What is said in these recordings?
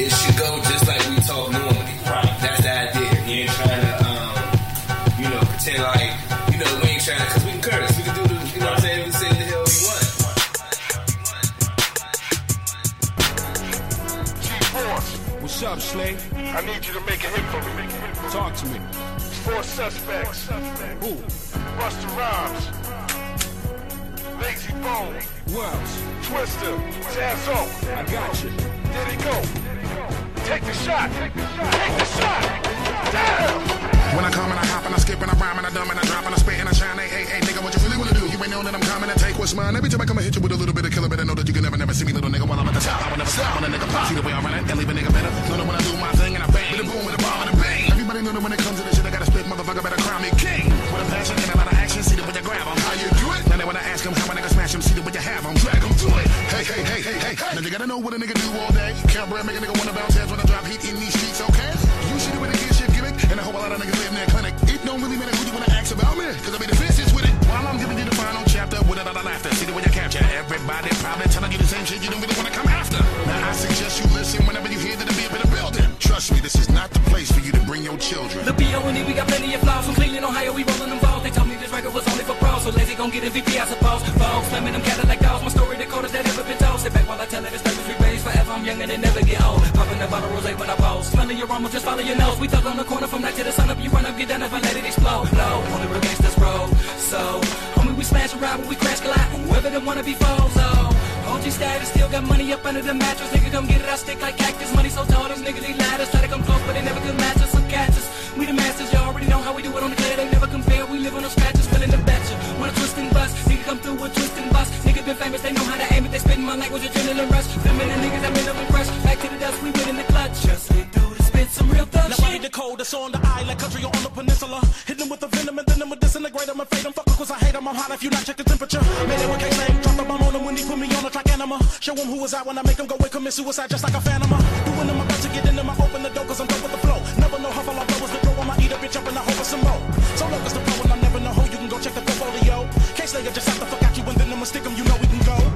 It should go just like we talk normally. Right. That's the idea. You ain't trying to, um, you know, pretend like, you know, we ain't trying to, because we can curse. We can do the, you know what I'm saying? We can say the hell we want. Force. What's up, Slay? I need you to make a hit for me. Talk to me. Four suspects. Who? Busta Rhymes. Layzie Bone. Who else? Twista. Tazzo. I got you. There they go. Take the shot. Take the shot. Damn. When I come and I hop and I skip and I rhyme and I dumb and I drop and I spit and I shine, hey, hey, hey, nigga, what you really wanna do? You ain't know that I'm coming to take what's mine. Every time I come and hit you with a little bit of killer, better know that you can never, never see me, little nigga, while I'm at the top. I will never stop when a nigga pop. See the way I run it and leave a nigga better. Know that when I do my thing and I bang, with a boom, with a bomb and a bang. Everybody know that when it comes smash 'em, see the way you have 'em. Drag 'em to it. Hey, hey, hey, hey, hey. Now you gotta know what a nigga do all day. Can't bread, make a nigga wanna bounce heads when I drop heat in these streets, okay? You should do it again, shit gimmick. And a lot of niggas live in that clinic. It don't really matter who you wanna ask about me. Cause I the it. While I'm giving you the final chapter with a lot of laughter. See the way you capture. Everybody probably telling you the same shit you don't really wanna come after. Now I suggest you listen whenever you hear that be up in the building. Trust me, this is not the place for you to bring your children. The B.O.N.E. we got plenty of flaws From Cleveland, Ohio, we rolling them balls They told me this record was only for pros So lazy gon' get MVP, I suppose Vogue, slamming them Cadillac dolls My story, the coldest that ever been told Sit back while I tell it, it's I'm young and it never get old Popping a bottle of rosé when I pose Smelling your aroma, just follow your nose We thug on the corner from night to the sun up You run up, get down, never let it explode Low, only real gangsters roll So, homie, we smash around when we crash collide Whoever them wanna be foes, oh OG status, still got money up under the mattress. Nigga, come get it, I stick like cactus. Money so tall, these niggas, these ladders. Try to come close, but they never could match us. Some catches. We the masters, y'all already know how we do it on the clear. They never compare, we live on no scratches. Feeling the betcha. Wanna twist and bust, nigga come through with twist and bust. Nigga been famous, they know how to spitting my language, adrenaline rush. Feminine niggas, I'm in and crush. Back to the dust, we win in the clutch. Just through to spit some real thug Now I need the code that's on the island, country or on the peninsula. Hit them with the venom and then them with disintegrate them and fade them. Fuck 'em 'cause I hate them. I'm hot if you not check the temperature. Made it with K-Slang, drop the bomb on them when he put me on a track anima. Show them was out when I make them go and commit suicide just like a phantom. Doing them about to get in them, I open the door 'cause I'm done with the flow. Never know how far I blow is the blow. I'ma eat a bitch up and I hope for some more. So long as the flow and I never know who you can go check the portfolio. K-Slayer just have to fuck out you and then I'ma stick 'em, you know we can go.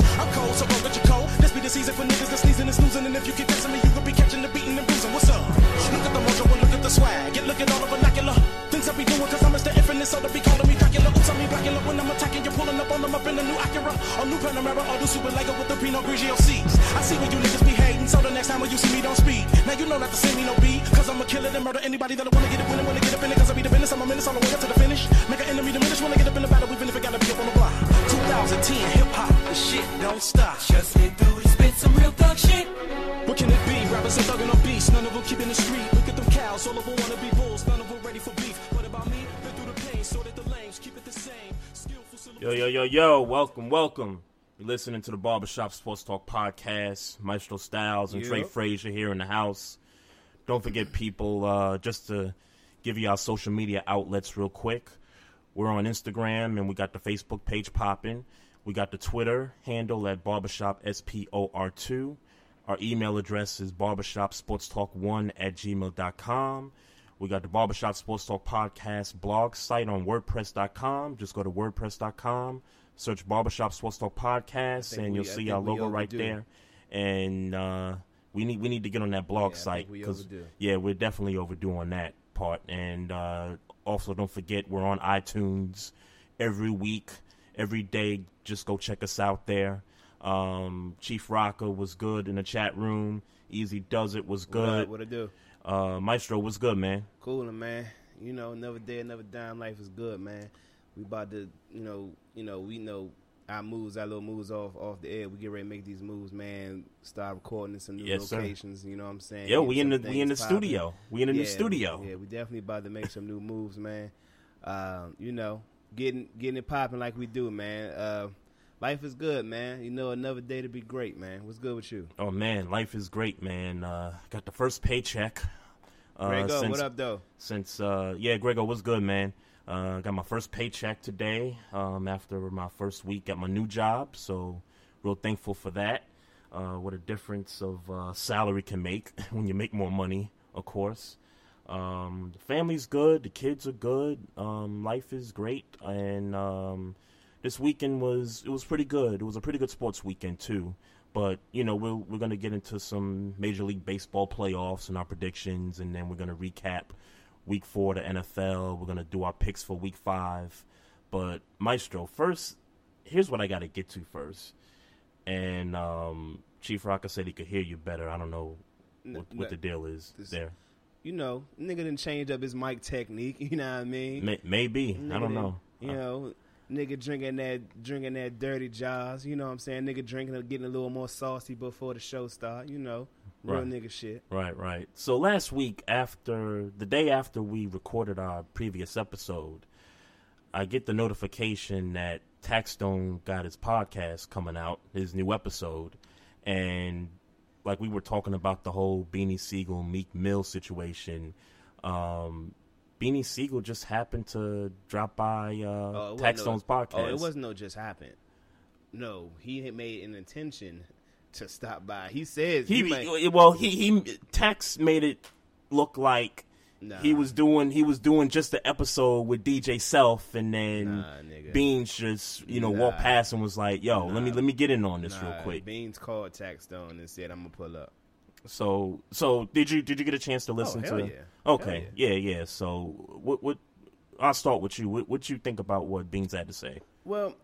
Cold, so go get your cold. This be the season for niggas that's sneezing and snoozing. And if you keep testing me, you could be catching the beating and bruising. What's up? Look at the mojo and look at the swag. Get look at all the vernacular. Things I be doing cause I'm Mr. Infinite, so they be calling me Dracula. Oops, I mean Dracula when I'm attacking. You're pulling up on them up in the new Acura. Or new Panamera or the Super Lego with the Pinot Grigio seats. I see when you niggas be hating, so the next time when you see me, don't speak. Now you know not to say me no beat. Cause I'ma kill it and murder anybody that wanna get it, wanna, wanna get up in it. Cause I be the business, I'm a menace all the way up to the finish. Make an enemy diminish when I get up in the battle, even if it gotta be up on the block. 2010 hip hop, the shit don't stop. Just get through to spit some real thug shit. What can it be? Rappers are thugging on beats, none of them keeping the street. Look at them cows, all of them wanna be bulls, none of them ready for beef. What about me? Been through the pain, so that the lames keep it the same. Skillful. Yo, yo, yo, yo, welcome, welcome. You're listening to the Barbershop Sports Talk podcast. Maestro Styles and Trey Yep. Frazier here in the house. Don't forget, people, uh, just to give you our social media outlets real quick. We're on Instagram and we got the Facebook page popping. We got the Twitter handle at Barbershop SPOR2. Our email address is barbershopsportstalk1 at gmail.com. We got the Barbershop Sports Talk Podcast blog site on WordPress.com. Just go to WordPress.com, search Barbershop Sports Talk Podcast, and we- you'll I see our logo right overdue. there. And uh, we need we need to get on that blog Yeah, site because yeah, we're definitely overdue on that part. And uh, also, don't forget we're on iTunes every week, every day. Just go check us out there. Um, Chief Rocker was good in the chat room. Easy Does It was good. what I do? Uh, Maestro was good, man. Coolin', man. You know, never dead, never dying. Life is good, man. We about to, you know, you know, we know our moves, our little moves off off the air. We get ready to make these moves, man. Start recording in some new Yes, sir. locations. You know what I'm saying? Yo, Get we in the we in the popping. studio. We in the new studio. Yeah, we definitely about to make some new moves, man. Um, you know, getting getting it popping like we do, man. Uh, life is good, man. You know, another day to be great, man. What's good with you? Oh man, life is great, man. Uh, got the first paycheck. Uh, Grego, since, what up, though? Since uh, yeah, Grego, what's good, man? Uh, got my first paycheck today. Um, after my first week at my new job, so real thankful for that. Uh, what a difference of uh, salary can make when you make more money, of course. Um, the family's good, the kids are good, um, life is great, and um, this weekend was it was pretty good. It was a pretty good sports weekend too. But you know we're we're gonna get into some Major League Baseball playoffs and our predictions, and then we're gonna recap Week Four of the NFL. We're gonna do our picks for Week Five. But Maestro, first, here's what I got to get to first. And um, Chief Rocker said he could hear you better. I don't know what, what the deal is This- there. You know, nigga didn't change up his mic technique. You know what I mean? May, maybe I don't know. You know, nigga drinking that drinking that dirty jaws. You know what I'm saying? Nigga drinking getting a little more saucy before the show start. You know, real Right. nigga shit. Right, right. So last week, after the day after we recorded our previous episode, I get the notification that Taxstone got his podcast coming out, his new episode, and like we were talking about the whole Beanie Sigel Meek Mill situation. Um, Beanie Sigel just happened to drop by uh, Oh, Taxstone's no, podcast. Oh, it wasn't no just happened. No, he had made an intention to stop by. He says he, he, might, well he he Tex made it look like Nah. he was doing he was doing just the episode with DJ Self and then Nah. Beans just you know Nah. walked past and was like yo let me let me get in on this real quick Beans called Taxstone and said, "I'm gonna pull up." so so did you did you get a chance to listen Oh, to yeah. okay yeah. yeah so what what I'll start with you what what you think about what Beans had to say Well,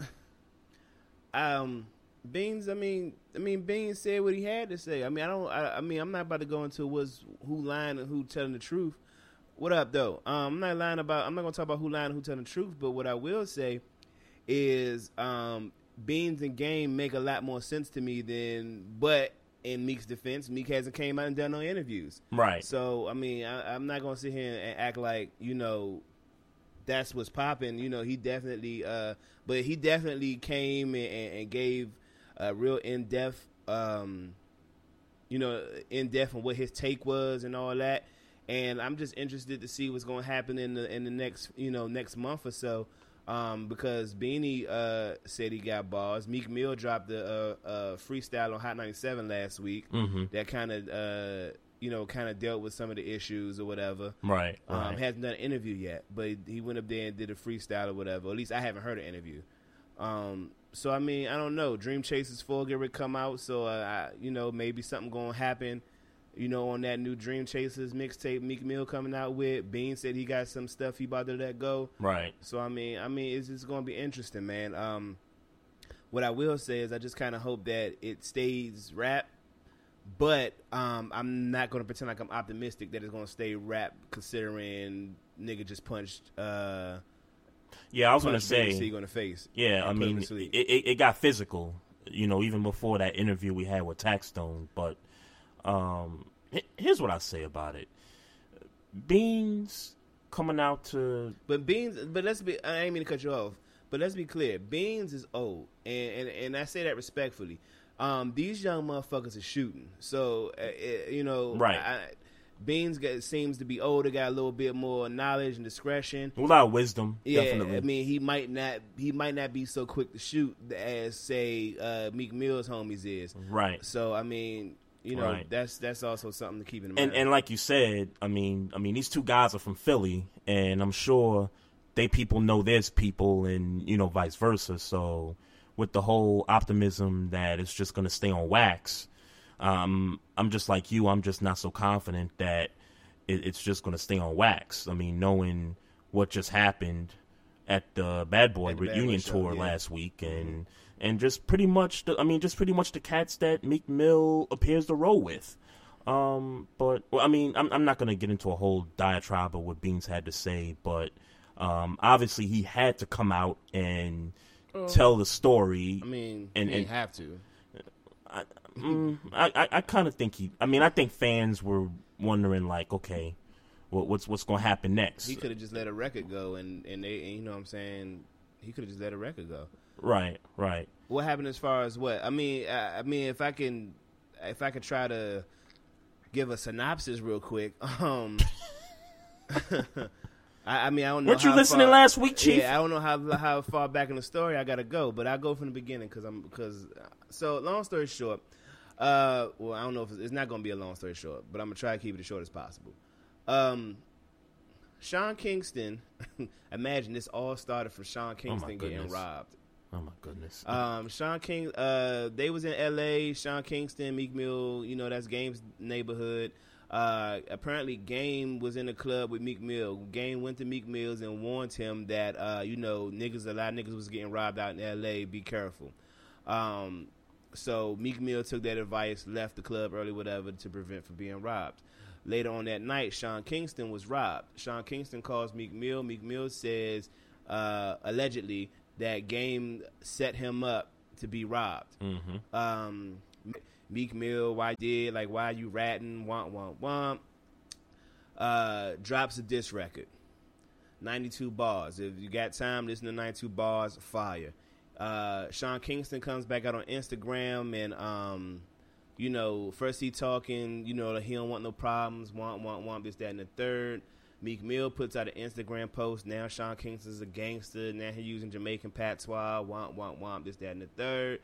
um, Beans. I mean, I mean, Beans said what he had to say. I mean, I don't. I, I mean, I'm not about to go into what's who lying and who telling the truth. What up, though? Um, I'm not lying about. I'm not gonna talk about who lying and who telling the truth. But what I will say is, um, Beans and Game make a lot more sense to me than. But in Meek's defense, Meek hasn't came out and done no interviews. right So I mean, I, I'm not gonna sit here and act like you know that's what's popping. You know, he definitely, uh, but he definitely came and, and, and gave a real in depth, um, you know, in depth on what his take was and all that. And I'm just interested to see what's going to happen in the in the next you know next month or so. Um, because Beanie uh, said he got bars. Meek Mill dropped the uh, uh, freestyle on Hot 97 last week. That kind of uh, you know kind of dealt with some of the issues or whatever. right Um, right hasn't done an interview yet, but he went up there and did a freestyle or whatever. At least I haven't heard an interview. Um, so I mean, I don't know. Dream Chasers four get to come out, so uh, I, you know maybe something gonna happen. You know, on that new Dream Chasers mixtape, Meek Mill coming out with. Bean said he got some stuff he about to let go. right So I mean, I mean, it's just gonna be interesting, man. Um, what I will say is, I just kind of hope that it stays rap, but um, I'm not gonna pretend like I'm optimistic that it's gonna stay rap, considering nigga just punched. Uh, yeah I was gonna say in the face. Yeah, I and put him mean, it, it, it got physical, you know, even before that interview we had with Taxstone. But um, here's what I say about it: Beans coming out to But Beans, but let's be. I ain't mean to cut you off, but let's be clear. Beans is old, and and, and I say that respectfully. Um, these young motherfuckers are shooting, so uh, uh, you know, Right. I, Beans got, seems to be older, got a little bit more knowledge and discretion. a lot of wisdom, Yeah, definitely. I mean, he might not he might not be so quick to shoot as say uh, Meek Mill's homies is. right. So I mean, you know, Right. that's that's also something to keep in mind. And and like you said, I mean, I mean, these two guys are from Philly, and I'm sure they people know there's people, and you know, vice versa. So with the whole optimism that it's just going to stay on wax, um, I'm just like you. I'm just not so confident that it, it's just going to stay on wax. I mean, knowing what just happened at the Bad Boy At the Bad reunion Boy show, tour yeah. last week, and and just pretty much, the, I mean, just pretty much the cats that Meek Mill appears to roll with. Um, but well, I mean, I'm I'm not gonna get into a whole diatribe of what Beans had to say, but um, obviously he had to come out and tell the story. I mean, and- you and- have to. I, mm, I, I, kind of think he. I mean, I think fans were wondering like, okay, what, what's what's going to happen next. He could have just let a record go, and and they, and you know what I'm saying. He could have just let a record go. Right, right. What happened as far as what? I mean, I, I mean, if I can, if I could try to give a synopsis real quick. Um, I, I mean, I don't know. Weren't you listening far- last week, Chief? Yeah, I don't know how how far back in the story I got to go, but I go from the beginning because I'm because. So long story short, uh, well, I don't know if it's, it's not going to be a long story short, but I'm gonna try to keep it as short as possible. Um, Sean Kingston, imagine this all started from Sean Kingston getting robbed. Oh my goodness. Um, Sean King, uh, they was in L.A. Sean Kingston, Meek Mill, you know that's Game's neighborhood. Uh, apparently, Game was in the club with Meek Mill. Game went to Meek Mills and warned him that uh, you know niggas, a lot of niggas was getting robbed out in L.A. Be careful. Um, so Meek Mill took that advice, left the club early, whatever, to prevent from being robbed. Later on that night, Sean Kingston was robbed. Sean Kingston calls Meek Mill. Meek Mill says uh, allegedly that Game set him up to be robbed. Mm-hmm. Um, Meek Mill, why did like why you ratting? Womp womp womp. Uh, drops a diss record, ninety two bars. If you got time, listen to ninety two bars. Fire. Uh, Sean Kingston comes back out on Instagram and um, you know, first he talking, you know, he don't want no problems, want want want this that and the third. Meek Mill puts out an Instagram post. Now Sean Kingston's a gangster. Now he using Jamaican patois. Want want want this that and the third.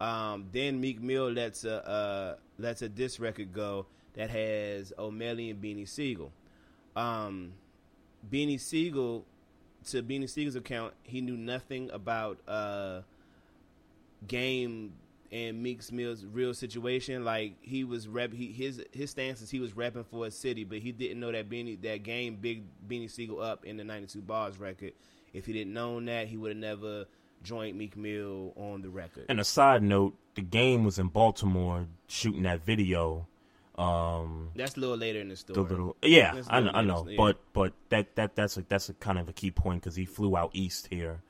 Um, then Meek Mill lets a uh, lets a diss record go that has Omelly and Beanie Sigel. Um, Beanie Sigel, to Beanie Sigel's account, he knew nothing about uh, Game and Meek Mill's real situation. Like he was rep, he, his his stance is he was repping for a city, but he didn't know that Beanie that Game big Beanie Sigel up in the '92 bars record. If he didn't known that, he would have never joined Meek Mill on the record. And a side note, the game was in Baltimore shooting that video. Um, That's a little later in the story. the little, yeah, I, little I know, yeah. but but that that that's a that's a kind of a key point because he flew out east here.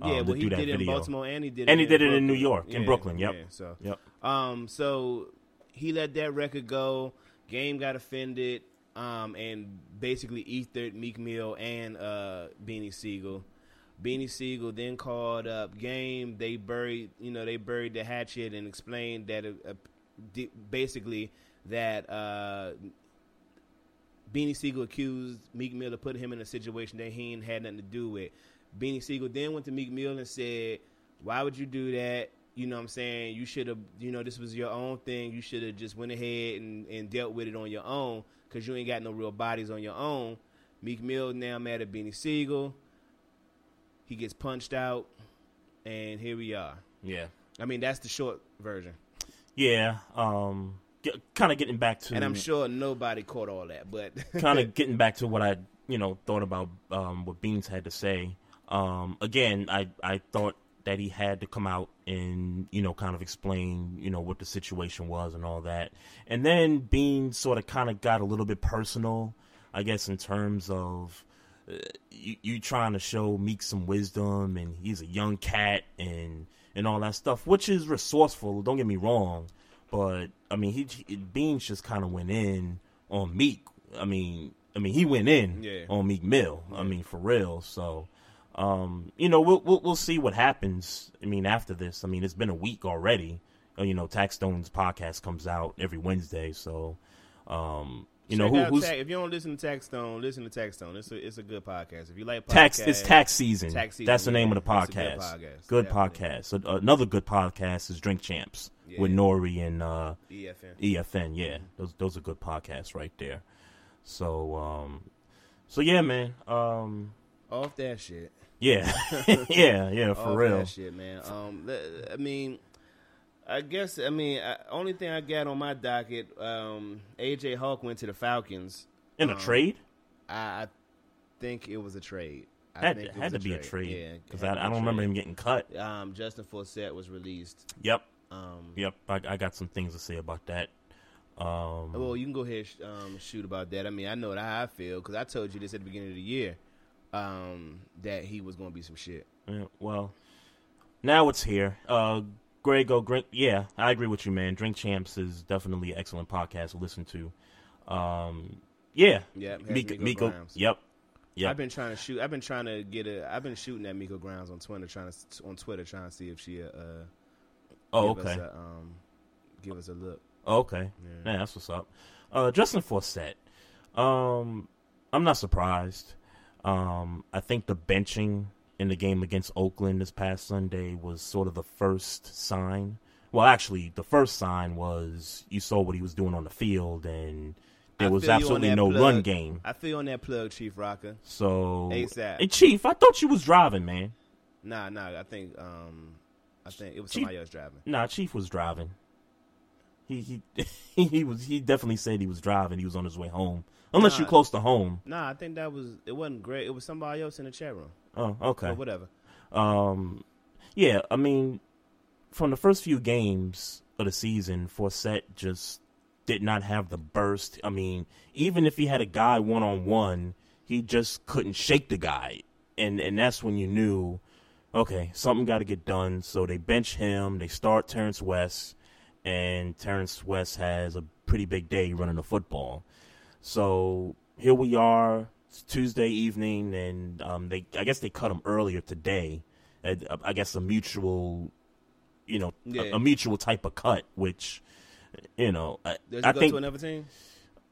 um, yeah, to well, he that did it in. Baltimore and he did it And he did it in New York, in Brooklyn, yep. yeah, so Yep. Um, so he let that record go. Game got offended, um, and basically ethered Meek Mill and uh, Beanie Sigel. Beanie Sigel then called up Game. They buried, you know, they buried the hatchet and explained that, uh, uh, basically, that uh, Beanie Sigel accused Meek Mill of putting him in a situation that he ain't had nothing to do with. Beanie Sigel then went to Meek Mill and said, "Why would you do that? You know what I'm saying? You should have, you know, this was your own thing. You should have just went ahead and, and dealt with it on your own because you ain't got no real bodies on your own." Meek Mill now mad at Beanie Sigel. He gets punched out, and here we are. Yeah, I mean, that's the short version. yeah. Um, get, kind of getting back to, And I'm sure nobody caught all that, but kind of getting back to what I you know thought about um, what Beans had to say. Um, again, I I thought that he had to come out and you know kind of explain you know what the situation was and all that, and then Beans sort of kind of got a little bit personal, I guess, in terms of. You, you trying to show Meek some wisdom, and he's a young cat, and and all that stuff, which is resourceful. Don't get me wrong, but I mean, he, he Beans just kind of went in on Meek. I mean, I mean, he went in Yeah. on Meek Mill. I mean, for real. So, um, you know, we'll, we'll we'll see what happens. I mean, after this, I mean, it's been a week already. You know, Taxstone's podcast comes out every Wednesday, so um, you know who, who's if you don't listen to Taxstone, listen to Taxstone. It's a it's a good podcast. If you like tax. It's tax season. Tax season, That's the name yeah. of the It's a good podcast. podcast, Good podcast. So, another good podcast is Drink Champs Yeah. with N.O.R.E. and uh, EFN. EFN, yeah, those those are good podcasts right there. So, um, so yeah, man, um, Off that shit. yeah, yeah, yeah, for Off real. that shit, man. Um, I mean, I guess I mean I, only thing I got on my docket. Um, AJ Hawk went to the Falcons. In a Um, trade, I, I think it was a trade. I had think to, it had to be a trade Yeah, because I, I don't remember him getting cut. Um, Justin Forsett was released. Yep, Um, yep. I, I got some things to say about that. Um, Well, you can go ahead and um, shoot about that. I mean, I know how I feel because I told you this at the beginning of the year um, that he was going to be some shit. Yeah, well, now it's here. Uh, Grego, Greg, yeah, I agree with you, man. Drink Champs is definitely an excellent podcast to listen to. Um, Yeah. Yep, has Miko. Miko yep. Yep. I've been trying to shoot. I've been trying to get a. I've been shooting at Miko Grimes on Twitter, trying to on Twitter, trying to see if she uh. oh, give okay. Us a, um, give us a look. Oh, okay. Yeah. that's what's up. Uh, Justin Forsett. Um, I'm not surprised. Um, I think the benching in the game against Oakland this past Sunday was sort of the first sign. Well, actually, the first sign was you saw what he was doing on the field, and there I was feel you on absolutely no plug. run game. I feel on that plug, Chief Rocker. So, ASAP. hey, Chief, I thought you was driving, man. Nah, nah. I think um, I think it was Chief- somebody else driving. Nah, Chief was driving. He he he was he definitely said he was driving. He was on his way home, unless Nah. you're close to home. Nah, I think that was it. wasn't great. It was somebody else in the chat room. Oh, okay. But whatever. Um, yeah, I mean, from the first few games of the season, Forsett just did not have the burst. I mean, even if he had a guy one on one, he just couldn't shake the guy, and and that's when you knew, okay, something got to get done. So they bench him. They start Terrence West, and Terrence West has a pretty big day running the football. So here we are. It's Tuesday evening, and um, they I guess they cut him earlier today. I, I guess a mutual, you know, a- Yeah. a, mutual type of cut, which you know, I, Does I go think. to another team?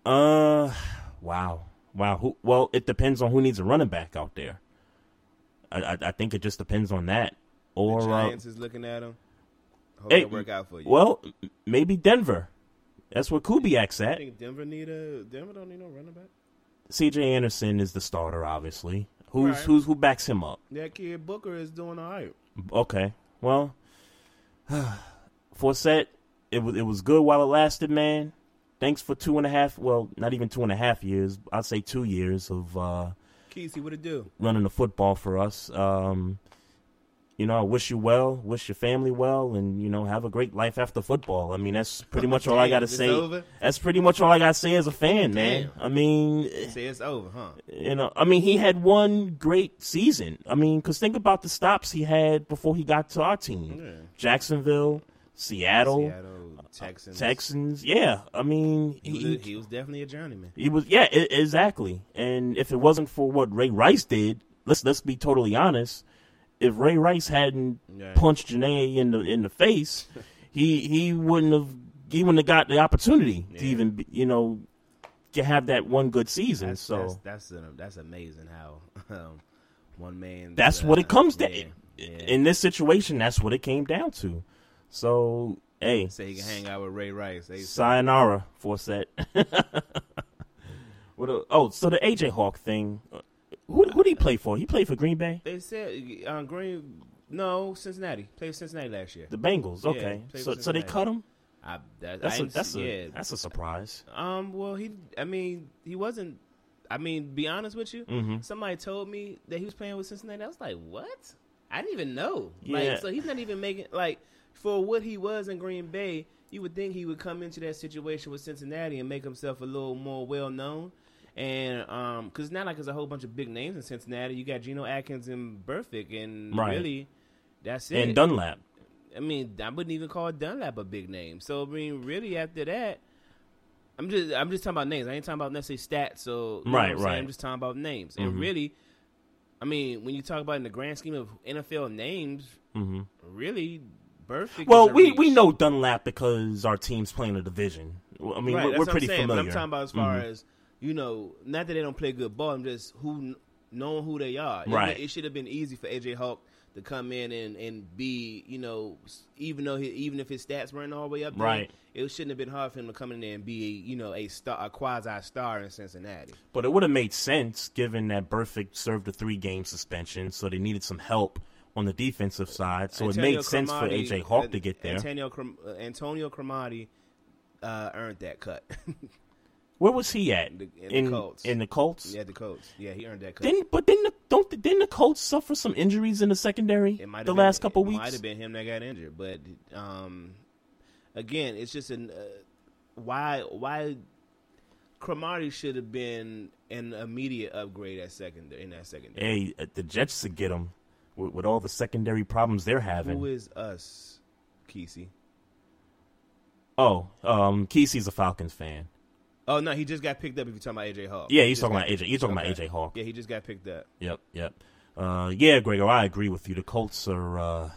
uh, wow, wow. Who? Well, it depends on who needs a running back out there. I I, I think it just depends on that. Or the uh, is looking at him. Hope hey, work out for you. Well, maybe Denver. That's where Kubiak's I at. think Denver need a Denver don't need no running back. C.J. Anderson is the starter, obviously. Who's Right. who's who backs him up? That kid Booker is doing all right. Okay, well, Forsett, it was it was good while it lasted, man. Thanks for two and a half. Well, not even two and a half years. I'd say two years of uh, Kesey, what it do? running the football for us. Um, you know, I wish you well, wish your family well, and you know, have a great life after football. I mean, that's pretty much all I got to say. over? That's pretty much all I got to say as a fan, man. Damn. I mean, Say it's over, huh? you know, I mean, he had one great season. I mean, because think about the stops he had before he got to our team: Yeah. Jacksonville, Seattle, Seattle, uh, Texans. Texans. Yeah, I mean, He was, a, he was definitely a journeyman. he was yeah, exactly. And if it wasn't for what Ray Rice did, let's let's be totally honest. If Ray Rice hadn't Yeah. punched Janay in the in the face, he he wouldn't have he wouldn't have got the opportunity to even be, you know to have that one good season. That's, so that's that's, an, that's amazing how um, one man. That's uh, what it comes to. yeah, yeah. In this situation, that's what it came down to. So, hey, Say you can hang out with Ray Rice. Say- sayonara for set. what? A, oh, so the AJ Hawk thing. Who who did he play for? He played for Green Bay, They said uh, Green. No, Cincinnati played for Cincinnati last year. the Bengals. Okay, played so so they cut him. I, that, That's I a that's see- a yeah. that's a surprise. Um. Well, he. I mean, he wasn't. I mean, be honest with you. Mm-hmm. Somebody told me that he was playing with Cincinnati. I was like, what? I didn't even know. Yeah. Like, so he's not even making like for what he was in Green Bay. You would think he would come into that situation with Cincinnati and make himself a little more well known. And um, because not like there's a whole bunch of big names in Cincinnati. You got Geno Atkins and Burfict, and Right. really, that's it. And Dunlap. I mean, I wouldn't even call Dunlap a big name. So I mean, really, after that, I'm just I'm just talking about names. I ain't talking about necessarily stats. So Right, saying? right. I'm just talking about names. Mhm. And really, I mean, when you talk about in the grand scheme of NFL names, hmm really, Burfict. Well, we reach. we know Dunlap because our team's playing a division. I mean, Right, we're, we're pretty familiar. But I'm talking about as far Mhm. as you know, not that they don't play good ball. I'm just who knowing who they are. It- Right. It, should have been easy for AJ Hawk to come in and, and be, you know, even though he, even if his stats weren't all the way up there, Right. it shouldn't have been hard for him to come in there and be, you know, a star, a quasi star in Cincinnati. But it would have made sense given that Burfict served a three game suspension, so they needed some help on the defensive side. So it Antonio made sense for AJ Hawk to get there. Antonio uh, Antonio Cromartie uh, earned that cut. Where was he at? In the- in the Colts. in the Colts? yeah, the coach. Yeah, he earned that cut. Didn't but didn't the, don't the, didn't the Colts suffer some injuries in the secondary the been- last couple it weeks? Might have been him that got injured, but um, again, it's just an uh, why why Cromartie should have been an immediate upgrade at secondary in that secondary. Hey, uh, the Jets should get him with, with all the secondary problems they're having. Who is us, Kesey? oh, um, Kesey's a Falcons fan. Oh no, he just got picked up. If you're talking about AJ Hawk, Yeah, he's just talking about AJ. He's talking about. AJ Hawk. Yeah, he just got picked up. Yep, yep. Uh, yeah, Gregor, I agree with you. The Colts are uh,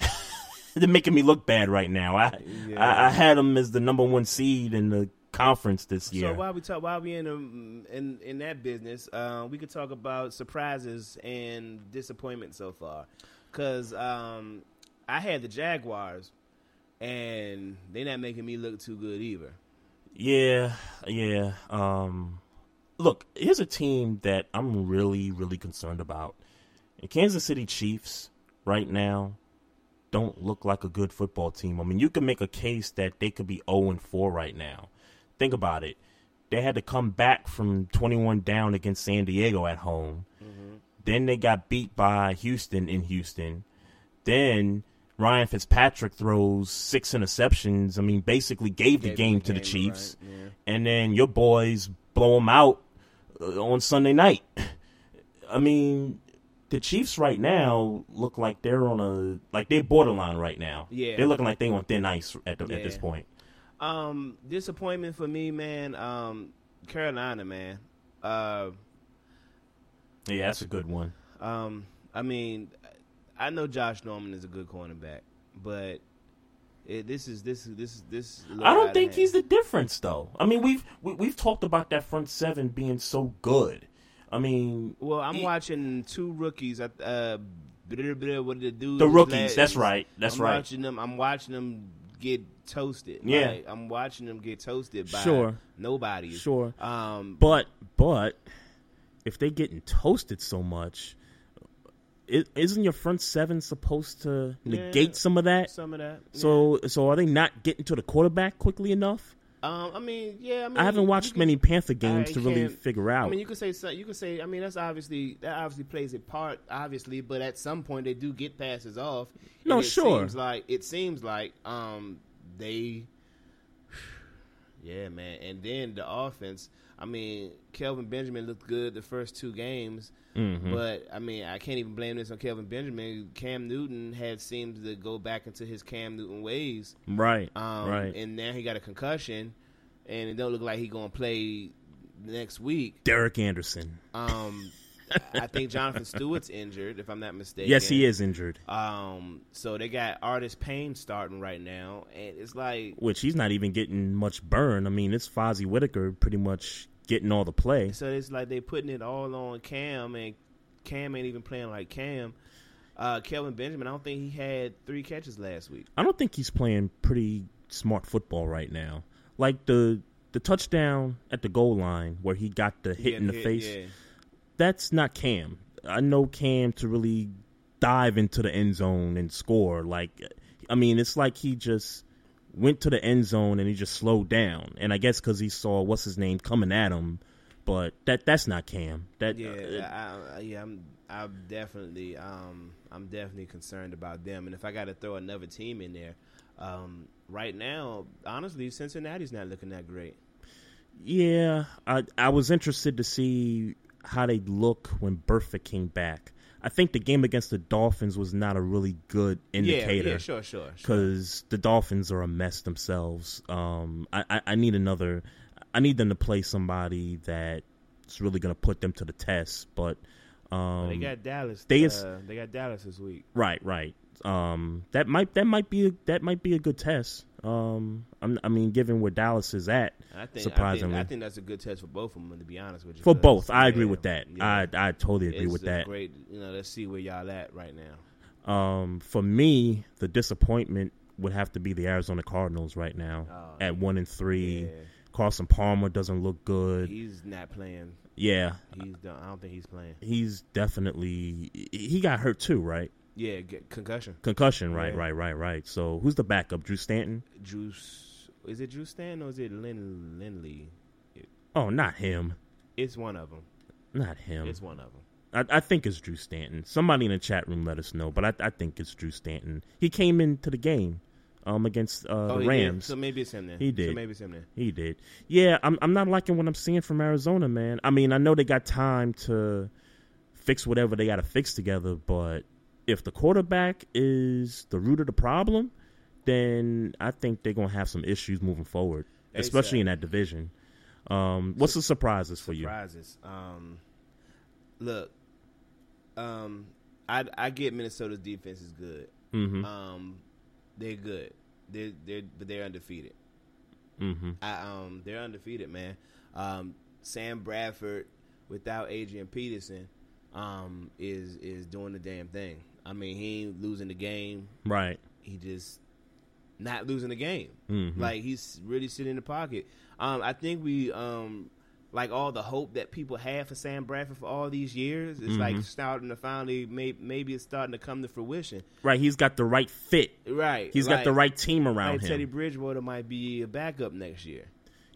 they're making me look bad right now. I, Yeah. I I had them as the number one seed in the conference this year. So while we talk, while we in um, in in that business, uh, we could talk about surprises and disappointment so far. Because um, I had the Jaguars, and they're not making me look too good either. Yeah, yeah. Um, look, here's a team that I'm really, really concerned about. The Kansas City Chiefs right now don't look like a good football team. I mean, you can make a case that they could be 0 and 4 right now. Think about it. They had to come back from 21 down against San Diego at home. Then they got beat by Houston in Houston. Then Ryan Fitzpatrick throws six interceptions. I mean, basically gave the Gave game the to the Chiefs. right, yeah. And then your boys blow them out uh, on Sunday night. I mean, the Chiefs right now look like they're on a like they're borderline right now. Yeah. they're looking like they on thin ice at the, at this point. Um, disappointment for me, man. Um, Carolina, man. Uh, Yeah, that's a good one. um, I mean, I know Josh Norman is a good cornerback, but it, this is this this this. is a little I don't think he's the difference though. I mean, we've we, we've talked about that front seven being so good. I mean, Well, I'm he- watching two rookies. at Uh, blah, blah, what did the dude? The rookies, that's right, that's I'm right. Watching them, I'm watching them get toasted. Yeah. Like, I'm watching them get toasted by Sure. nobody. Sure. Um, But but if they getting toasted so much, isn't your front seven supposed to negate Yeah, some of that? some of that. So so are they not getting to the quarterback quickly enough? Um, I mean, yeah. I mean, I haven't watched can- many Panther games to really figure out. I mean, you could say so- you could say. I mean, that's obviously that obviously plays a part, obviously. But at some point, they do get passes off. No, it sure. Seems like it seems like um they. Yeah, man, and then the offense. I mean, Kelvin Benjamin looked good the first two games, Mhm. but I mean, I can't even blame this on Kelvin Benjamin. Cam Newton had seemed to go back into his Cam Newton ways, Right, um, right. And now he got a concussion, and it don't look like he gonna play next week. Derek Anderson. Um, I think Jonathan Stewart's injured, if I'm not mistaken. Yes, he is injured. Um, so they got Artis-Payne starting right now, and it's like, Which he's not even getting much burn. I mean, it's Fozzie Whitaker pretty much getting all the play. so it's like they're putting it all on Cam, and Cam ain't even playing like Cam. Uh, Kelvin Benjamin, I don't think he had three catches last week. I don't think he's playing pretty smart football right now. Like the the touchdown at the goal line where he got the hit in the hit, face. yeah. That's not Cam. I know Cam to really dive into the end zone and score. Like, I mean, it's like he just went to the end zone and he just slowed down. And I guess because he saw what's his name coming at him, but that that's not Cam. That Yeah, uh, I, yeah, I'm, I'm definitely, um, I'm definitely concerned about them. And if I got to throw another team in there, um, right now, honestly, Cincinnati's not looking that great. Yeah, I I was interested to see how they look when Burfict came back. I think the game against the Dolphins was not a really good indicator. Yeah, yeah, sure, sure, sure. Because the Dolphins are a mess themselves. Um, I, I I need another. I need them to play somebody that's really going to put them to the test. But um, they got Dallas. They uh, they got Dallas this week. Right, right. Um, that might that might be a, that might be a good test. Um, I'm, I mean, given where Dallas is at, I think, surprisingly, I think, I think that's a good test for both of them. To be honest with you, for both, I agree yeah, with that. yeah. I I totally agree It's with that. Great, you know. Let's see where y'all at right now. Um, for me, the disappointment would have to be the Arizona Cardinals right now Oh, at one and three. Carson Palmer doesn't look good. He's not playing. yeah, He's done. I don't think he's playing. he's definitely he got hurt too, right? Yeah, concussion. Concussion, right, Yeah. right, right, right. So who's the backup? Drew Stanton? Drew, is it Drew Stanton or is it Lin Lindley? Oh, not him. It's one of them. Not him. It's one of them. I, I think it's Drew Stanton. Somebody in the chat room let us know, but I, I think it's Drew Stanton. He came into the game um, against uh, Oh, the? Rams. So maybe it's him then. He did. So maybe it's him then. He did. Yeah, I'm I'm not liking what I'm seeing from Arizona, man. I mean, I know they got time to fix whatever they got to fix together, but if the quarterback is the root of the problem, then I think they're gonna have some issues moving forward, Hey, especially in that division. Um, what's the surprises for you? Surprises. Um, look, um, I I get Minnesota's defense is good. Mhm. Um, they're good. They're they're but they're undefeated. Mm-hmm. I, um, they're undefeated, man. Um, Sam Bradford without Adrian Peterson um, is is doing the damn thing. I mean, he ain't losing the game. Right. He just not losing the game. Mhm. Like he's really sitting in the pocket. Um, I think we um, like all the hope that people had for Sam Bradford for all these years. It's like Mhm. starting to finally maybe maybe it's starting to come to fruition. Right. He's got the right fit. Right. He's got the right team around like him. Teddy Bridgewater might be a backup next year.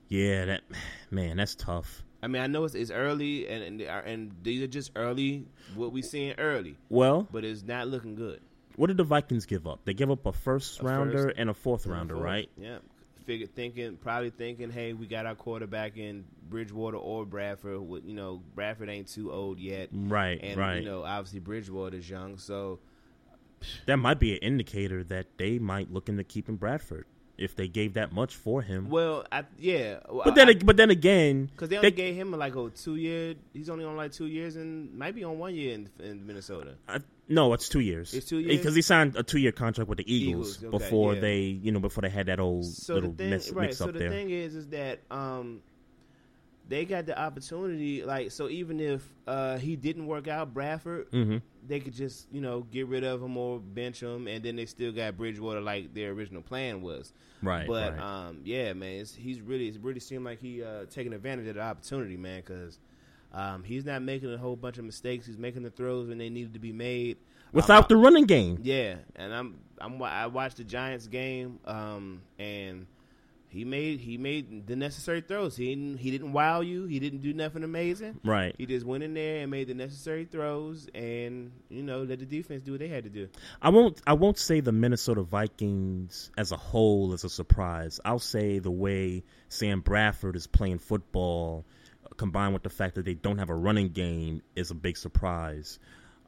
Yeah. That man. That's tough. I mean, I know it's, it's early, and and, uh, and these are just early. What we seeing early, Well, but it's not looking good. what did the Vikings give up? They give up a first A rounder first and a fourth and rounder, fourth. right? Yeah. Figure thinking, probably thinking, hey, we got our quarterback in Bridgewater or Bradford. With you know, Bradford ain't too old yet, Right, And right. you know, obviously Bridgewater's young, so That might be an indicator that they might look into keeping Bradford if they gave that much for him. well, I, yeah. but then, but then again, because they only gave him like a two year. He's only on like two years, and might be on one year in, in Minnesota. I, no, it's two years. It's two years? because he signed a two-year contract with the Eagles, Eagles, okay, before yeah. they, you know, before they had that old so little the thing, mess, right? mix So up the there. thing is, is that um, they got the opportunity. Like, so even if uh, he didn't work out, Bradford, Mhm. they could just you know get rid of him or bench him, and then they still got Bridgewater like their original plan was. Right, But right. um, yeah, man, it's, he's really it really seemed like he uh, taking advantage of the opportunity, man, because. Um, he's not making a whole bunch of mistakes. He's making the throws when they needed to be made Without Um, the running game. yeah, and I'm I'm I watched the Giants game, um, and he made he made the necessary throws. He didn't he didn't wow you. He didn't do nothing amazing. Right. He just went in there and made the necessary throws, and you know let the defense do what they had to do. I won't. I won't say the Minnesota Vikings as a whole is a surprise. I'll say the way Sam Bradford is playing football, combined with the fact that they don't have a running game, is a big surprise.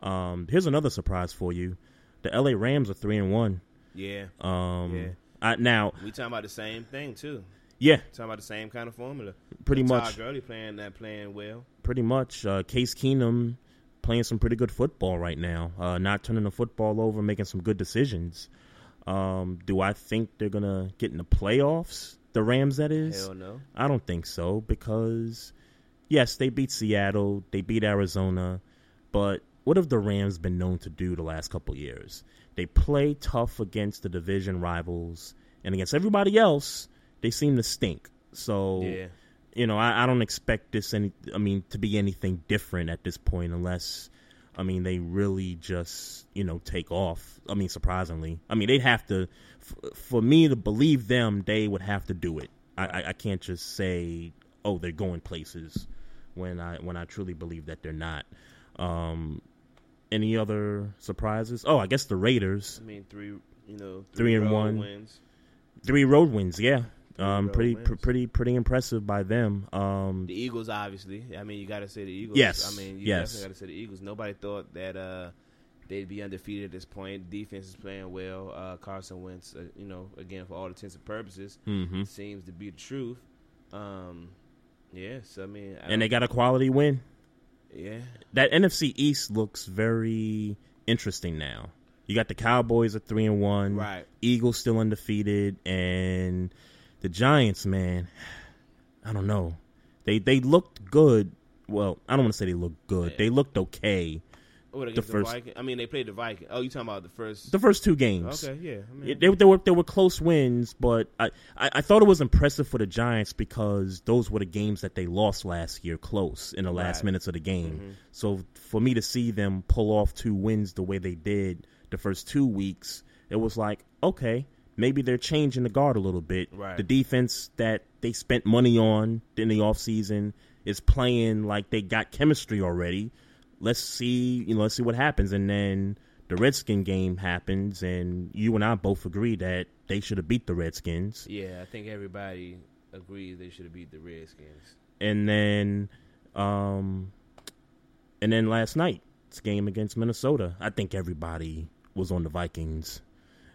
Um, here's another surprise for you: the LA Rams are three and one. Yeah, Um, Yeah. I, now, we talking about the same thing too. Yeah. talking about the same kind of formula. Pretty much. Todd. Gurley playing that playing well. pretty much, uh, Case Keenum playing some pretty good football right now. Uh, not turning the football over, making some good decisions. Um, do I think they're gonna get in the playoffs? The Rams, that is. Hell no. I don't think so because yes, they beat Seattle, they beat Arizona, but what have the Rams been known to do the last couple years? They play tough against the division rivals, and against everybody else, they seem to stink. So, Yeah. you know, I, I don't expect this any. I mean, to be anything different at this point, unless. I mean, they really just, you know, take off. I mean, surprisingly. I mean, they'd have to, f- for me to believe them, they would have to do it. I, I, I can't just say, oh, they're going places when I when I truly believe that they're not. Um, any other surprises? Oh, I guess the Raiders. I mean, three you know Three and road one. wins. Three road wins, yeah. Um, pretty, pr- pretty, pretty impressive by them. Um, The Eagles, obviously. I mean, you got to say the Eagles. Yes, I mean, you yes. definitely got to say the Eagles. Nobody thought that uh, they'd be undefeated at this point. Defense is playing well. Uh, Carson Wentz, uh, you know, again for all intents and purposes, Mhm. seems to be the truth. Um, yes, I mean, I and they got a quality win. Yeah. That NFC East looks very interesting now. You got the Cowboys at three and one, Right. Eagles still undefeated, and the Giants, man, I don't know. They they looked good. Well, I don't want to say they looked good. They looked okay. What the against the, first Viking? I mean, they played the Viking. Oh, you talking about the first? the first two games. Okay, yeah. I mean, It- they, they were they were close wins, but I, I, I thought it was impressive for the Giants because those were the games that they lost last year, close in the last Right. minutes of the game. Mhm. So for me to see them pull off two wins the way they did the first two weeks, it was like okay, maybe they're changing the guard a little bit. Right. The defense that they spent money on in the offseason is playing like they got chemistry already. Let's see, you know, let's see what happens, and then the Redskin game happens, and you and I both agree that they should have beat the Redskins. yeah, I think everybody agrees they should have beat the Redskins. And then, um, and then last night's game against Minnesota, I think everybody was on the Vikings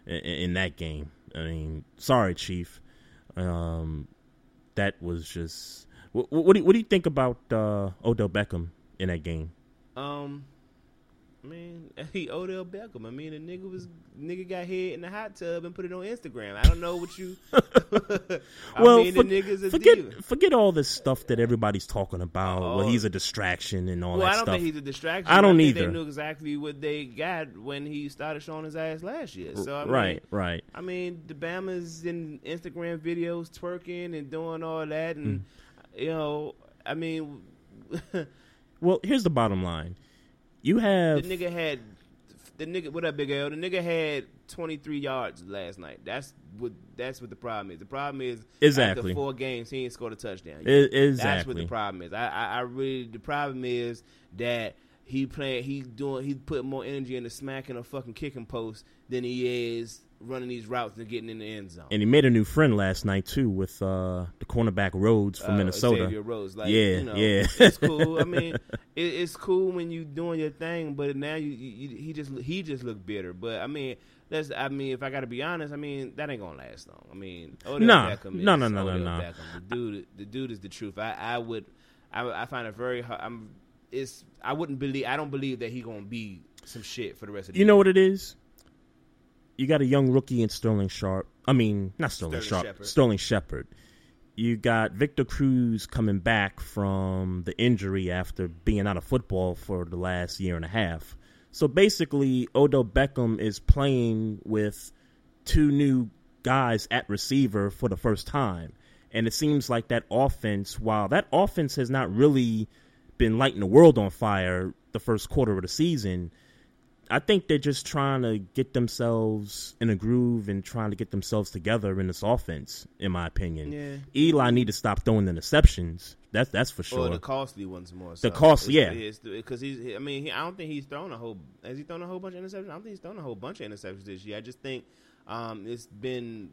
in, in that game. I mean, sorry, Chief. Um, that was just. What, what do you, what do you think about uh, Odell Beckham in that game? Um, I mean, he Odell Beckham. I mean, the nigga was nigga got hit in the hot tub and put it on Instagram. I don't know what you. I well, mean, for- the nigga's a forget diva. forget all this stuff that everybody's talking about. well, Oh. he's a distraction and all Well, that I don't stuff. think he's a distraction. I don't think either. They knew exactly what they got when he started showing his ass last year. So I mean, right, right. I mean, the Bama's in Instagram videos twerking and doing all that, and Mm. you know, I mean, Well, here's the bottom line. You have the nigga had the nigga. What up, Big L? The nigga had 23 yards last night. That's what. That's what the problem is. The problem is Exactly. after four games he ain't scored a touchdown. Yet. That's what the problem is. I, I, I really the problem is that he playing. He doing. He putting more energy into smacking a fucking kicking post than he is running these routes and getting in the end zone. and he made a new friend last night too with uh, the cornerback Rhodes from uh, Minnesota. Xavier Rhodes. Like, yeah, you know, yeah. it's cool. I mean, it, it's cool when you doing your thing, but now you, you, he just he just looked bitter. But I mean, that's I mean, if I got to be honest, I mean that ain't gonna last long. I mean, Odell Nah. Beckham is No, no, no, no, Odell no. Beckham. The dude, the dude is the truth. I, I would, I, I find it very hard. I'm, it's I wouldn't believe. I don't believe that he gonna be some shit for the rest of the You know what it is? You got a young rookie in Sterling Sharp. I mean, not Sterling, Sterling Sharp. Shepard. Sterling Shepard. You got Victor Cruz coming back from the injury after being out of football for the last year and a half. So basically, Odell Beckham is playing with two new guys at receiver for the first time. And it seems like that offense, while that offense has not really been lighting the world on fire the first quarter of the season, I think they're just trying to get themselves in a groove and trying to get themselves together in this offense, in my opinion. Yeah. Eli need to stop throwing the interceptions. That's that's for sure. Or the costly ones more. The so. costly, yeah. because he's. I mean, he, I don't think he's thrown a whole. Has he thrown a whole bunch of interceptions? I don't think he's thrown a whole bunch of interceptions this year. I just think um, it's been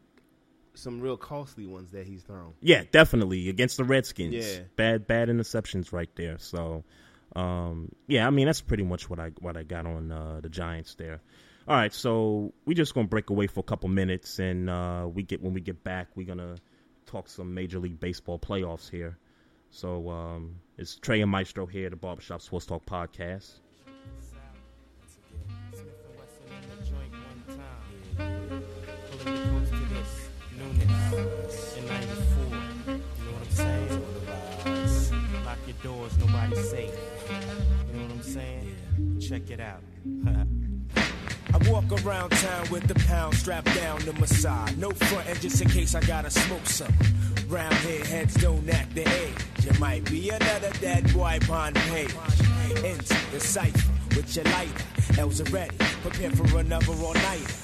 some real costly ones that he's thrown. Yeah, definitely against the Redskins. Yeah. bad bad interceptions right there. So, um, yeah, I mean that's pretty much what I what I got on uh, the Giants there. All right, so we're just gonna break away for a couple minutes, and uh, we get when we get back, we're gonna talk some Major League Baseball playoffs here. So um, it's Trey and Maestro here, at the Barbershop Sports Talk podcast. Doors, nobody's safe. Check it out. I walk around town with the pound strapped down to my side. No front end just in case I gotta smoke some. Round here, heads don't act the age. You might be another dead boy on page. Into the cipher with your lighter. L's are ready. Prepare for another all nighter.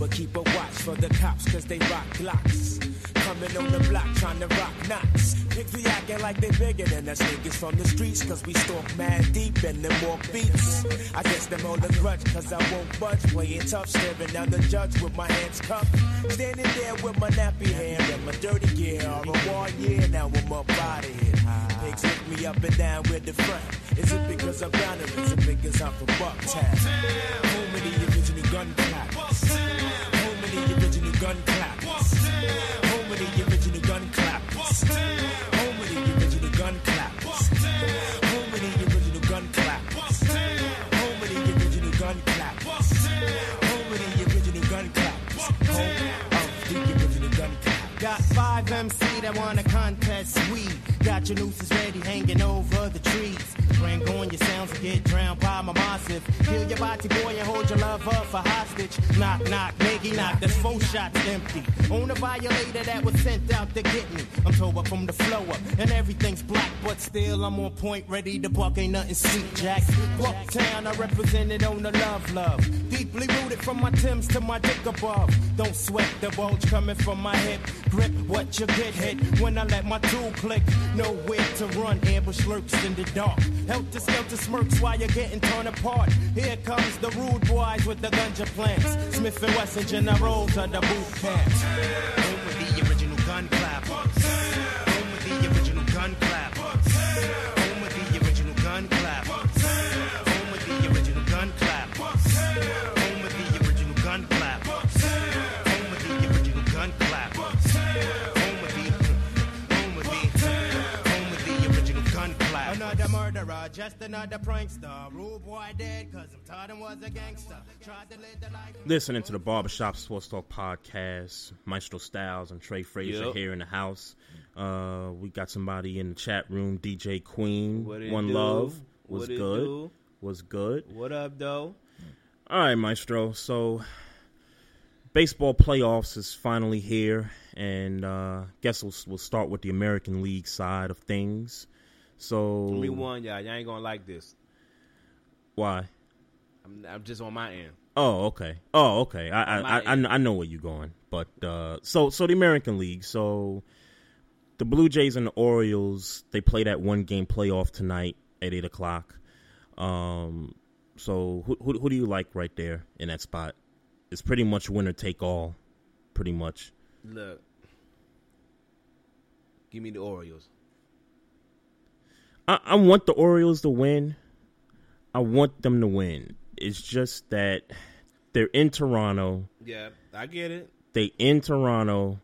But keep a watch for the cops, cause they rock glocks. Coming on the block trying to rock knots. Pigs be acting like they bigger than us niggas from the streets, cause we stalk mad deep and them walk beats. I guess them all a grudge, cause I won't budge. Playing tough, staring down the judge with my hands cuffed. Standing there with my nappy hair and my dirty gear. All a war year, now I'm up out of here. Pigs lift me up and down with the front. Is it because I'm down or is it because I'm from Bucktown? Home of the original gun clappers. Home of the original gun clappers. Of the original gun clappers. Home of the original gun clappers. Home of the original gun clappers. Home of the original gun clappers. Home of the original gun clappers. Home of the original gun clappers. Got five MC that want a contest. We got your nooses ready, hanging over the trees. Your sounds get drowned by my massive. Kill your body boy and hold your lover for hostage. Knock, knock, Maggie, knock. That's four shots empty. On a violator that was sent out to get me. I'm told up from the flow up, and everything's black, but still I'm on point, ready to buck. Ain't nothing sweet, Jack. Bucktown, I represented on the love, love. Deeply rooted from my Timbs to my dick above. Don't sweat the bulge coming from my hip. Grip what you get hit when I let my tool click. Nowhere to run, ambush lurks in the dark. Helter skelter smirks while you're getting torn apart. Here comes the rude boys with the ganja plants. Smith and Wesson generals the boot camps. Just another prankster. Rude boy dead, cause him taught him was a gangster. Tried to live the life. Listening to the Barbershop Sports Talk podcast, Maestro Styles and Trey Fraser Yep. here in the house. Uh, we got somebody in the chat room, DJ Queen. What it One do? Love was What it good. do? Was good. What up, though? All right, Maestro. So, baseball playoffs is finally here, and uh, guess we'll, we'll start with the American League side of things. So, warn y'all, y'all ain't gonna like this. why? I'm, I'm just on my end. Oh, okay. Oh, okay. I I, I, I, I know where you're going, but uh, so so the American League. So the Blue Jays and the Orioles they play that one game playoff tonight at eight o'clock. Um, so who, who who do you like right there in that spot? It's pretty much winner take all, pretty much. Look, give me the Orioles. I, I want the Orioles to win. I want them to win. It's just that they're in Toronto. Yeah, I get it. they in Toronto.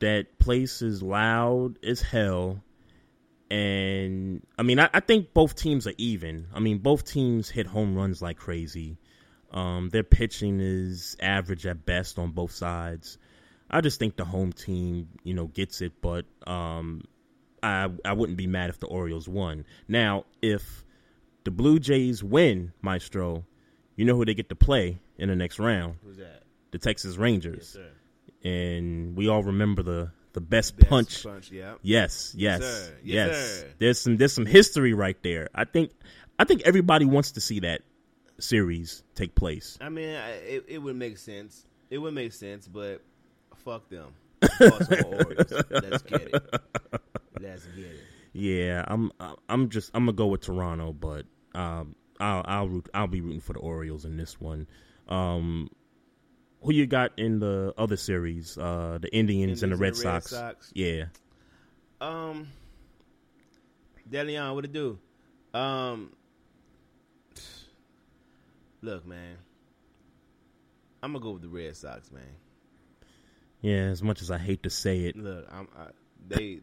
That place is loud as hell. And I mean, I, I think both teams are even. I mean, both teams hit home runs like crazy. Um, their pitching is average at best on both sides. I just think the home team, you know, gets it. But um, I I wouldn't be mad if the Orioles won. Now, if the Blue Jays win, Maestro, you know who they get to play in the next round? Who's that? The Texas Rangers. Yes, sir. And we all remember the the best, Best punch. punch, yeah. Yes, Yes, yes, yes. Yes. There's some there's some history right there. I think I think everybody wants to see that series take place. I mean, I, it, it would make sense. It would make sense, but fuck them. Baltimore Orioles. Let's get it. It. Yeah, I'm I'm just I'm gonna go with Toronto, but um, I'll I'll root I'll be rooting for the Orioles in this one. Um, who you got in the other series? Uh, the Indians, and the Red, and the Red Sox. Sox. Yeah, Um, Deleon, what it do? Um, look, man, I'm gonna go with the Red Sox, man. yeah. As much as I hate to say it, Look, I'm I, they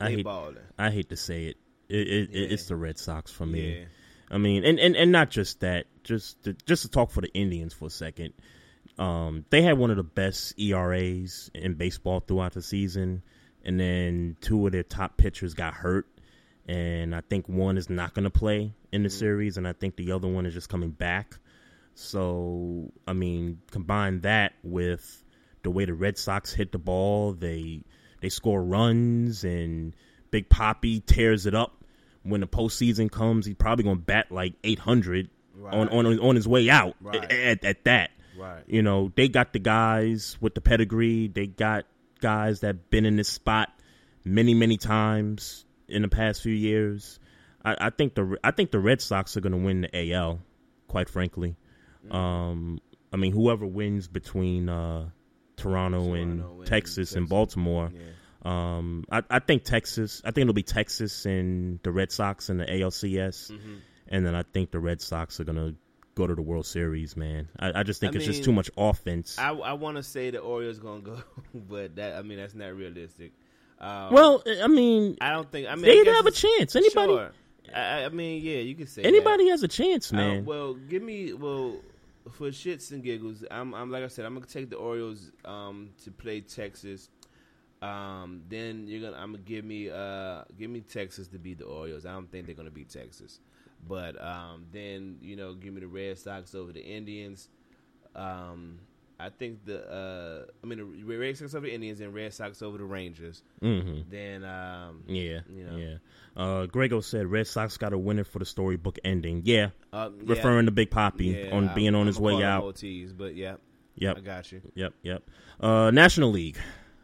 I hate balling. I hate to say it. It, it, Yeah. It's the Red Sox for me. Yeah. I mean, and, and, and not just that. Just to, just to talk for the Indians for a second. Um, they had one of the best ERAs in baseball throughout the season, and then two of their top pitchers got hurt, and I think one is not going to play in the series, and I think the other one is just coming back. So, I mean, combine that with the way the Red Sox hit the ball, they they score runs, and Big Papi tears it up. When the postseason comes, he's probably going to bat like 800 on, on on his way out. Right. At, at that, Right. You know, they got the guys with the pedigree. They got guys that been in this spot many many times in the past few years. I, I think the I think the Red Sox are going to win the AL. Quite frankly, Mm-hmm. um, I mean, whoever wins between uh, Toronto, and Toronto Texas, and Baltimore. Yeah. Um, I, I think Texas. I think it'll be Texas and the Red Sox and the ALCS, Mm-hmm. and then I think the Red Sox are gonna go to the World Series. Man, I, I just think I it's just too much offense. I I want to say the Orioles gonna go, but that I mean that's not realistic. Um, well, I mean, I don't think. I mean, they I have a chance. Anybody, Sure. I, I mean, yeah, you can say anybody that. has a chance, Uh, man. well, give me well for shits and giggles. I'm, I'm like I said, I'm gonna take the Orioles um, to play Texas. Um, then you're gonna I'm gonna give me uh give me Texas to beat the Orioles. I don't think they're gonna beat Texas, but um, then you know give me the Red Sox over the Indians. Um, I think the uh, I mean the Red Sox over the Indians and Red Sox over the Rangers. Mhm. Then um, yeah, you know. yeah. Uh, Grego said Red Sox got a winner for the storybook ending. Yeah, Uh, yeah. referring to Big Papi Yeah, on I- being on I'ma his way out. OTs, but yeah, Yep. I got you. Yep, yep. Uh, National League.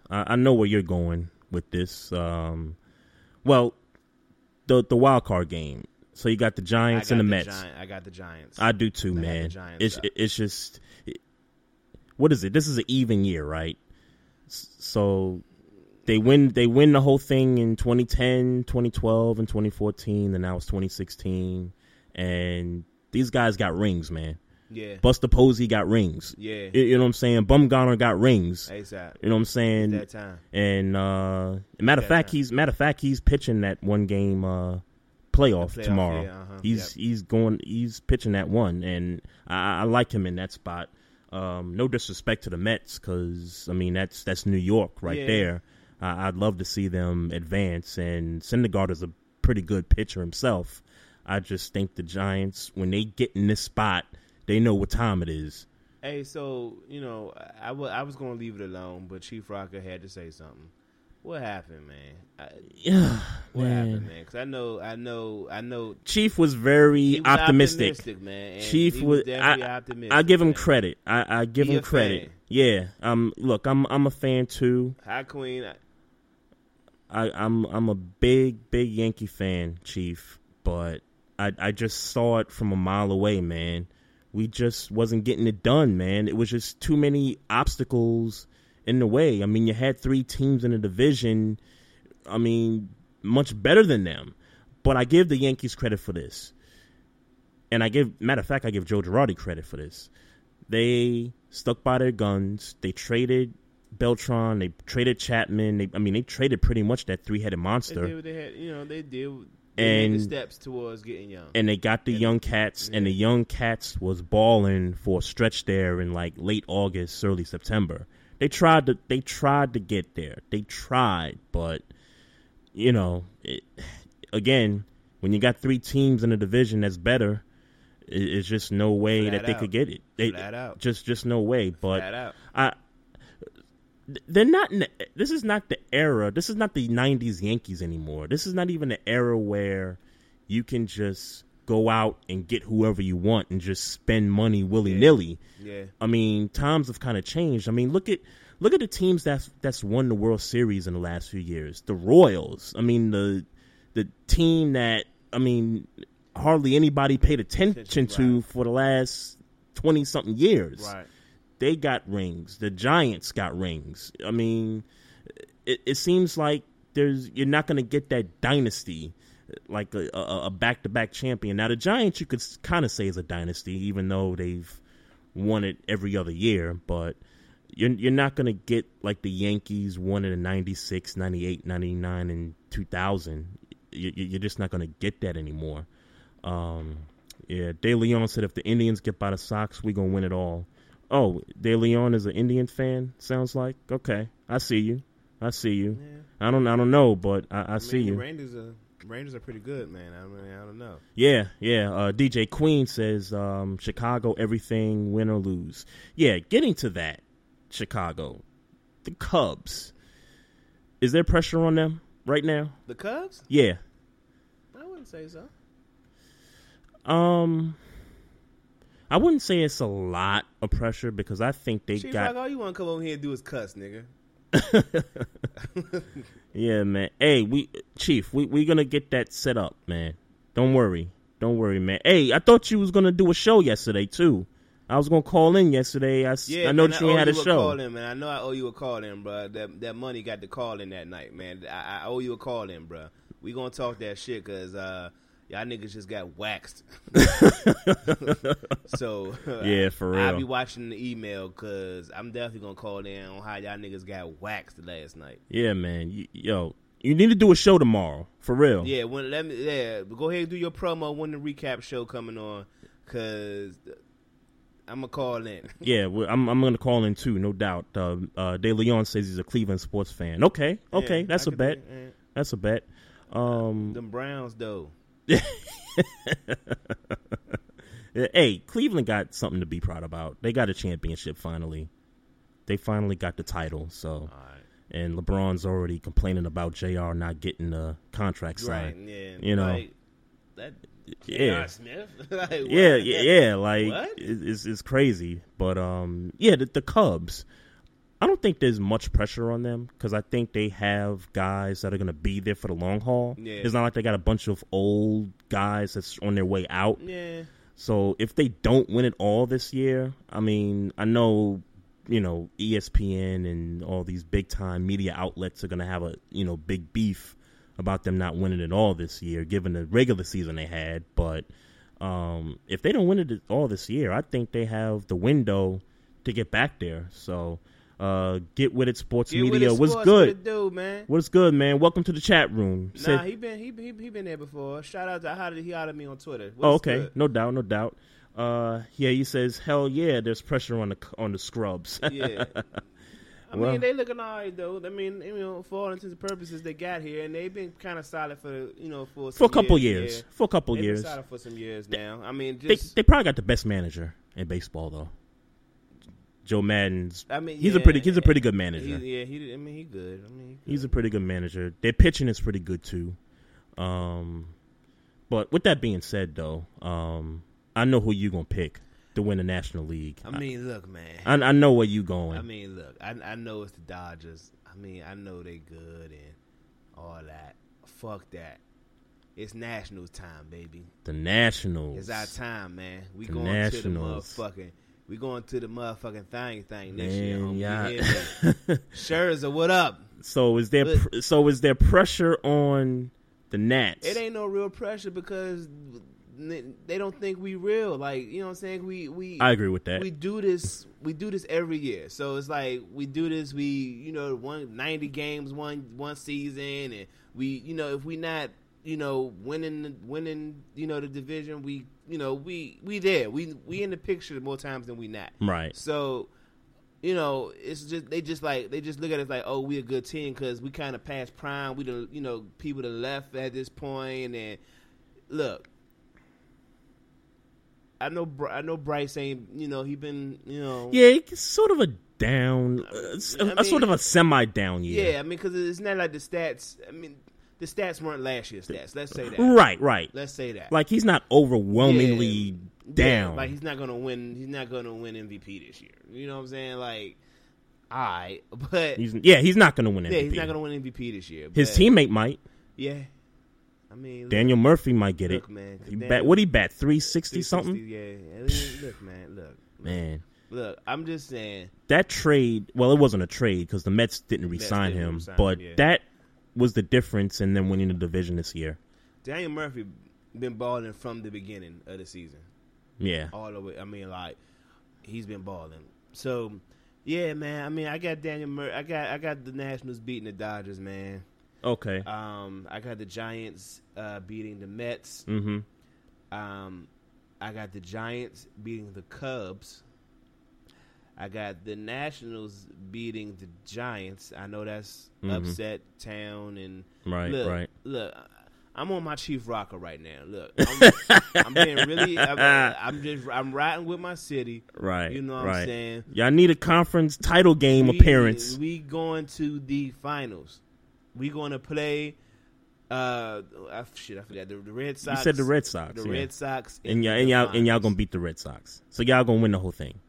I, I know where you're going with this. Um, well, the the wild card game. So you got the Giants I and got the Mets. I got the Giants. I do too, I got the man. Giants. It's it's just what is it? This is an even year, right? So they win they win the whole thing in 2010, 2012 and 2014 and now it's 2016 and these guys got rings, man. Yeah. Buster Posey got rings. Yeah. You, you know what I'm saying? Bumgarner got rings. ASAP. You know what I'm saying? That time. And uh matter of fact, time. he's matter of fact he's pitching that one game uh playoff, playoff, tomorrow. yeah, uh-huh, He's he's going he's pitching that one, and I, I like him in that spot. Um, no disrespect to the Mets, because I mean that's that's New York right Yeah. there. I I'd love to see them advance, and Syndergaard is a pretty good pitcher himself. I just think the Giants, when they get in this spot, they know what time it is. Hey, so you know, I wa- I was gonna leave it alone, but Chief Rocker had to say something. What happened, man? I, Yeah, what man. happened, man? Because I know, I know, I know. Chief was very was optimistic. optimistic, man, Chief was was. definitely I, optimistic, I give him man. credit. I, I give He him credit. fan. Yeah. Um. Look, I'm I'm a fan too. Hi, Queen. I, I'm I'm a big big Yankee fan, Chief. But I I just saw it from a mile away, man. We just wasn't getting it done, man. It was just too many obstacles in the way. I mean, you had three teams in the division. I mean, much better than them. But I give the Yankees credit for this. And I give, matter of fact, I give Joe Girardi credit for this. They stuck by their guns. They traded Beltran. They traded Chapman. They, I mean, they traded pretty much that three-headed they monster. did what they had. You know, they did. They made the And- steps towards getting young. and they got the young cats, and the young cats was balling for a stretch there in like late August, early September. They tried to they tried to get there. They tried, but you know, it, again, when you got three teams in a division that's better, it, it's just no way Flat that they out. could get it. They. Just just no way. But. I they're not the, this is not the era this is not the 90s yankees anymore this is not even the era where you can just go out and get whoever you want and just spend money willy-nilly Yeah. i mean times have kind of changed i mean look at look at the teams that's that's won the world series in the last few years the royals i mean the the team that i mean hardly anybody paid attention to for the last 20 something years Right. they got rings. The Giants got rings. I mean, it, it seems like there's you're not going to get that dynasty like a, a, a back-to-back champion. Now the Giants you could kind of say is a dynasty, even though they've won it every other year. But you're you're not going to get like the Yankees won it in 96, 98, 99, and 2000. You, you- you're just not going to get that anymore. Um, yeah, De Leon said if the Indians get by the Sox, we gonna win it all. Oh, De Leon is an Indian fan. Sounds like okay. I see you. I see you. I don't. I don't know, but I, I, see mean, you. Rangers are Rangers are pretty good, man. I mean, I don't know. Yeah, yeah. Uh, DJ Queen says um, Chicago, everything, win or lose. Yeah, getting to that, Chicago, the Cubs. Is there pressure on them right now? The Cubs? Yeah. I wouldn't say so. Um, I wouldn't say it's a lot of pressure because I think they Chief got. Rock, all you want to come over here and do is cuss, nigga. Yeah, man. Hey, we Chief, we we gonna get that set up, man. Don't worry, don't worry, man. Hey, I thought you was gonna do a show yesterday too. I was gonna call in yesterday. I, Yeah, I know man, that you ain't had a you show. call in, man. I know I owe you a call in, bro. That that money got the call in that night, man. I, I owe you a call in, bro. We gonna talk that shit because uh, y'all niggas just got waxed. so Yeah, for real. I'll be watching the email because I'm definitely gonna call in on how y'all niggas got waxed last night. Yeah, man. You, yo, you need to do a show tomorrow for real. Yeah, when let me yeah, go ahead and do your promo when the recap show coming on, cause I'm gonna call in. Yeah, well, I'm I'm gonna call in too, no doubt. Uh, uh, De Leon says he's a Cleveland sports fan. Okay, okay, Yeah, that's a could bet. do it, yeah. That's a bet. Um, Them Browns though. Hey, Cleveland got something to be proud about. They got a championship finally. They finally got the title. So, and LeBron's already complaining about J.R. not getting the contract Right, signed. yeah. you know, Like, that yeah, Smith? Like, yeah, yeah, yeah. Like it- it's it's crazy, but um, yeah, the, the Cubs. I don't think there's much pressure on them because I think they have guys that are going to be there for the long haul. Yeah. It's not like they got a bunch of old guys that's on their way out. Yeah. So if they don't win it all this year, I mean, I know, you know, ESPN and all these big time media outlets are going to have a, you know, big beef about them not winning it all this year, given the regular season they had. But um, if they don't win it all this year, I think they have the window to get back there. So Uh, get with it, sports Get media. it, What's sports, good? what do, man? What's good, man? Welcome to the chat room. Nah, Said- he been he he, he been there before. Shout out to how did he hollered me on Twitter. oh, okay, good? no doubt, no doubt. Uh, yeah, he says, hell yeah, there's pressure on the on the scrubs. Yeah. I Well- mean, they looking alright though. I mean, you know, for all intents and purposes, they got here and they've been kind of solid for you know for For a couple years. years. yeah. For a couple They've years. Been solid for some years now. I mean, they they probably got the best manager in baseball though. Joe Maddon's. I mean, he's a pretty he's a pretty good manager. He, yeah, he. I mean, he good. I mean, He's a pretty good manager. Their pitching is pretty good too. Um, but with that being said, though, um, I know who you gonna pick to win the National League. I mean, look, man. I, I know where you going. I mean, look, I I know it's the Dodgers. I mean, I know they good and all that. Fuck that. It's Nationals time, baby. the Nationals. It's our time, man. We The going Nationals. to the motherfucking. We going to the motherfucking thing thing next Man, year, homie. yeah. Scherzer, what up? So is there pr- so is there pressure on the Nats? It ain't no real pressure because they don't think we real. Like you know what I'm saying? We we I agree with that. We do this. We do this every year. So it's like we do this. We you know one ninety games one one season, and we you know if we not you know winning winning you know the division, we you know we we there. We we in the picture more times than we not. Right. So you know, it's just they just like they just look at us like, oh, we a good team because we kind of past prime. We the you know people that left at this point, and look, I know I know Bryce ain't you know he been you know Yeah, it's sort of a down, uh, I a, a sort of a semi down year. yeah. I mean, because it's not like the stats. I mean, the stats weren't last year's stats. Let's say that. Right, right. Let's say that. Like he's not overwhelmingly Yeah. down. Yeah, like he's not gonna win. He's not gonna win MVP this year. You know what I'm saying? Like, right, but He's- yeah, he's not gonna win Yeah, he's not gonna win MVP this year. His teammate might. Yeah, I mean, Daniel Murphy might get look, it. man, He Daniel- bat, what he bat? Three sixty something. Yeah, I mean, look, man, look, Man, look. I'm just saying. that trade. Well, it wasn't a trade because the Mets didn't Mets re-sign didn't him, re-sign but him, yeah. that was the difference in them winning the division this year. Daniel Murphy been balling from the beginning of the season. Yeah. all the way. I mean, like he's been balling. So, yeah, man. I mean, I got Daniel Murphy. I got I got the Nationals beating the Dodgers, man. Okay. Um, I got the Giants uh, beating the Mets. Mm-hmm. Um, I got the Giants beating the Cubs. I got the Nationals beating the Giants. I know that's Mhm. upset town and Right, look, right. Look, I'm on my chief rocker right now. Look, I'm, I'm being really. I'm, I'm just. I'm riding with my city. Right. You know what right. I'm saying? Y'all need a conference title game We- appearance. We going to the finals. We going to play. Uh, I, shit, I forgot the, the Red Sox. You said the Red Sox. The yeah. Red Sox. And in y'all and y'all and y'all gonna beat the Red Sox. So y'all gonna win the whole thing.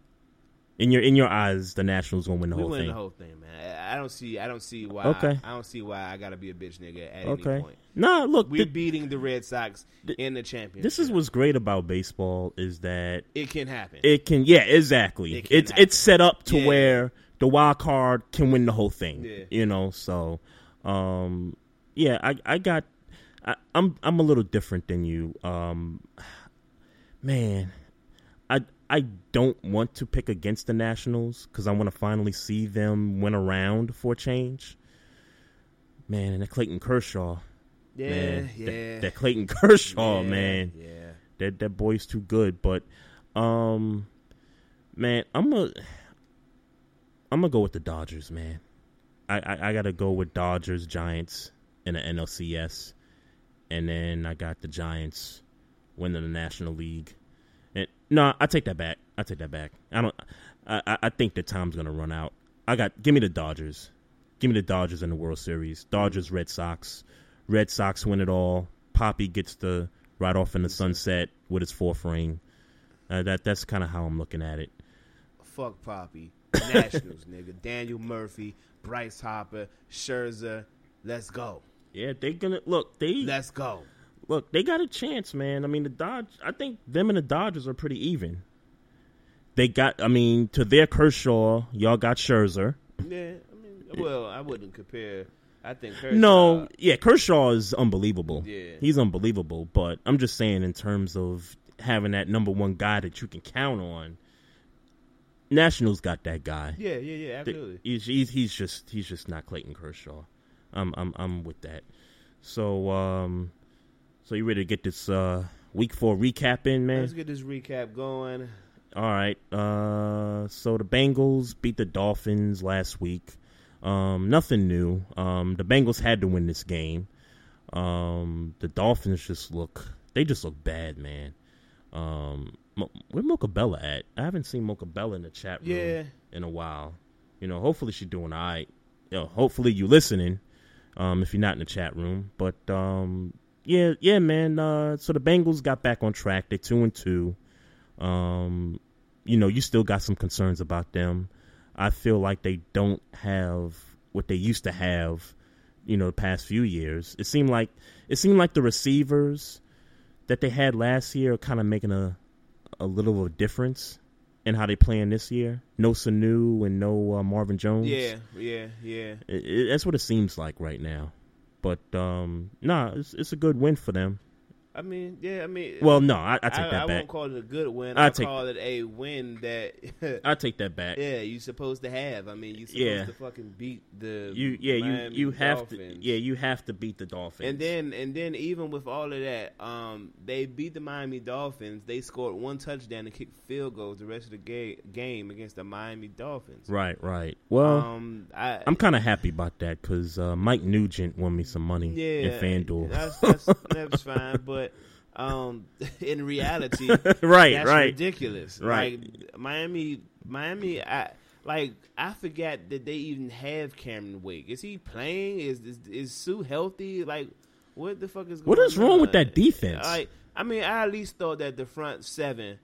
In your in your eyes, the Nationals gonna win the we whole win thing. the whole thing, man. I, don't see. I don't see why. Okay. I don't see why I gotta be a bitch nigga at Okay. any point. Nah, look, we're th- beating the Red Sox in the championship. This is what's great about baseball is that It can happen. It can, yeah, exactly. It it's happen. it's set up to Yeah. where the wild card can win the whole thing. Yeah. You know, so um, yeah, I I got I, I'm I'm a little different than you. Um, man, I I don't want to pick against the Nationals because I want to finally see them win around for a change. Man, and that Clayton Kershaw. Yeah, man, yeah. That, Clayton Kershaw, Yeah, man. yeah. That that boy's too good. But um man, I'm a I'm gonna go with the Dodgers, man. I, I, I gotta go with Dodgers, Giants in the NLCS. And then I got the Giants winning the National League. And no, I take that back. I take that back. I don't I, I- think the time's gonna run out. I got give me the Dodgers. Give me the Dodgers in the World Series. Dodgers, Red Sox. Red Sox win it all. Papi gets the right off in the sunset with his fourth ring. Uh, that that's kind of how I'm looking at it. Fuck Papi. Nationals, nigga. Daniel Murphy, Bryce Harper, Scherzer. Let's go. Yeah, they're gonna look. They let's go. Look, they got a chance, man. I mean, the Dodge. I think them and the Dodgers are pretty even. They got. I mean, to their Kershaw, y'all got Scherzer. Yeah, I mean, well, I wouldn't compare. I think Kershaw, No, yeah, Kershaw is unbelievable. Yeah. he's unbelievable. But I'm just saying, in terms of having that number one guy that you can count on, Nationals got that guy. Yeah, yeah, yeah, absolutely. He's, he's he's just he's just not Clayton Kershaw. I'm I'm I'm with that. So um, so you ready to get this uh week four recap in, man? Let's get this recap going. All right. Uh, so the Bengals beat the Dolphins last week. Um, nothing new. Um, the Bengals had to win this game. Um, the Dolphins just look they just look bad, man. Um, where Mocha Bella at? I haven't seen Mocha Bella in the chat room Yeah. in a while. You know, hopefully she's doing all right. You know, hopefully you listening. Um, if you're not in the chat room, but um, yeah, yeah, man. Uh, so the Bengals got back on track. They're two and two. Um, you know, you still got some concerns about them. I feel like they don't have what they used to have. You know, the past few years, it seemed like it seemed like the receivers that they had last year are kind of making a a little of a difference in how they playing this year. No Sanu and no uh, Marvin Jones. Yeah, yeah, yeah. It, it, that's what it seems like right now. But um, nah, it's it's a good win for them. I mean, yeah, I mean. Well, no, I- I take that I back. won't call it a good win. I I take- call it a win that. I take that back. Yeah, you supposed to have. I mean, you supposed Yeah. to fucking beat the You yeah Miami you you have Dolphins. to yeah you have to beat the Dolphins. And then and then even with all of that, um, they beat the Miami Dolphins. They scored one touchdown and kicked field goals the rest of the ga- game against the Miami Dolphins. right right. Well, Um, I- I'm kind of happy about that because uh, Mike Nugent won me some money Yeah, in FanDuel. That's, that's, that's fine, but um, in reality, Right, that's right. ridiculous. Right. Like Miami, Miami, I like. I forgot that they even have Cameron Wake. Is he playing? Is is, is Suh healthy? Like, what the fuck is going What is wrong with that defense? Like, I mean, I at least thought that the front seven.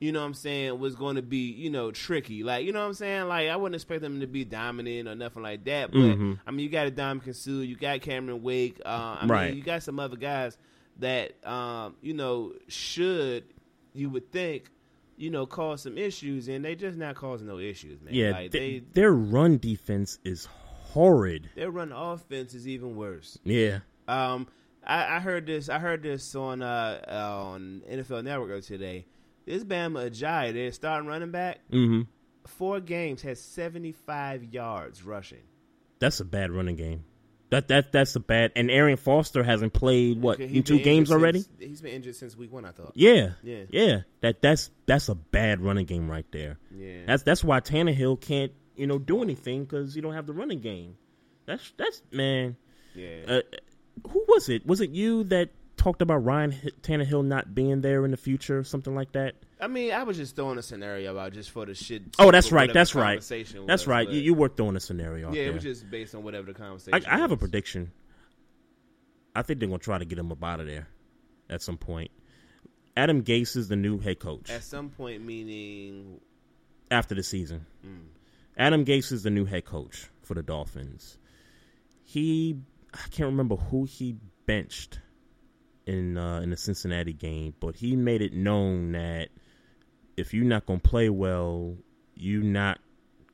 You know what I'm saying was going to be you know tricky like you know what I'm saying like I wouldn't expect them to be dominant or nothing like that but Mhm. I mean you got a Dom Suh you got Cameron Wake uh, I Right. mean you got some other guys that um, you know should you would think you know cause some issues and they just not causing no issues man yeah, like th- they their run defense is horrid. their run offense is even worse Yeah. um, I, I heard this. I heard this on uh, on NFL Network today. This Bama Ajayi, their starting running back, hmm four games has seventy five yards rushing. That's a bad running game. That that that's a bad. And Arian Foster hasn't played what in two games already. since- he's been injured since week one. I thought. Yeah, yeah, yeah. That that's that's a bad running game right there. Yeah. That's that's why Tannehill can't you know do anything because you don't have the running game. That's that's man. Yeah. Uh, who was it? Was it you that talked about Ryan H- Tannehill not being there in the future, something like that? I mean, I was just throwing a scenario out just for the shit. Oh, that's right. That's right. That's right. You, you worked on a scenario. Yeah, it was just based on whatever the conversation. I, I have a prediction. I think they're gonna try to get him up out of there at some point. Adam Gase is the new head coach At some point, meaning after the season. Mm. Adam Gase is the new head coach for the Dolphins. He, I can't remember who he benched in uh, in the Cincinnati game, but he made it known that if you're not gonna play well, you're not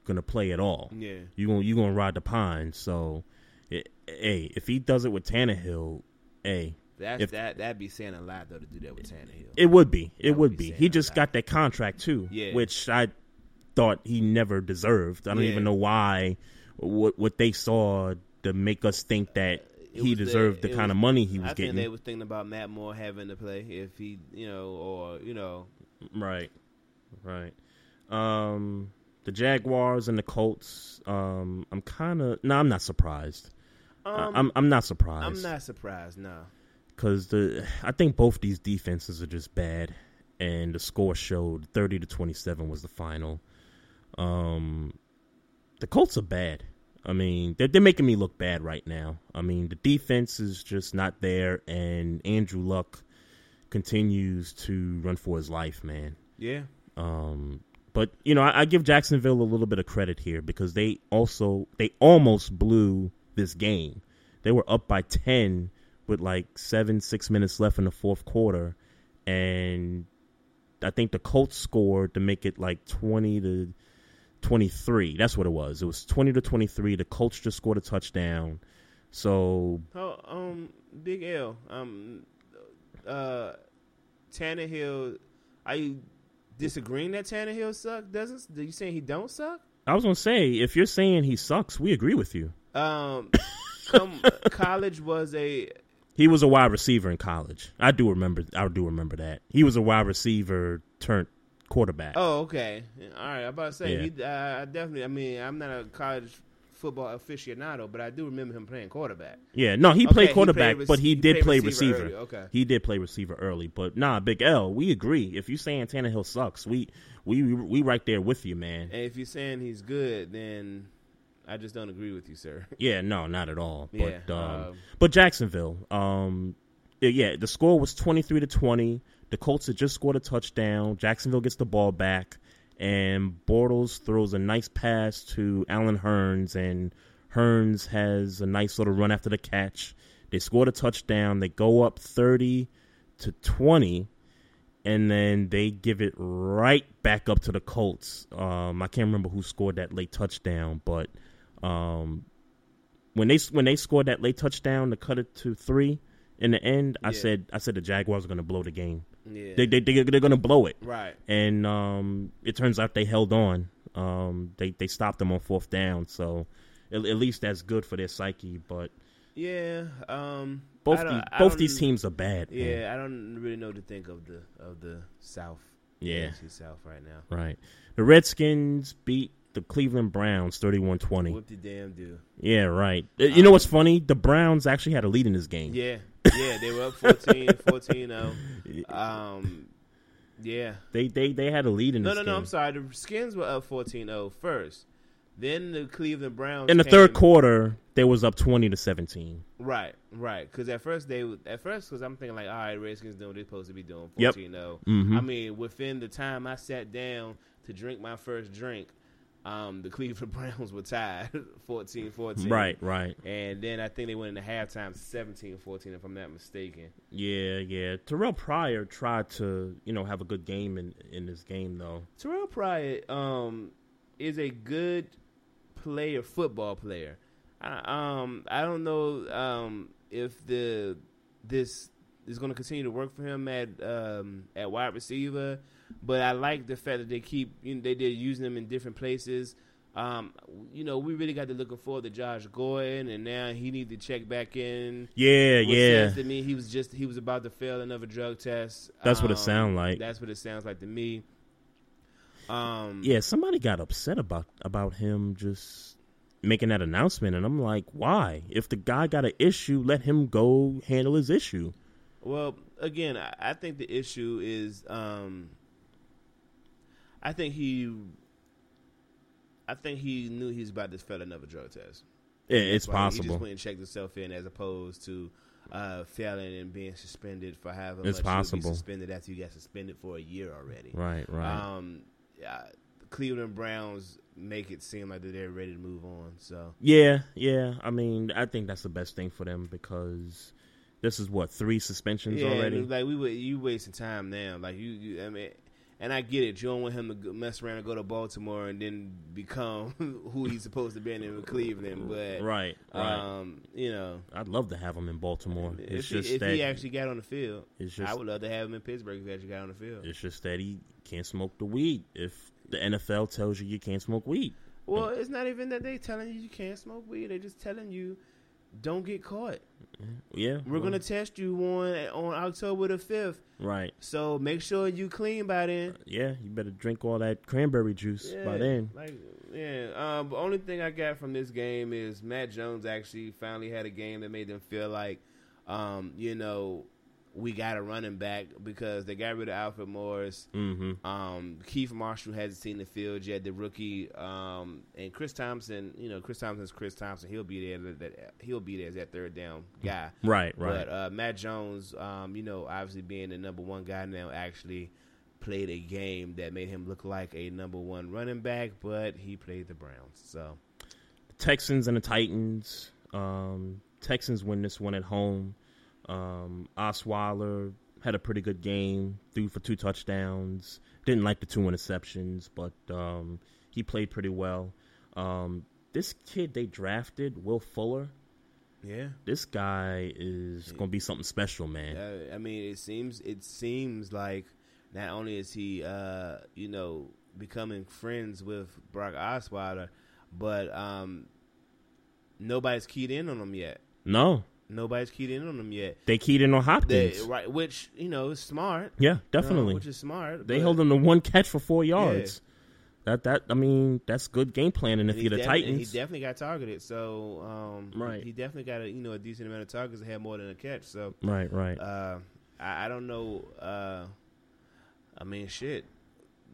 gonna play at all. Yeah. you gonna you gonna ride the pine. So, it, hey, if he does it with Tannehill, hey, that's if, that that'd be saying a lot though to do that with Tannehill. it would be. It would would be. be He just got that contract too, Yeah. which I thought he never deserved. I don't Yeah. even know why. What what they saw to make us think that he deserved the, it kind was- of money he was I getting. think they was thinking about Matt Moore having to play if he, you know, or you know, Right, right. Um, the Jaguars and the Colts. Um, I'm kind of no, I'm not surprised. I- Um, I'm I'm not surprised. I'm not surprised. No, because the I think both these defenses are just bad, and the score showed thirty to twenty seven was the final. Um, the Colts are bad. I mean, they're, they're making me look bad right now. I mean, the defense is just not there, and Andrew Luck continues to run for his life, man. Yeah. Um, but you know, I, I give Jacksonville a little bit of credit here because they also they almost blew this game. They were up by ten with like seven six minutes left in the fourth quarter, and I think the Colts scored to make it like twenty to twenty three. That's what it was. It was twenty to twenty three. The Colts just scored a touchdown. So Oh, um, Big L, um, uh, Tannehill, are you disagreeing that Tannehill suck? Doesn't? Are you saying he don't suck? I was gonna say if you're saying he sucks, we agree with you. Um, come, college was a He was a wide receiver in college. I do remember. I do remember that he was a wide receiver turned quarterback. Oh, okay. All right. I'm about to say Yeah. he. Uh, I definitely. I mean, I'm not a college football aficionado, but I do remember him playing quarterback. Yeah, no, he Okay, played he quarterback, but he, he did play receiver receiver. okay. He did play receiver early, but nah, Big L, we agree. If you saying Tannehill sucks, we we we right there with you, man. And if you're saying he's good, then I just don't agree with you, sir. Yeah, no, not at all. Yeah, But um, um, but Jacksonville, um, yeah, yeah, the score was twenty three to twenty. The Colts had just scored a touchdown. Jacksonville gets the ball back, and Bortles throws a nice pass to Allen Hurns, and Hurns has a nice little run after the catch. They scored a touchdown. They go up thirty to twenty. And then they give it right back up to the Colts. Um, I can't remember who scored that late touchdown, but um, when they when they scored that late touchdown to cut it to three in the end, I said I said the Jaguars are going to blow the game. Yeah. They they, they they're going to blow it. Right. And um, it turns out they held on. Um, they they stopped them on fourth down, so at, at least that's good for their psyche. But Yeah. Um. both the, both these teams are bad. man. Yeah, I don't really know what to think of the of the South. Yeah. AFC South right now. Right. The Redskins beat the Cleveland Browns 31-20. Whoop the damn do. Yeah, right. Uh, You know what's funny? The Browns actually had a lead in this game. Yeah, yeah, they were up 14, 14 0. Um, yeah. They they they had a lead in No, no, game. no, I'm sorry. The Skins were up 14 0 first. Then the Cleveland Browns. In the came- third quarter, they was up 20 to 17. Right, right. Because at first they, at first, because I'm thinking like, all right, Redskins doing what they're supposed to be doing, Yep. 14 0. Mhm. I mean, within the time I sat down to drink my first drink, um, the Cleveland Browns were tied 14 14. Right, right. And then I think they went into halftime 17 14, if I'm not mistaken. Yeah, yeah. Terrelle Pryor tried to, you know, have a good game in in this game though. Terrelle Pryor um, is a good player, football player. I, um, I don't know um, if the this is going to continue to work for him at um, at wide receiver, but I like the fact that they keep you know, they did using them in different places. Um, you know, we really got to looking forward to Josh Gordon, and now he needs to check back in. Yeah, What yeah. to me, he was just he was about to fail another drug test. That's what it sounds like. That's what it sounds like to me. Um, Yeah, somebody got upset about about him just making that announcement and I'm like, "Why? If the guy got an issue, let him go handle his issue." Well, again, I, I think the issue is, um, I think he, I think he knew he was about to fail another drug test. Yeah, it's possible. He just went and checked himself in as opposed to uh, failing and being suspended for however It's possible. be suspended after you got suspended for a year already. Right, right. Um, yeah, Cleveland Browns make it seem like that they're ready to move on. So Yeah, yeah. I mean, I think that's the best thing for them because this is what three suspensions yeah, already. like we were, you wasting time now. Like you, you, I mean, and I get it. You don't want him to mess around and go to Baltimore and then become who he's supposed to be in Cleveland. But Right, right. um, you know, I'd love to have him in Baltimore. if, It's he, just if that he actually got on the field, It's just- I would love to have him in Pittsburgh if he actually got on the field. it's just that he can't smoke the weed. If the NFL tells you you can't smoke weed, Well, it's not even that they telling you you can't smoke weed. They're just telling you don't get caught. yeah, We're well, gonna test you on on October the fifth. right. So make sure you clean by then. Yeah, you better drink all that cranberry juice by then. Like, yeah. Um, the only thing I got from this game is Matt Jones actually finally had a game that made them feel like, um, you know, we got a running back because they got rid of Alfred Morris. Mm-hmm. Um, Keith Marshall hasn't seen the field yet. The rookie, um, and Chris Thompson. You know, Chris Thompson's Chris Thompson. He'll be there. That, he'll be there as that third down guy. Right, right. But uh, Matt Jones, um, you know, obviously being the number one guy now, actually played a game that made him look like a number one running back. But he played the Browns, so Texans and the Titans. Um, Texans win this one at home. Um, Osweiler had a pretty good game, threw for two touchdowns. Didn't like the two interceptions, but um, he played pretty well. Um, this kid they drafted, Will Fuller. yeah. This guy is going to be something special, man. Uh, I mean, it seems it seems like not only is he, uh, you know, becoming friends with Brock Osweiler, but um, nobody's keyed in on him yet. No, Nobody's keyed in on them yet. they keyed in on Hopkins. They, right, which you know is smart. yeah, definitely. which is smart. they held him to one catch for four yards. That that I mean that's good game planning if you're the he Titans. He definitely got targeted, so um, Right. He definitely got a you know a decent amount of targets and had more than a catch. So Right, right. Uh, I, I don't know. Uh, I mean, shit.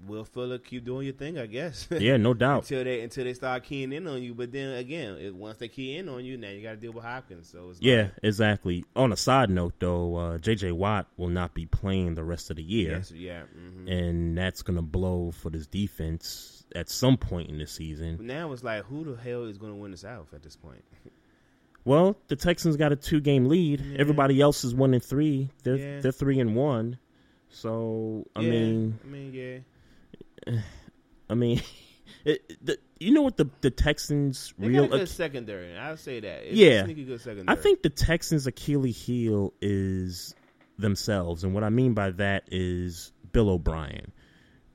Will Fuller keep doing your thing, I guess. Yeah, no doubt. until they until they start keying in on you, but then again, it, once they key in on you, now you got to deal with Hopkins. So it's Yeah, like, exactly. On a side note, though, uh, J.J. Watt will not be playing the rest of the year. Yes, yeah, mhm. And that's going to blow for this defense at some point in the season. But now it's like, who the hell is going to win the South at this point? Well, the Texans got a two game lead. Yeah. Everybody else is one and three. They're Yeah. they're three and one. So I Yeah, mean, I mean, yeah. I mean, it, the, you know what the the Texans They real got a secondary. I'll say that. It's yeah, a sneaky good secondary. I think the Texans' Achilles heel is themselves, and what I mean by that is Bill O'Brien,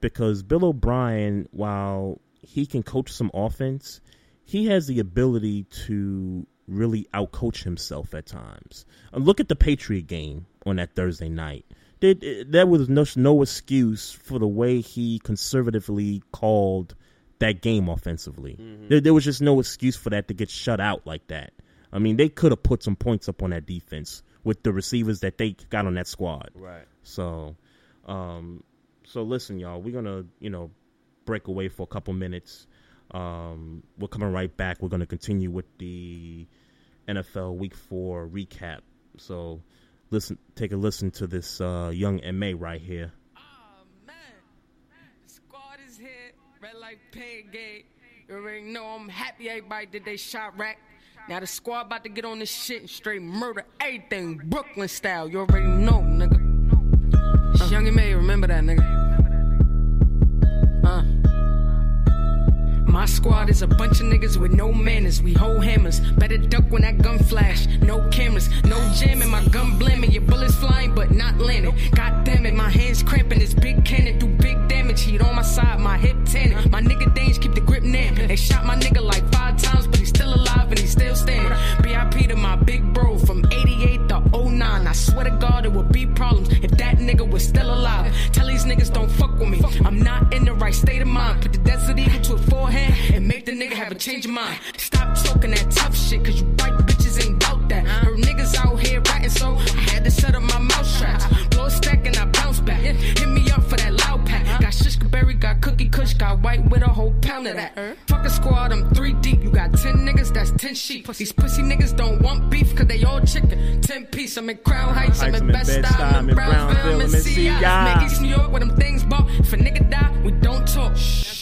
because Bill O'Brien, while he can coach some offense, he has the ability to really outcoach himself at times. Uh, Look at the Patriot game on that Thursday night. There, there was no, no excuse for the way he conservatively called that game offensively. There, there was just no excuse for that to get shut out like that. I mean, they could have put some points up on that defense with the receivers that they got on that squad. Right. So, um, so listen, y'all, we're gonna, you know, break away for a couple minutes. Um, we're coming right back. We're gonna continue with the NFL Week Four recap. So, listen, take a listen to this uh, young Ma right here. Squad is here, red light pay gate. You already know I'm happy everybody did they shot rack. Now the squad about to get on this shit and straight murder everything Brooklyn style. You already know, nigga. Uh, Young M.A, remember that, nigga. My squad is a bunch of niggas with no manners. We hold hammers. Better duck when that gun flash. No cameras, no jamming. My gun blaming. Your bullets flying, but not landing. God damn it, my hands cramping. This big cannon do big damage. Heat on my side, my hip tanning. My nigga Danes keep the grip near. They shot my nigga like five times, but he's still alive and he's still standing. BIP to my big bro swear to God, it would be problems if that nigga was still alive. Tell these niggas don't fuck with me. I'm not in the right state of mind. Put the desert eagle to a forehand and make the nigga have a change of mind. Stop talking that tough shit, cause you white bitches ain't bout that. Heard niggas out here ratting, so berry, got cookie kush, got white with a whole pound of that. Uh-huh. Fuck a squad, I'm three deep. You got ten niggas, that's ten sheep. These pussy niggas don't want beef, cause they all chicken. Ten piece, I'm in Crown Heights, I'm in Best Style, I'm in Brownsville, I'm in CI. Make East New York where them things bought. If a nigga die, we don't talk.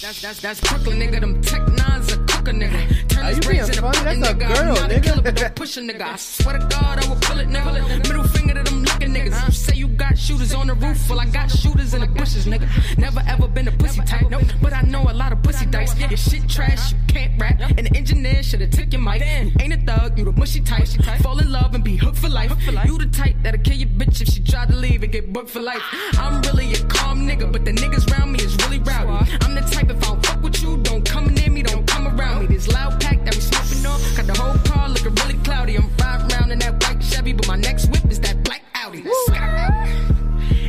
That's, that's, that's Brooklyn, nigga. Them tech nines a cooker, nigga. Turn Are his you brains being into button, a nigga. girl, I'm not a nigga. killer, but don't push a nigga. I swear to God, I will pull it, nigga. Middle finger to them looking niggas. Uh-huh. You say you got shooters on the roof, well, I got shooters in the bushes, nigga. Never ever been a pussy type, nope. But I know a lot of pussy dice. Your shit trash, you can't rap. And the engineer should've took your mic. You ain't a thug, you the mushy type. Fall in love and be hooked for life. You the type that'll kill your bitch if she tried to leave and get booked for life. I'm really a calm nigga, but the niggas round me is really rowdy. I'm the type if I don't fuck with you, don't come near me, don't come around me. This loud pack that we smoking on, got the whole car looking really cloudy. I'm riding around in that white Chevy, but my next whip is that black Audi.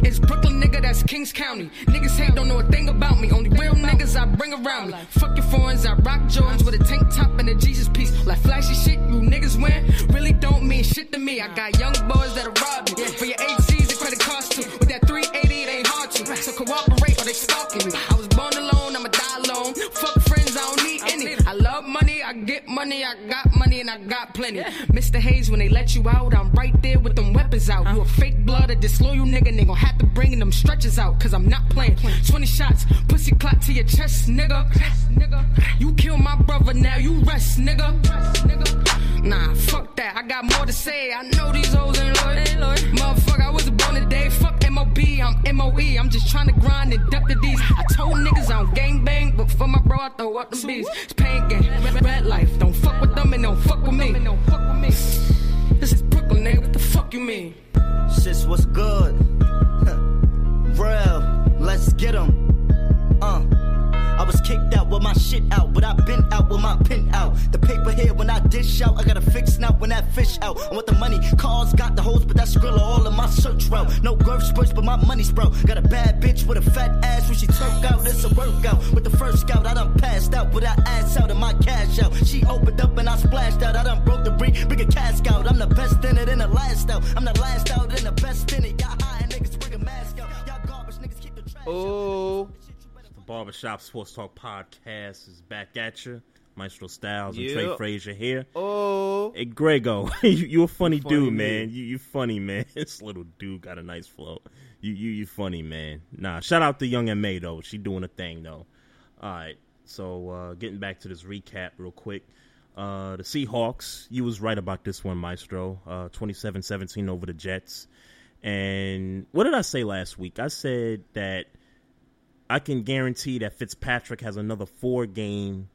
It's Brooklyn, that's Kings County. Niggas hate, don't know a thing about me. Only real niggas I bring around me. Fuck your foreigns, I rock Jordans with a tank top and a Jesus piece. Like flashy shit you niggas wear really don't mean shit to me. I got young boys that'll rob you. For your ACs and credit cards too. With that 380, it ain't hard to. So cooperate or they stalking you. I was born alone, I'ma die alone. Fuck friends, I don't need any. I love money, I get money, I got money and I got plenty. Mr. Hayes, when they let you out, I'm right there with them weapons out. You a fake blood, a disloyal nigga, and they gon' have to bring them stretches out, cause I'm not playing. 20 shots, pussy clot to your chest, nigga. nigga. You kill my brother, now you rest, nigga. Nah, fuck that, I got more to say. I know these hoes ain't loyal. Motherfucker, I was born today. Fuck MOB, I'm MOE. I'm just trying to grind and duck the D's. I told niggas I don't gang bang, but for my bro, I throw up the beats. It's pain game, red, red life. Don't fuck with them and don't fuck with me. This is Brooklyn, nigga. What the fuck you mean? Sis, what's good? Real. let's get 'em. Uh. I was kicked out with my shit out, but I been out with my pin out. The paper here when I dish out, I gotta fix now when that fish out. I want the money, cars got the hoes, but that's Skrilla all in my search route. No girth spurts, but my money's sprout. Got a bad bitch with a fat ass when she turk out, it's a workout. With the first scout, I done passed out with that ass out and my cash out. She opened up and I splashed out. I done broke the breed, bring a cask out. I'm the best in it and the last out. I'm the last out and the best in it. Y'all high and niggas bring a mask out. Y'all garbage niggas keep the trash. Oh. Barbershop Sports Talk Podcast is back at you. Maestro Styles and Yep. Trey Frazier here. Oh. Hey, Grego, you, you a funny, Funny dude, man. You you funny, man. This little dude got a nice flow. You you you funny, man. Nah, shout out to Young and May though. She doing a thing though. All right, so uh, getting back to this recap real quick. Uh, the Seahawks, you was right about this one, Maestro. Uh, 27-17 over the Jets. And what did I say last week? I said that I can guarantee that Fitzpatrick has another four game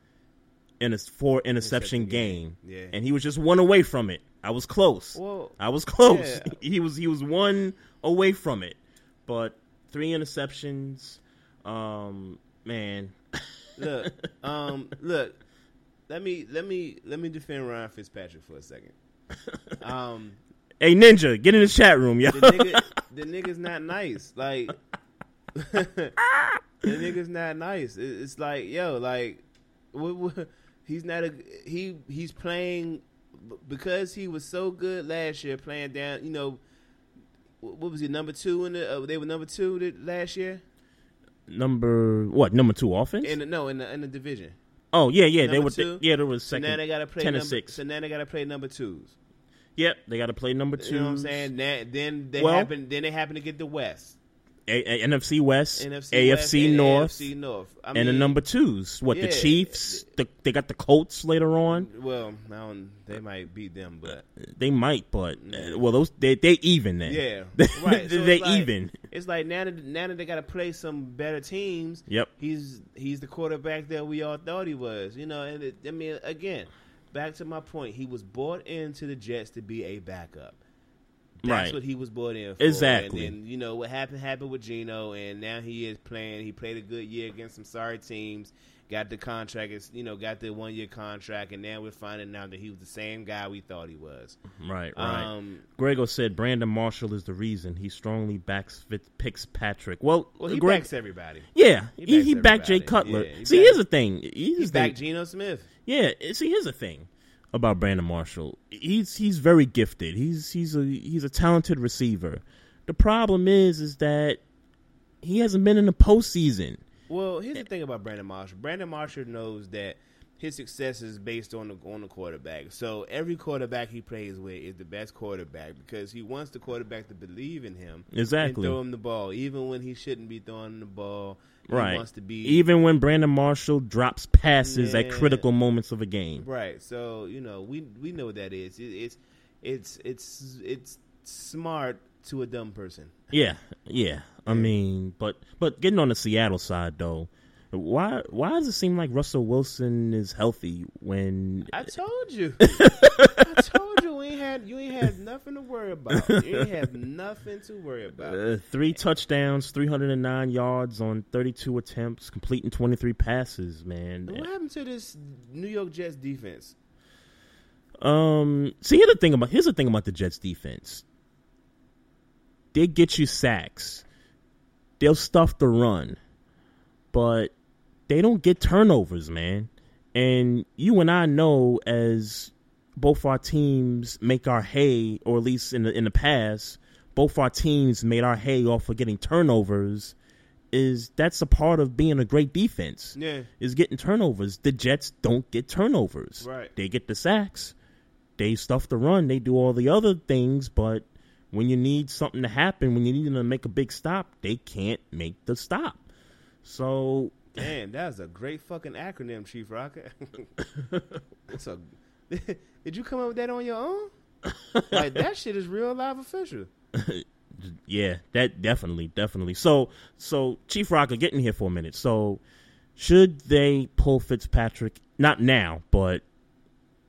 in a four interception game. Yeah. And he was just one away from it. I was close. Well, I was close. yeah. He was he was one away from it. But three interceptions. Um man. look, um, look. Let me let me let me defend Ryan Fitzpatrick for a second. Um, Hey Ninja, get in the chat room, yo. the nigga, the nigga's not nice. Like, the nigga's not nice. It's like, yo, like, what, what, he's not a he. He's playing because he was so good last year, playing down. You know, what was he number two in the? Uh, they were number two last year. number what? Number two offense? In the, no, in the in the division. oh yeah, yeah. They were two. yeah, there was So second now they got to play ten number, six. So now they got to play number twos. Yep, they got to play number two. You know what I'm saying? Now, then they Well- happen. Then they happen to get the West, A- A- NFC West, NFC AFC West, North, AFC North. I and the number twos. What the. Chiefs? The, they got the Colts later on. Well, don't, they might beat them, but They might, but uh, well, those they they even then. yeah, right. So they like- even. It's like now that now that they got to play some better teams. Yep. He's he's the quarterback that we all thought he was. You know, and it, I mean, again, back to my point. He was bought into the Jets to be a backup. That's Right. what he was brought in for. Exactly. And then, you know, what happened happened with Geno, and now he is playing. He played a good year against some sorry teams. Got the contract, you know, got the one year contract, and now we're finding out that he was the same guy we thought he was. Right, right. Um, Grego said Brandon Marshall is the reason. He strongly backs Fitz, picks Patrick. Well, Well, he Greg, backs everybody. Yeah, He he, he backed Jay. Cutler. Yeah, he See, here's the thing. Here's He the backed Geno Smith. Yeah, see, here's the thing about Brandon Marshall. He's he's very gifted. He's he's a he's a talented receiver. The problem is is that he hasn't been in the postseason. Well, here's the thing about Brandon Marshall. Brandon Marshall knows that his success is based on the on the quarterback. So every quarterback he plays with is the best quarterback because he wants the quarterback to believe in him. Exactly. And throw him the ball, even when he shouldn't be throwing the ball. He Right. wants to be Even when Brandon Marshall drops passes at critical moments of a game. Right. So you know we we know what that is. It, it's it's it's it's smart to a dumb person. Yeah, yeah. I mean, but but getting on the Seattle side though, why why does it seem like Russell Wilson is healthy when I told you. I told you we ain't had you ain't had nothing to worry about. You ain't have nothing to worry about. uh, three touchdowns, three hundred and nine yards on thirty two attempts, completing twenty three passes, man. What happened to this New York Jets defense? Um, see, here's the thing about here's the thing about the Jets defense. They get you sacks. They'll stuff the run, but they don't get turnovers, man. And you and I know, as both our teams make our hay, or at least in the in the past, both our teams made our hay off of getting turnovers. Is that's a part of being a great defense? Yeah. is getting turnovers. The Jets don't get turnovers. Right. They get the sacks. They stuff the run. They do all the other things, but when you need something to happen, when you need them to make a big stop, they can't make the stop. So Damn, that's a great fucking acronym, Chief Rocket. it's a. Did you come up with that on your own? like that shit is real live official. yeah, that definitely, definitely. So, so Chief Rocket, get in here for a minute. So, should they pull Fitzpatrick? Not now, but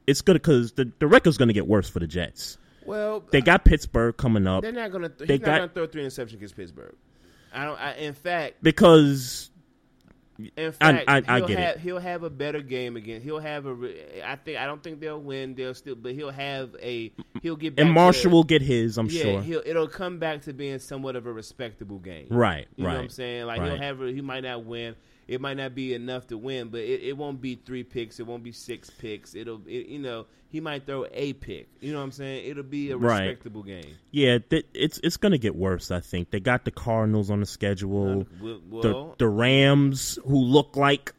it's good because the the record's going to get worse for the Jets. Well, They got Pittsburgh coming up. they're not gonna. Th- They he's not got gonna throw three interceptions against Pittsburgh. I don't. I, in fact, because in fact, I- I he'll get it. He'll have a better game again. He'll have a. I think. I don't think they'll win. They'll still, but he'll have a. He'll get. And Marshall will get his, I'm yeah, sure. It'll come back to being somewhat of a respectable game. Right, Right. Know what I'm saying? Like he'll have. A, he might not win. It might not be enough to win, but it, it won't be three picks. It won't be six picks. It'll. It, you know, he might throw a pick. You know what I'm saying? It'll be a Right. respectable game. Yeah, th- it's it's gonna get worse. I think they got the Cardinals on the schedule. well- the the Rams, who look like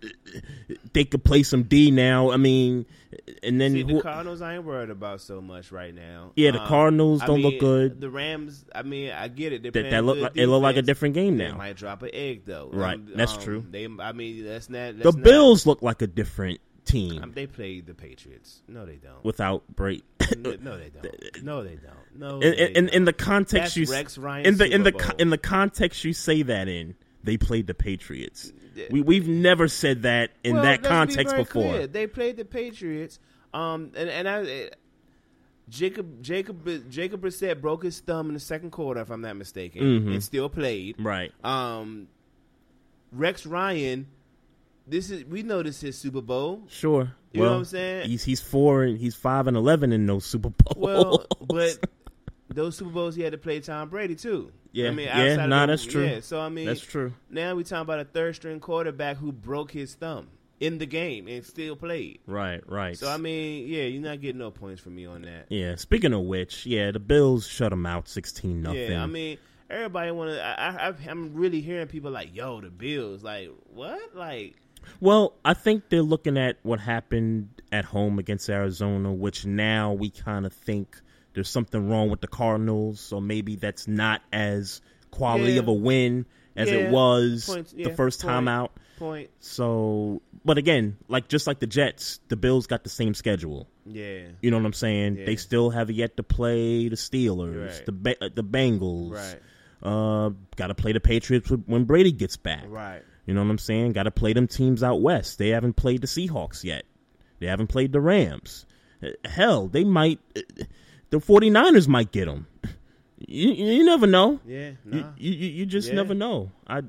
they could play some D now. I mean, and then See, who- the Cardinals I ain't worried about so much right now. Um, Yeah, the Cardinals don't look mean, good. The Rams, I mean, I get it. That- that look like- it look like a different game They now. might drop an egg though. Right, Um, that's um, true. They, I mean, that's not. the That's not- Bills look like a different team Um, they played the Patriots. No, they don't. without Brady. no, no, they don't. No, they don't. No, in, they in, in the context That's you Rex Ryan in the in the Bowl. in the context you say that in, they played the Patriots. We we've never said that in Well, that be context very before. clear. They played the Patriots. Um, and and I. eh, Jacob Jacob Jacob Brissett broke his thumb in the second quarter, if I'm not mistaken, Mhm. and still played. Right. Um, Rex Ryan, this is we know this is Super Bowl. Sure. You well, know what I'm saying? He's he's four and he's five and eleven in those Super Bowls. Well, but those Super Bowls he had to play Tom Brady too. Yeah, I mean, yeah, nah, the- that's true. Yeah, so I mean, That's true. Now we talking about a third string quarterback who broke his thumb in the game and still played. right, right. So I mean, yeah, you're not getting no points from me on that. yeah. Speaking of which, yeah, the Bills shut them out sixteen nothing. Yeah, I mean, everybody want to. I, I, I'm really hearing people like, "Yo, the Bills." Like, what? Like, Well, I think they're looking at what happened at home against Arizona, which now we kind of think there's something wrong with the Cardinals, so maybe that's not as quality Yeah. of a win as Yeah. it was Points- the yeah, first time out. point. So, but again, like just like the Jets, the Bills got the same schedule. Yeah. You know what I'm saying? Yeah. They still have yet to play the Steelers, Right. the ba- the Bengals. Right. Uh, got to play the Patriots when Brady gets back. Right. You know what I'm saying? Got to play them teams out west. They haven't played the Seahawks yet. They haven't played the Rams. Uh, Hell, they might. uh, The 49ers might get them. You, you never know. Yeah, You- nah. you, you, you just Yeah. never know. I,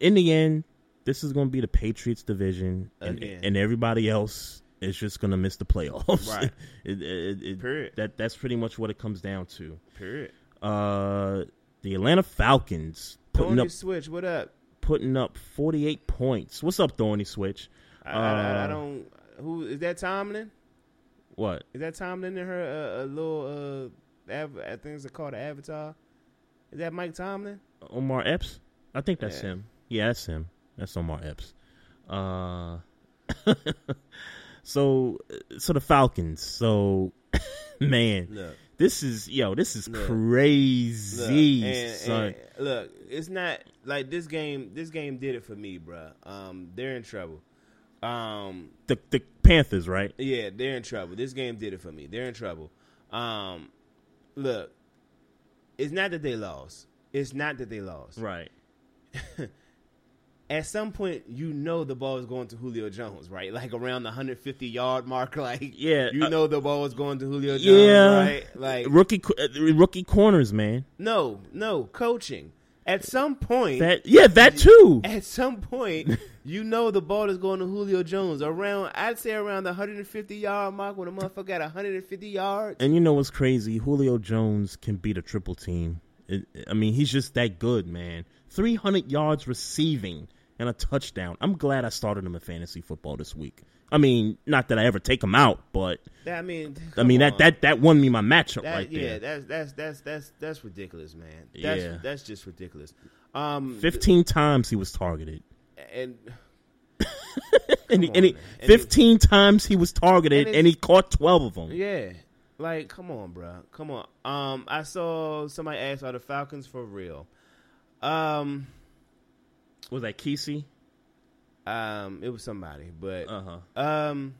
in the end, this is going to be the Patriots division, and, and everybody else is just going to miss the playoffs. Right. it, it, it, Period. That that's pretty much what it comes down to. Period. Uh, the Atlanta Falcons putting Tony up Switch, what up? Putting up 48 points. What's up, Thorny Switch? I, I, I Uh, don't. Who is that? Tomlin? What? Is that Tomlin in her uh, a little uh? Av- I think it's called an avatar. Is that Mike Tomlin? Omar Epps? I think that's Yeah. him. Yeah, that's him. That's Omar Epps. Uh, so, so the Falcons. So, man, Look. this is yo, this is Look. crazy, Look, and- son. and look, it's not like this game. This game did it for me, bruh. Um, they're in trouble. Um, the the Panthers, right? Yeah, they're in trouble. This game did it for me. They're in trouble. Um, look, it's not that they lost. It's not that they lost. Right. At some point, you know the ball is going to Julio Jones, right? Like around the 150 yard mark. Like, Yeah, you uh, know the ball is going to Julio Jones, Yeah, right? Like, rookie uh, rookie corners, man. no, no, coaching. At some point, That yeah, that too. At some point, you know the ball is going to Julio Jones around. I'd say around the 150 yard mark when a motherfucker got 150 yards. And you know what's crazy? Julio Jones can beat a triple team. It, I mean, he's just that good, man. 300 yards receiving and a touchdown. I'm glad I started him in fantasy football this week. I mean, not that I ever take him out, but That- I mean, I mean that that that won me my matchup That- right yeah, there. Yeah, that's that's that's that's that's ridiculous, man. That's, Yeah. that's just ridiculous. Um, 15 times he was targeted. and And, he, Come and he, on. And 15 times he was targeted and and, he caught 12 of them. yeah, like come on, bro, come on. Um, I saw somebody ask, "Are the Falcons for real?" Um, Was that Kesey? Um, it was somebody, but Uh-huh. um,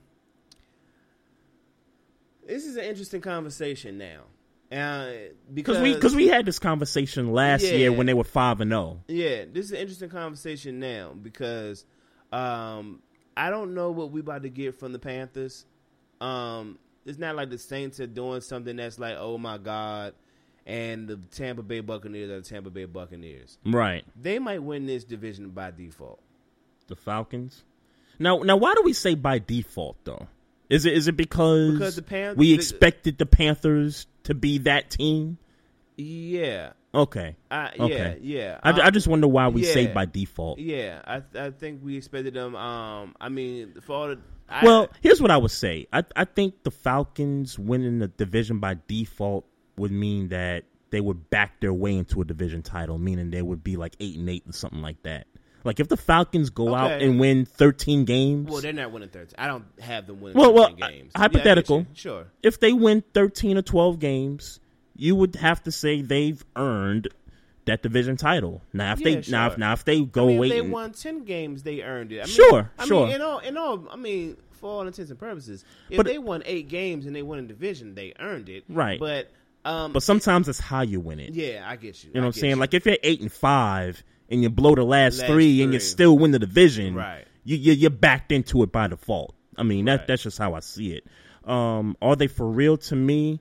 this is an interesting conversation now, uh, because we because we had this conversation last Yeah. year when they were five and oh. zero. Yeah, this is an interesting conversation now because um, I don't know what we about to get from the Panthers. Um, it's not like the Saints are doing something that's like, oh my god, and the Tampa Bay Buccaneers are the Tampa Bay Buccaneers. Right. They might win this division by default. The Falcons. Now, now, why do we say by default though? Is it is it because, Because the Pan- we expected the Panthers to be that team? Yeah. Okay. Uh, yeah, okay. yeah. I, I Um, just wonder why we say by default. Yeah, I I think we expected them. Um, I mean, for all the I, Well, here's what I would say. I I think the Falcons winning the division by default would mean that they would back their way into a division title, meaning they would be like eight and eight or something like that. Like if the Falcons go out and win 13 games, well, they're not winning thirteen. I don't have them winning well, well, 13 games. uh, Yeah, hypothetical. sure. If they win 13 or 12 games, you would have to say they've earned that division title. Now, if Yeah, they now, if, now if they go I mean, if they and- won ten games, they earned it. I mean, Sure, I sure. Mean, in all, in all, I mean, for all intents and purposes, if But- they won eight games and they won a division, they earned it. Right. But um, but sometimes it's how you win it. yeah, I get you. You know I what I'm saying? you. Like if you're eight and five and you blow the last, Last three, and you still win the division, Right. You, you you're backed into it by default. I mean that that's just how I see it. Um, are they for real to me?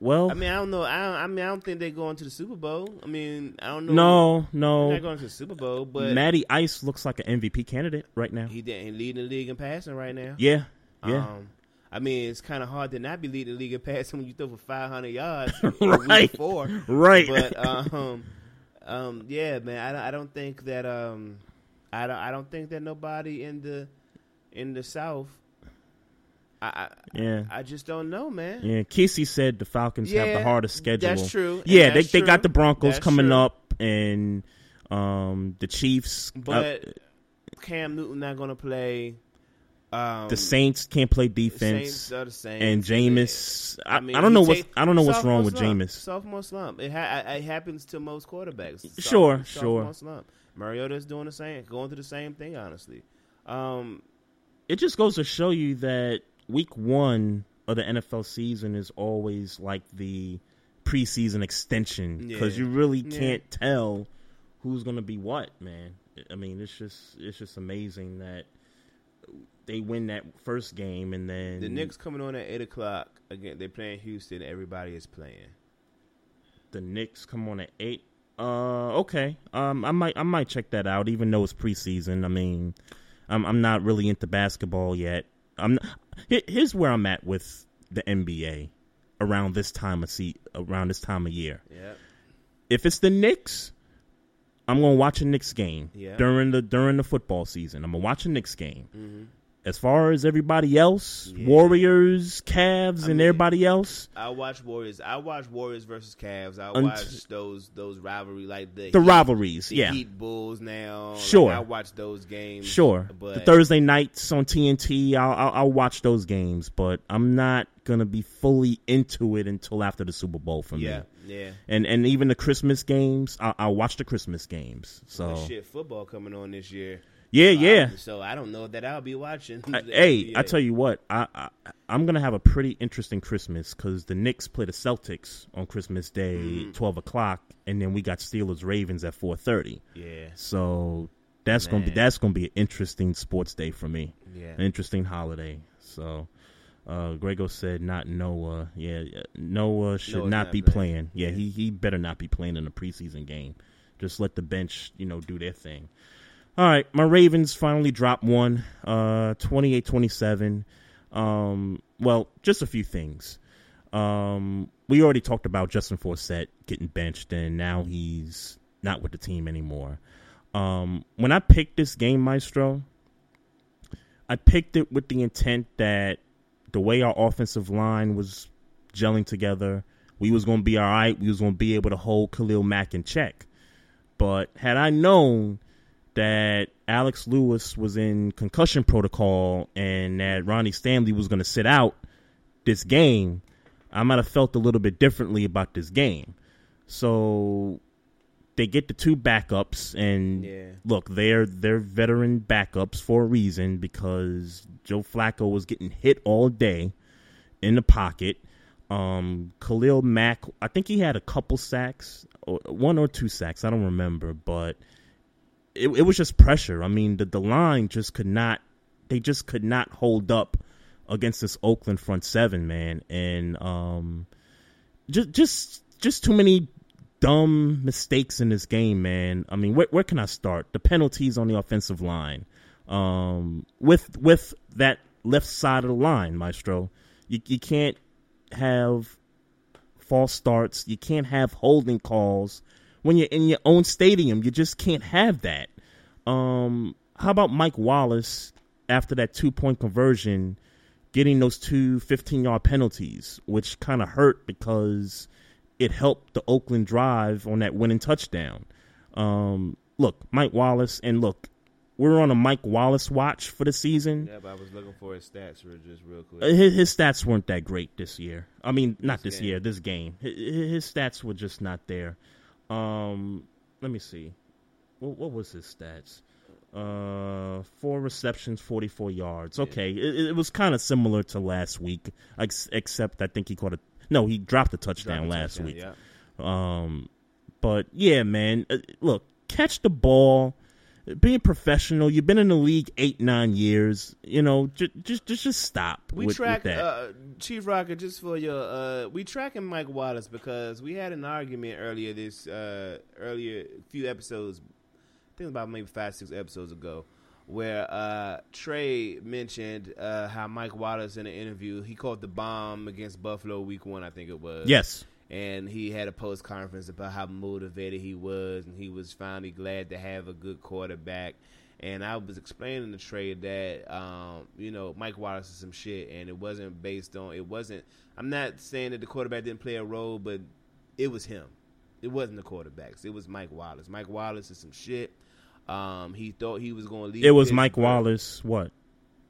Well, I mean, I don't know. I, don't, I mean, I don't think they're going to the Super Bowl. I mean, I don't know. no, no. they're not going to the Super Bowl. But Matty Ice looks like an MVP candidate right now. he didn't lead the league in passing right now. Yeah, yeah. Um, I mean, it's kind of hard to not be leading the league in passing when you throw for 500 yards Right. four. Right. But um, um, yeah, man, I, don't- I don't think that um, I don't I don't think that nobody in the in the South. I, I Yeah. I just don't know, man. Yeah, Kesey said the Falcons have the hardest schedule. that's true, Yeah, that's they they got the Broncos That's coming true. up and um the Chiefs. uh, But Cam Newton not going to play. Um, the Saints can't play defense. Saints are the Saints. And Jameis, I, I, mean, don't know what's I don't know what's sophomore wrong with. Jameis. Sophomore slump. It, ha- it happens to most quarterbacks. Sure, sophomore sure. Slump. Mariota's doing the same, going through the same thing. Honestly, um, It just goes to show you that week one of the NFL season is always like the preseason extension because Yeah. you really can't tell who's going to be what, man. I mean, it's just it's just amazing that they win that first game and then the Knicks coming on at eight o'clock again. They're playing Houston. Everybody is playing. the Knicks come on at eight. Uh, okay. Um, I might I might check that out, even though it's preseason. I mean, I'm I'm not really into basketball yet. I'm. Here, here's where I'm at with the NBA around this time of see around this time of year. Yeah. If it's the Knicks, I'm gonna watch a Knicks game Yeah. during the during the football season. I'm gonna watch a Knicks game. Mhm. As far as everybody else, Warriors, Cavs, and everybody else, I watch Warriors. I watch Warriors versus Cavs. I Unt- watch those those rivalry like the The Heat- rivalries, the yeah. Heat Bulls now. Like, Sure. I watch those games. Sure. but the Thursday nights on TNT, I'll, I'll I'll watch those games, but I'm not gonna be fully into it until after the Super Bowl for Yeah, me. yeah. And and even the Christmas games, I'll, I'll watch the Christmas games. So Well, shit, football coming on this year. Yeah, So I- yeah. so I don't know that I'll be watching. I- hey, I tell you what, I, I I'm gonna have a pretty interesting Christmas because the Knicks play the Celtics on Christmas Day, Mm-hmm. twelve o'clock, and then we got Steelers Ravens at four thirty. Yeah. So that's gonna be that's gonna be an interesting sports day for me. Yeah. An interesting holiday. So. Uh, Grego said not Noah. Yeah, Noah should Noah's not not be playing. playing. Yeah, he he better not be playing in a preseason game. Just let the bench, you know, do their thing. All right, my Ravens finally dropped one, uh, 28-27. Um, well, just a few things. Um, we already talked about Justin Forsett getting benched, and now he's not with the team anymore. Um, when I picked this game, Maestro, I picked it with the intent that the way our offensive line was gelling together, we was going to be all right. We was going to be able to hold Khalil Mack in check. But had I known that Alex Lewis was in concussion protocol and that Ronnie Stanley was going to sit out this game, I might have felt a little bit differently about this game. So they get the two backups, and Yeah. look, they're they're veteran backups for a reason because Joe Flacco was getting hit all day in the pocket. Um, Khalil Mack, I think he had a couple sacks, or one or two sacks, I don't remember, but it, it was just pressure. I mean, the the line just could not, they just could not hold up against this Oakland front seven, man, and um, just just just too many dumb mistakes in this game, man. I mean, where where can I start? The penalties on the offensive line, um, with with that left side of the line, Maestro. You you can't have false starts. You can't have holding calls when you're in your own stadium. You just can't have that. Um, how about Mike Wallace after that two point conversion, getting those two 15 yard penalties, which kind of hurt because it helped the Oakland drive on that winning touchdown. Um, look, Mike Wallace, and look, we're on a Mike Wallace watch for the season. Yeah, but I was looking for his stats for just real quick. Uh, His, his stats weren't that great this year. I mean, not This this, year, this game. His, his stats were just not there. Um, let me see. What, what was his stats? Uh, four receptions, forty-four yards. Okay, it, it was kind of similar to last week, ex- except I think he caught a no, he dropped a touchdown Dropped a last touchdown, week. yeah. Um, but yeah, man, uh, look, catch the ball. Being professional, you've been in the league eight, nine years. You know, just just just, just stop. We with, track with that. uh, Chief Rocker just for your. Uh, we tracking Mike Wallace because we had an argument earlier this uh, earlier few episodes. I think about maybe five six episodes ago, where uh, Trey mentioned uh, how Mike Wallace in an interview he called the bomb against Buffalo week one. I think it was. Yes. And he had a post conference about how motivated he was, and he was finally glad to have a good quarterback. And I was explaining the trade that um, you know Mike Wallace is some shit, and it wasn't based on it wasn't. I'm not saying that the quarterback didn't play a role, but it was him. It wasn't the quarterbacks. It was Mike Wallace. Mike Wallace is some shit. Um, he thought he was going to leave. It was Mike Wallace. What?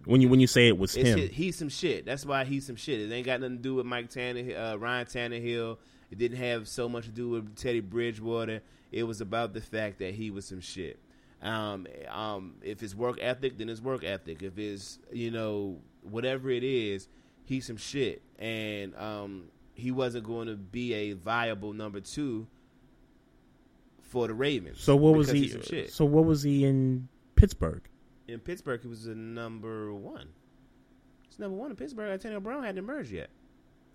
When you when you say it was It's him, his- he's some shit. That's why he's some shit. It ain't got nothing to do with Mike Tannehill, uh, Ryan Tannehill. It didn't have so much to do with Teddy Bridgewater. It was about the fact that he was some shit. Um, um, if it's work ethic, then it's work ethic. If it's you know whatever it is, he's some shit, and um, he wasn't going to be a viable number two for the Ravens. so what was he? some shit. So what was he in Pittsburgh? In Pittsburgh, he was the number one. He's number one in Pittsburgh. Antonio Brown hadn't emerged yet.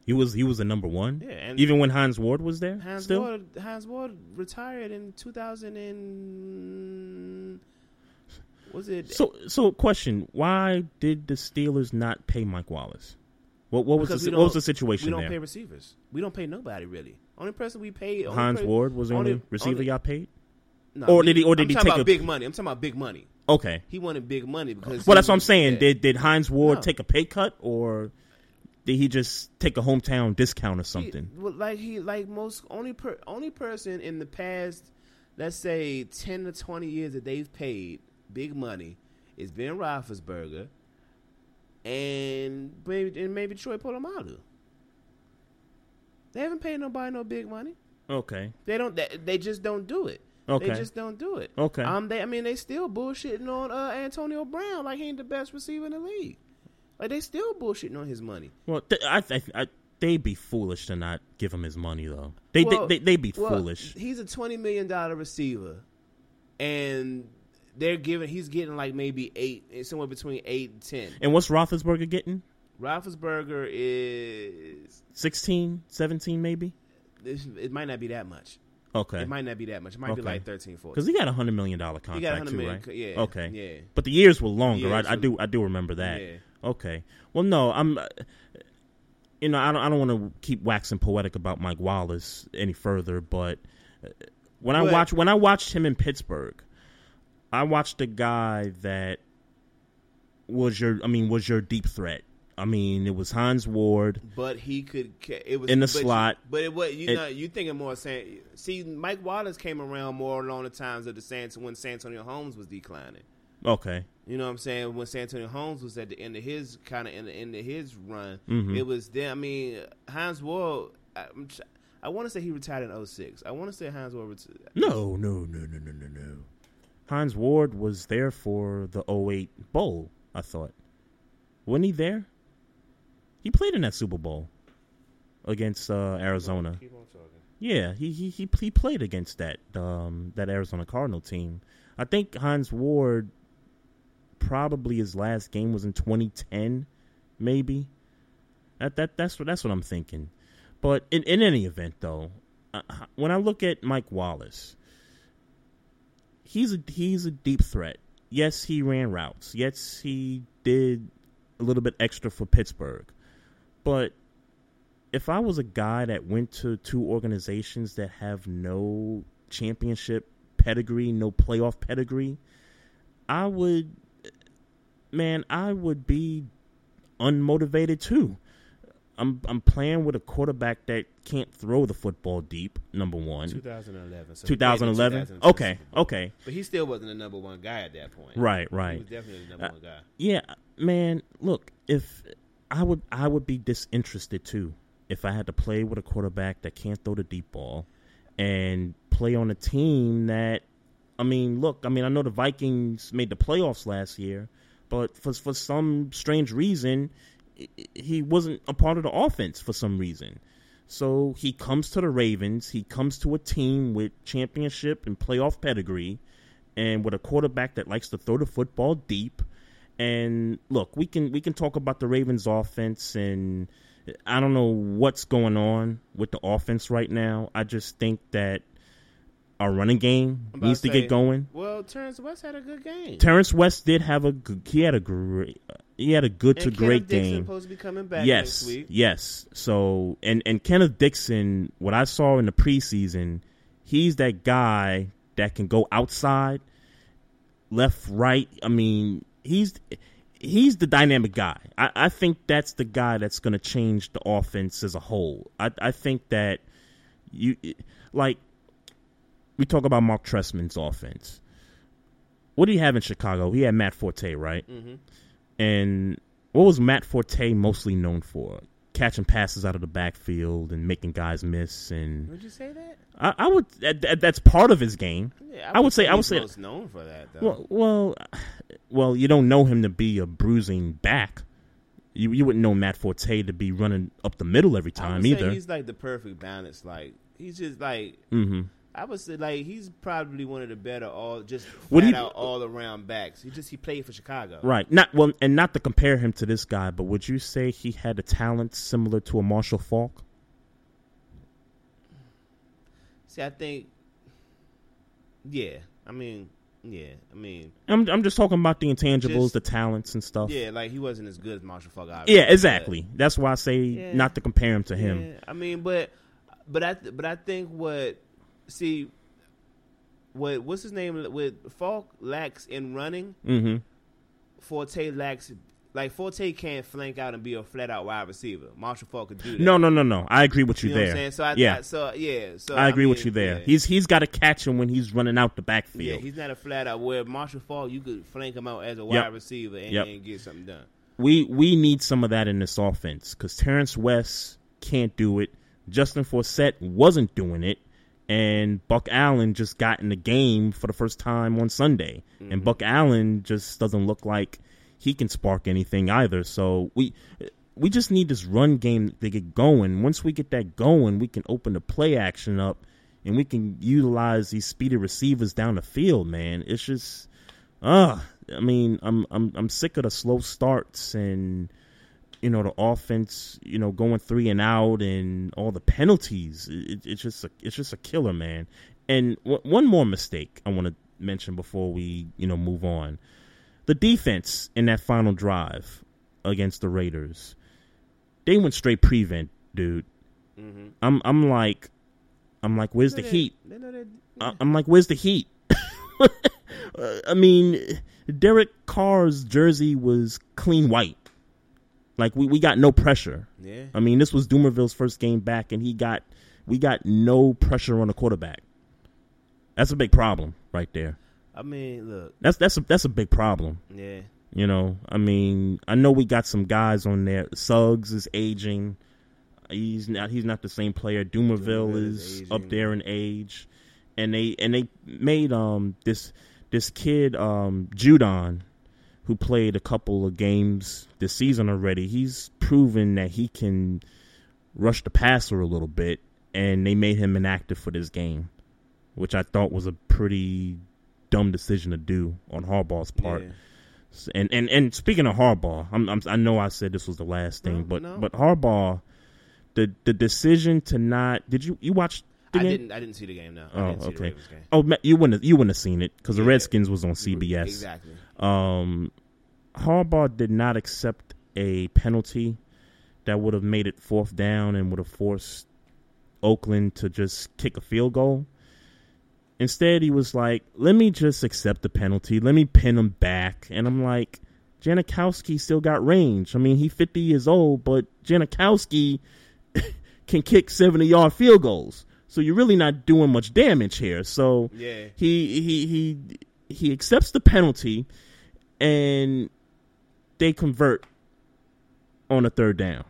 He was he was the number one. Yeah, and- even when Hines Ward was there. Hines still, Ward, Hines Ward retired in 2000 and was it? so so question: Why did the Steelers not pay Mike Wallace? What what was the what was the situation We don't there? pay receivers. We don't pay nobody really. Only person we paid. Hines per- Ward was the only, receiver only- y'all paid. No, or we- did he? Or did I'm he talking take about a big money? I'm talking about big money. Okay. He wanted big money because. Well, that's what I'm saying. Did did Hines Ward No. take a pay cut, or did he just take a hometown discount or something? He, well, like he like most only per, only person in the past, let's say ten to twenty years that they've paid big money is Ben Roethlisberger, and maybe and maybe Troy Polamalu. They haven't paid nobody no big money. Okay. They don't. They, they just don't do it. Okay. They just don't do it. Okay. Um. They. I mean, they still bullshitting on uh, Antonio Brown like he ain't the best receiver in the league. Like they still bullshitting on his money. Well, th- I, I, I, they'd be foolish to not give him his money, though. They Well, they, they would be well, foolish. He's a twenty million dollar receiver, and they're giving. He's getting like maybe eight, somewhere between eight and ten. And what's Roethlisberger getting? Roethlisberger is. 16, 17 maybe. This, it might not be that much. Okay. It might not be that much. It might be like 13, 14. Because he got a hundred million dollar contract He got too, right? yeah, Okay. yeah. But the years were longer. Years I, I do. I do remember that. Yeah. Okay. Well, no, I'm. uh, You know, I don't. I don't want to keep waxing poetic about Mike Wallace any further, but uh, when I watch when I watched him in Pittsburgh, I watched a guy that was your. I mean, was your deep threat. I mean, it was Hines Ward. But he could. It was In the but you- slot. but it was you It- know you thinking more San, See, Mike Wallace came around more along the times of the San when Santonio Holmes was declining. Okay. You know what I'm saying? When Santonio Holmes was at the end of his kind of in the end of his run, Mhm. it was them. I mean, Hines Ward. I, I want to say he retired in 06. I want to say Hines Ward. Reti- No, no, no, no, no, no, no. Hines Ward was there for the 08 Bowl, I thought. Wasn't he there? He played in that Super Bowl against uh, Arizona. Yeah, he, he he he played against that um that Arizona Cardinal team. I think Hines Ward probably his last game was in 2010, maybe. That that that's what that's what I'm thinking. But in in any event though, uh, when I look at Mike Wallace, he's a he's a deep threat. Yes, he ran routes. Yes, he did a little bit extra for Pittsburgh. But if I was a guy that went to two organizations that have no championship pedigree, no playoff pedigree, I would man, I would be unmotivated too. I'm I'm playing with a quarterback that can't throw the football deep. Number one, 2011. So 2011. 2010. Okay, okay. But he still wasn't the number one guy at that point. Right, right. He was definitely the number Uh, one guy. Yeah, man. Look, if I would, I would be disinterested too if I had to play with a quarterback that can't throw the deep ball and play on a team that. I mean, look. I mean, I know the Vikings made the playoffs last year, but for for some strange reason, he wasn't a part of the offense for some reason. So he comes to the Ravens. He comes to a team with championship and playoff pedigree, and with a quarterback that likes to throw the football deep. And look, we can we can talk about the Ravens offense and I don't know what's going on with the offense right now. I just think that our running game needs to say, get going. Well, Terrence West had a good game. Terrence West did have a good, he had a great he had a good And to Kenneth great Dixon game. supposed to be coming back yes, next week. yes. So and and Kenneth Dixon, what I saw in the preseason, he's that guy that can go outside, left, right. I mean, he's he's the dynamic guy. I, I think that's the guy that's going to change the offense as a whole. I I think that you like we talk about Mark Trestman's offense. What do you have in Chicago? He had Matt Forte, right? Mhm. And what was Matt Forte mostly known for? Catching passes out of the backfield and making guys miss. And Would you say that? I, I would. That, that- that's part of his game. Yeah, I, would say. I would he's say. most known for that. Though. Well, well, well, you don't know him to be a bruising back. You you wouldn't know Matt Forte to be running up the middle every I time would say either. he's like the perfect balance. Like he's just like Mhm. I would say like he's probably one of the better all just What you- out all around backs. He just he played for Chicago. Right. Not well, and not to compare him to this guy, but would you say he had a talent similar to a Marshall Faulk? See, I think. Yeah, I mean, yeah, I mean, I'm I'm just talking about the intangibles, Just- the talents and stuff. yeah, like he wasn't as good as Marshall Faulk. Yeah, exactly. That's why I say Yeah. not to compare him to him. Yeah, I mean, but but I but I think what see what what's his name with Faulk lacks in running. Mm-hmm. Forte lacks like Forte can't flank out and be a flat out wide receiver. Marshall Faulk could do that. No, no, no, no. I agree with you, You know what there. I'm saying? So I, yeah, I- so yeah, so I agree mean, with you there. yeah. He's he's got to catch him when he's running out the backfield. Yeah, he's not a flat out. Where Marshall Faulk, you could flank him out as a wide Yep. receiver and, Yep. and get something done. we we need some of that in this offense because Terrence West can't do it. Justin Forsett wasn't doing it, and Buck Allen just got in the game for the first time on Sunday, Mm-hmm. and Buck Allen just doesn't look like he can spark anything either. So we we just need this run game to get going. Once we get that going, we can open the play action up, and we can utilize these speedy receivers down the field. Man, it's just uh I mean, I'm I'm I'm sick of the slow starts and you know the offense, you know, going three and out and all the penalties. It, it's just a, it's just a killer, man. And w- one more mistake I want to mention before we you know move on. The defense in that final drive against the Raiders, they went straight prevent, dude. Mhm. I'm I'm like, I'm like, where's the heat? that- they know that- I- I'm like, where's the heat? I mean, Derek Carr's jersey was clean white. Like we, we got no pressure. Yeah. I mean, this was Dumervil's first game back, and he got we got no pressure on the quarterback. That's a big problem right there. I mean, look, That's that's a, that's a big problem. yeah, You know, I mean, I know we got some guys on there. Suggs is aging. He's not. He's not the same player. Dumervil Dumervil is is up there in age, and they and they made um this this kid um Judon, who played a couple of games this season already. He's proven that he can rush the passer a little bit, and they made him inactive for this game, which I thought was a pretty dumb decision to do on Harbaugh's part. Yeah. And and and speaking of Harbaugh, I'm, I'm I know I said this was the last thing, No, but no. but Harbaugh, the the decision to not did you you watch I game? didn't. I didn't see the game. No. Oh, didn't see the okay. Oh, you wouldn't you wouldn't have seen it because the Redskins was on CBS. Exactly. Um, Harbaugh did not accept a penalty that would have made it fourth down and would have forced Oakland to just kick a field goal. Instead, he was like, "Let me just accept the penalty. Let me pin him back." And I'm like, Janikowski still got range. I mean, he's 50 years old, but Janikowski can kick 70 yard field goals. So you're really not doing much damage here. So Yeah. he he he he accepts the penalty, and they convert on a third down.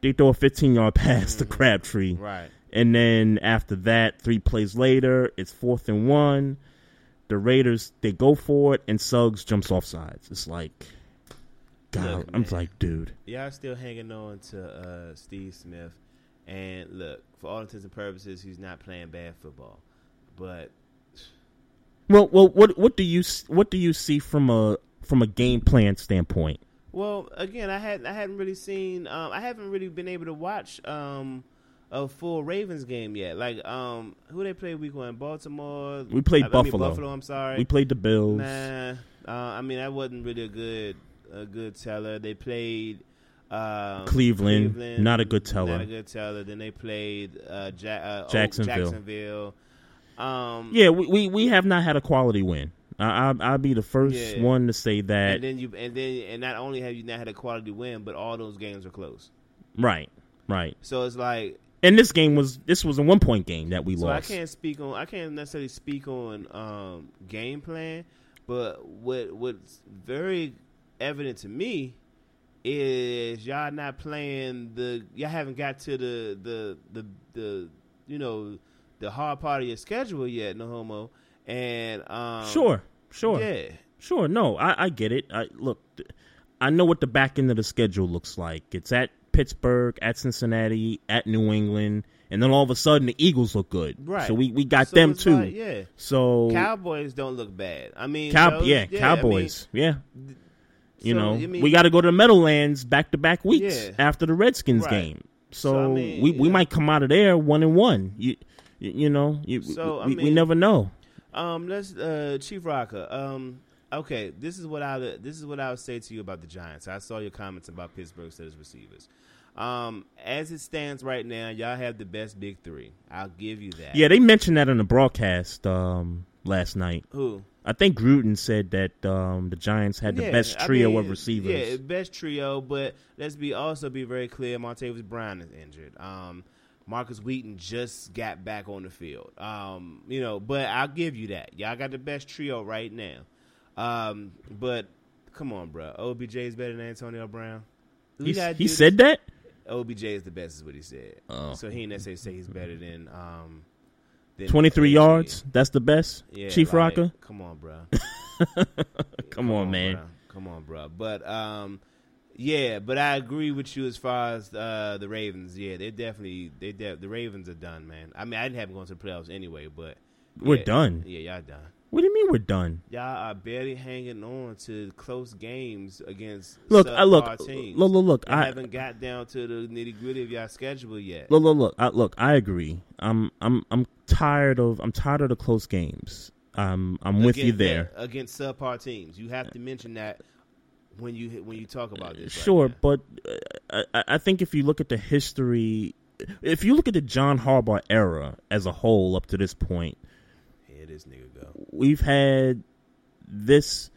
They throw a 15 yard pass to Crabtree. Right. And then after that, three plays later, it's fourth and one. The Raiders they go for it, and Suggs jumps off sides. It's like, God, Look, I'm man. like, dude. Y'all still hanging on to uh, Steve Smith, and look, for all intents and purposes, he's not playing bad football. But Well, well, what what do you what do you see from a from a game plan standpoint? well, again, I had I hadn't really seen, um, I haven't really been able to watch um, a full Ravens game yet. Like, um, who they played week one? Baltimore. We played I mean, Buffalo. Buffalo. I'm sorry. We played the Bills. Nah, uh, I mean that wasn't really a good a good teller. They played um, Cleveland, not a good teller. Not a good teller. Then they played uh, ja- uh, Jacksonville. Jacksonville. Um, Yeah, we, we, we have not had a quality win. I, I I'll be the first Yeah. one to say that. and then you and then and not only have you not had a quality win, but all those games are close. right, right. So it's like And this game was this was a one point game that we so lost. I can't speak on I can't necessarily speak on um, game plan, but what what's very evident to me is y'all not playing the y'all haven't got to the the the the you know the hard part of your schedule yet, no homo. And um, Sure, sure, yeah. sure. No, I, I get it. I look, I know what the back end of the schedule looks like. It's at Pittsburgh, at Cincinnati, at New England, and then all of a sudden the Eagles look good. Right. So we, we got So them too. like, yeah. So Cowboys don't look bad. I mean, Cow- those- yeah, I Cowboys. yeah. You so, know, I mean- we got to go to the Meadowlands back to back weeks Yeah. after the Redskins Right. game. So, So, I mean, we, we might come out of there one and one. You you, know, you, So, I we, we never know. Um, let's uh, Chief Rocker. Um, okay, this is what I this is what I would say to you about the Giants. I saw your comments about Pittsburgh says receivers. Um, as it stands right now, y'all have the best big three. I'll give you that. Yeah, they mentioned that on the broadcast um, last night. Who? I think Gruden said that um, the Giants had the Yeah, best I trio mean, of receivers. Yeah, best trio. But let's be also be very clear. Montavious Brown is injured. Um, Markus Wheaton just got back on the field. Um, you know, but I'll give you that. Y'all got the best trio right now. Um, but come on, bro. OBJ is better than Antonio Brown. He- said that? OBJ is the best, is what he said. Oh. So he didn't necessarily say he's better than um. than 23 AJ. yards, that's the best? Yeah, Chief like, Rocker? Come on, bro. Come on, man. Bruh. Come on, bro. But um, yeah, but I agree with you as far as uh, the Ravens. Yeah, they definitely they de- the Ravens are done, man. I mean, I didn't have them going to the playoffs anyway, but We're done. Yeah, y'all done. What do you mean we're done? Y'all are barely hanging on to close games against Look, I- look, teams. look, look, look, I- haven't got down to the nitty gritty of y'all schedule yet. Look, look, look. I, look, I agree. I'm, I'm, I'm tired of, I'm tired of the close games. Um, I'm with you there. against subpar teams. You have to mention that when you when you talk about this. right Sure, but uh, I, I think if you look at the history, if you look at the John Harbaugh era as a whole up to this point, Here this nigga go. we've had this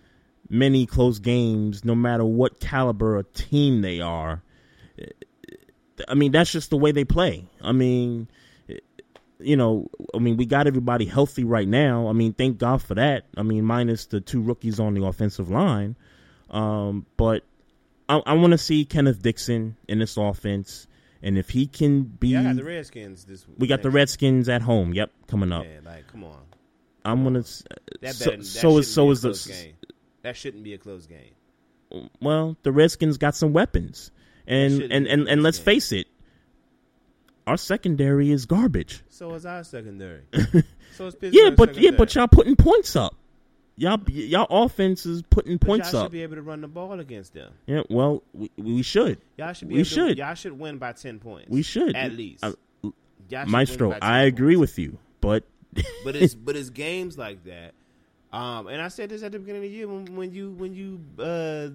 many close games, no matter what caliber of team they are. I mean, that's just the way they play. I mean, you know, I mean, we got everybody healthy right now. I mean, thank God for that. I mean, minus the two rookies on the offensive line. Um, but I, I want to see Kenneth Dixon in this offense. And if he can be, Yeah, the Redskins this we got the Redskins at home. Yep, coming up. Yeah, like come on. I'm gonna. That so better, that so is shouldn't so be a is the. close game. That shouldn't be a close game. Well, the Redskins got some weapons, and and and, and let's game. face it, our secondary is garbage. So is our secondary. so is Yeah, but yeah, but y'all putting points up. Y'all y'all offense is putting But points y'all up. should be able to run the ball against them. Yeah, well, we, we should. Y'all should be. We able to- should. y'all should win by ten points. We should at least. Uh, Maestro, win by 10 I agree with you, but but it's but it's games like that. Um, and I said this at the beginning of the year when, when you when you uh,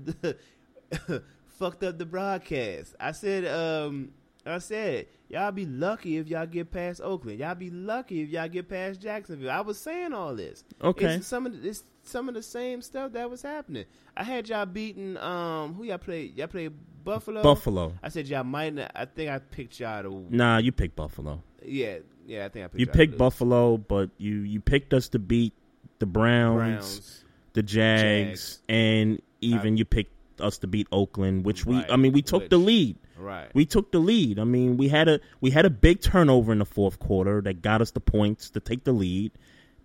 fucked up the broadcast. I said um, I said y'all be lucky if y'all get past Oakland. Y'all be lucky if y'all get past Jacksonville. I was saying all this. Okay. It's some of the, it's some of the same stuff that was happening. I had y'all beating um who y'all played? Y'all played Buffalo. Buffalo. I said y'all might. Not, I think I picked y'all to. nah, you picked Buffalo. Yeah, yeah. I think I picked You picked. Buffalo, but you you picked us to beat the Browns, Browns, the Jags, Jags. and even you picked us to beat Oakland, which we I mean we took the lead. Right. We took the lead. I mean, we had a we had a big turnover in the fourth quarter that got us the points to take the lead,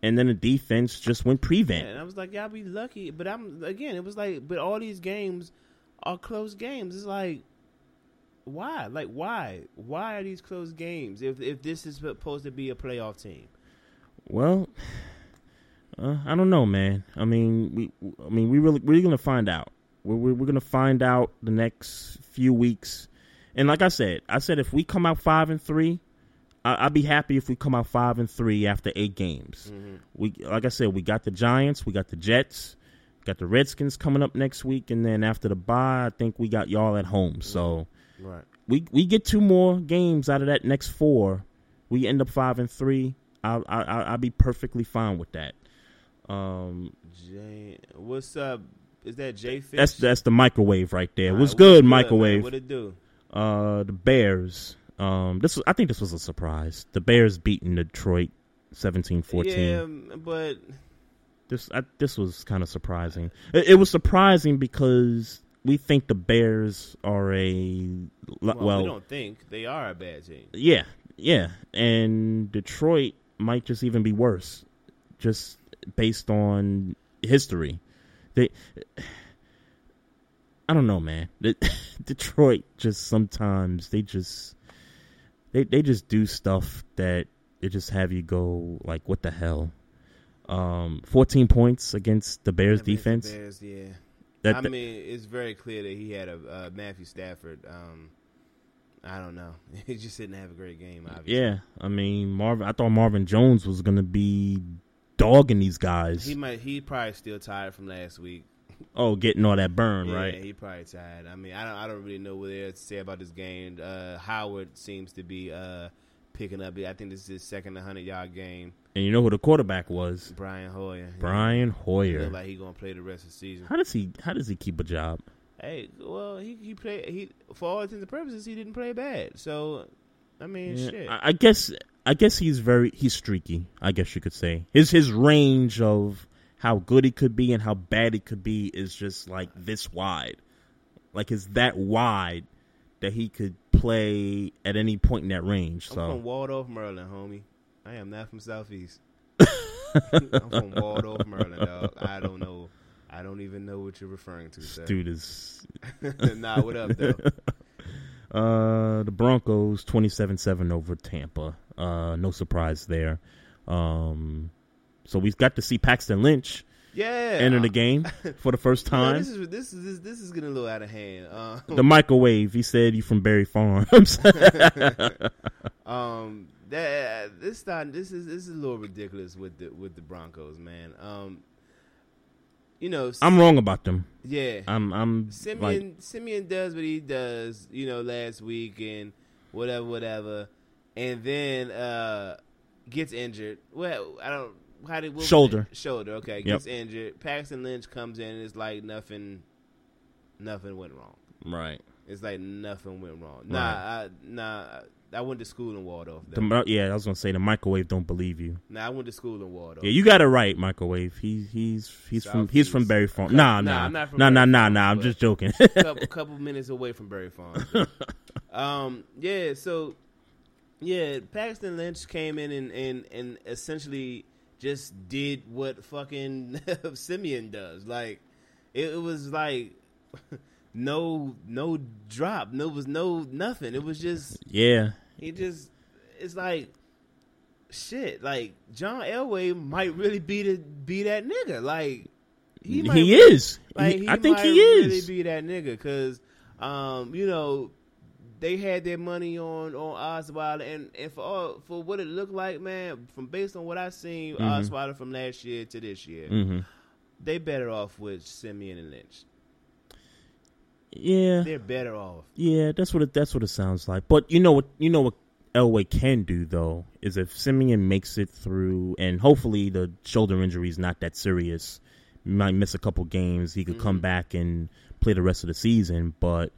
and then the defense just went prevent. And I was like, y'all be lucky. But I'm again, it was like, but all these games are close games. It's like, why? Like, why? Why are these close games if if this is supposed to be a playoff team? Well, uh, I don't know, man. I mean, we I mean we really we're gonna find out. We're, we're we're gonna find out the next few weeks. And like I said, I said if we come out five and three, I, I'd be happy if we come out five and three after eight games. We like I said, we got the Giants, we got the Jets, got the Redskins coming up next week, and then after the bye, I think we got y'all at home. So Right. we we get two more games out of that next four. We end up five and three. I'll I, I'll, I'll be perfectly fine with that. Um, Jay, what's up? Is that Jay Fish? that's that's the microwave right there. What's good, man? microwave? What it do? Uh, the Bears. Um, this was, I think this was a surprise. The Bears beating Detroit 17-14. Yeah, but This I, this was kind of surprising. It, it was surprising because we think the Bears are a well, well, we don't think they are a bad team. yeah, yeah, and Detroit might just even be worse, just based on history. They, I don't know, man. Detroit just sometimes they just they they just do stuff that they just have you go like, what the hell? Um, fourteen points against the Bears the defense. Bears, yeah. That- I mean, it's very clear that he had a uh, Matthew Stafford. Um, I don't know. He just didn't have a great game. Obviously. Yeah, I mean Marvin. I thought Marvin Jones was gonna be dogging these guys. He might. He probably still tired from last week. Oh, getting all that burn, yeah, right? he probably tired. I mean, I don't. I don't really know what there to say about this game. Uh, Howard seems to be uh, picking up. I think this is his second 100 yard game. And you know who the quarterback was? Brian Hoyer. Brian He Hoyer. look like he gonna play the rest of the season. How does he? How does he keep a job? Hey, well, he he played. He for all intents and purposes, he didn't play bad. So, I mean, Yeah, shit. I, I guess. I guess he's very. He's streaky. I guess you could say his his range of how good he could be and how bad he could be is just like this wide. Like it's that wide that he could play at any point in that range. I'm So from Waldorf, Maryland, homie. I am not from Southeast. I'm from Waldorf, Maryland, dog. I don't know. I don't even know what you're referring to, sir. dude is nah, what up, though? Uh, the Broncos 27-7 over Tampa. Uh, no surprise there. Um, so we've got to see Paxton Lynch Yeah, enter the game for the first time. this is this is this, this is getting a little out of hand. Um, the microwave. He said you from Barry Farms. um, that this time this is this is a little ridiculous with the with the Broncos, man. Um, you know, I'm wrong about them. Yeah, I'm. I'm Siemian like Siemian does what he does, you know, last week and whatever, whatever, and then uh gets injured. Well, I don't. How did was Shoulder. Shoulder. Okay, Yep. gets injured. Paxton Lynch comes in. and It's like nothing. Nothing went wrong. right. It's like nothing went wrong. Nah, I, nah. I went to school in Waldorf. The, yeah, I was gonna say the microwave don't believe you. Nah, I went to school in Waldorf. Yeah, you got it right, microwave. He he's he's from he's from. Barry Farm. Nah, Nah, nah, I'm not from nah, nah, nah, Farm, nah. I'm just joking. couple, couple minutes away from Barry Farm. um, yeah, so yeah, Paxton Lynch came in and, and, and essentially just did what fucking Siemian does. Like it, it was like no no drop, no was no nothing. It was just yeah, he just it's like shit. Like John Elway might really be the be that nigga. Like He might is. Like He- he I think might he really is. be that nigga because um you know they had their money on on Osweiler, and and for all for what it looked like, man, from based on what I seen Mhm. Osweiler from last year to this year, Mhm. they better off with Siemian and Lynch. Yeah, They're better off. Yeah, that's what it, that's what it sounds like. But you know what you know what Elway can do though is if Siemian makes it through, and hopefully the shoulder injury is not that serious, might miss a couple games. He could come back and play the rest of the season. But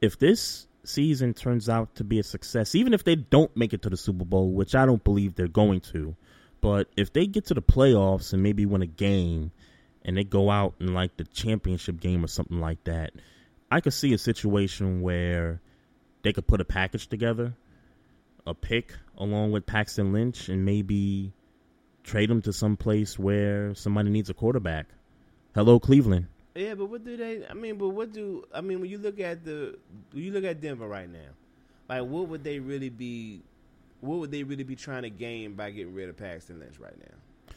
if this season turns out to be a success, even if they don't make it to the Super Bowl, which I don't believe they're going to, but if they get to the playoffs and maybe win a game, and they go out in like the championship game or something like that, I could see a situation where they could put a package together, a pick along with Paxton Lynch, and maybe trade him to some place where somebody needs a quarterback. Hello, Cleveland. Yeah, but what do they? I mean, but what do I mean when you look at the when you look at Denver right now? Like, what would they really be? What would they really be trying to gain by getting rid of Paxton Lynch right now?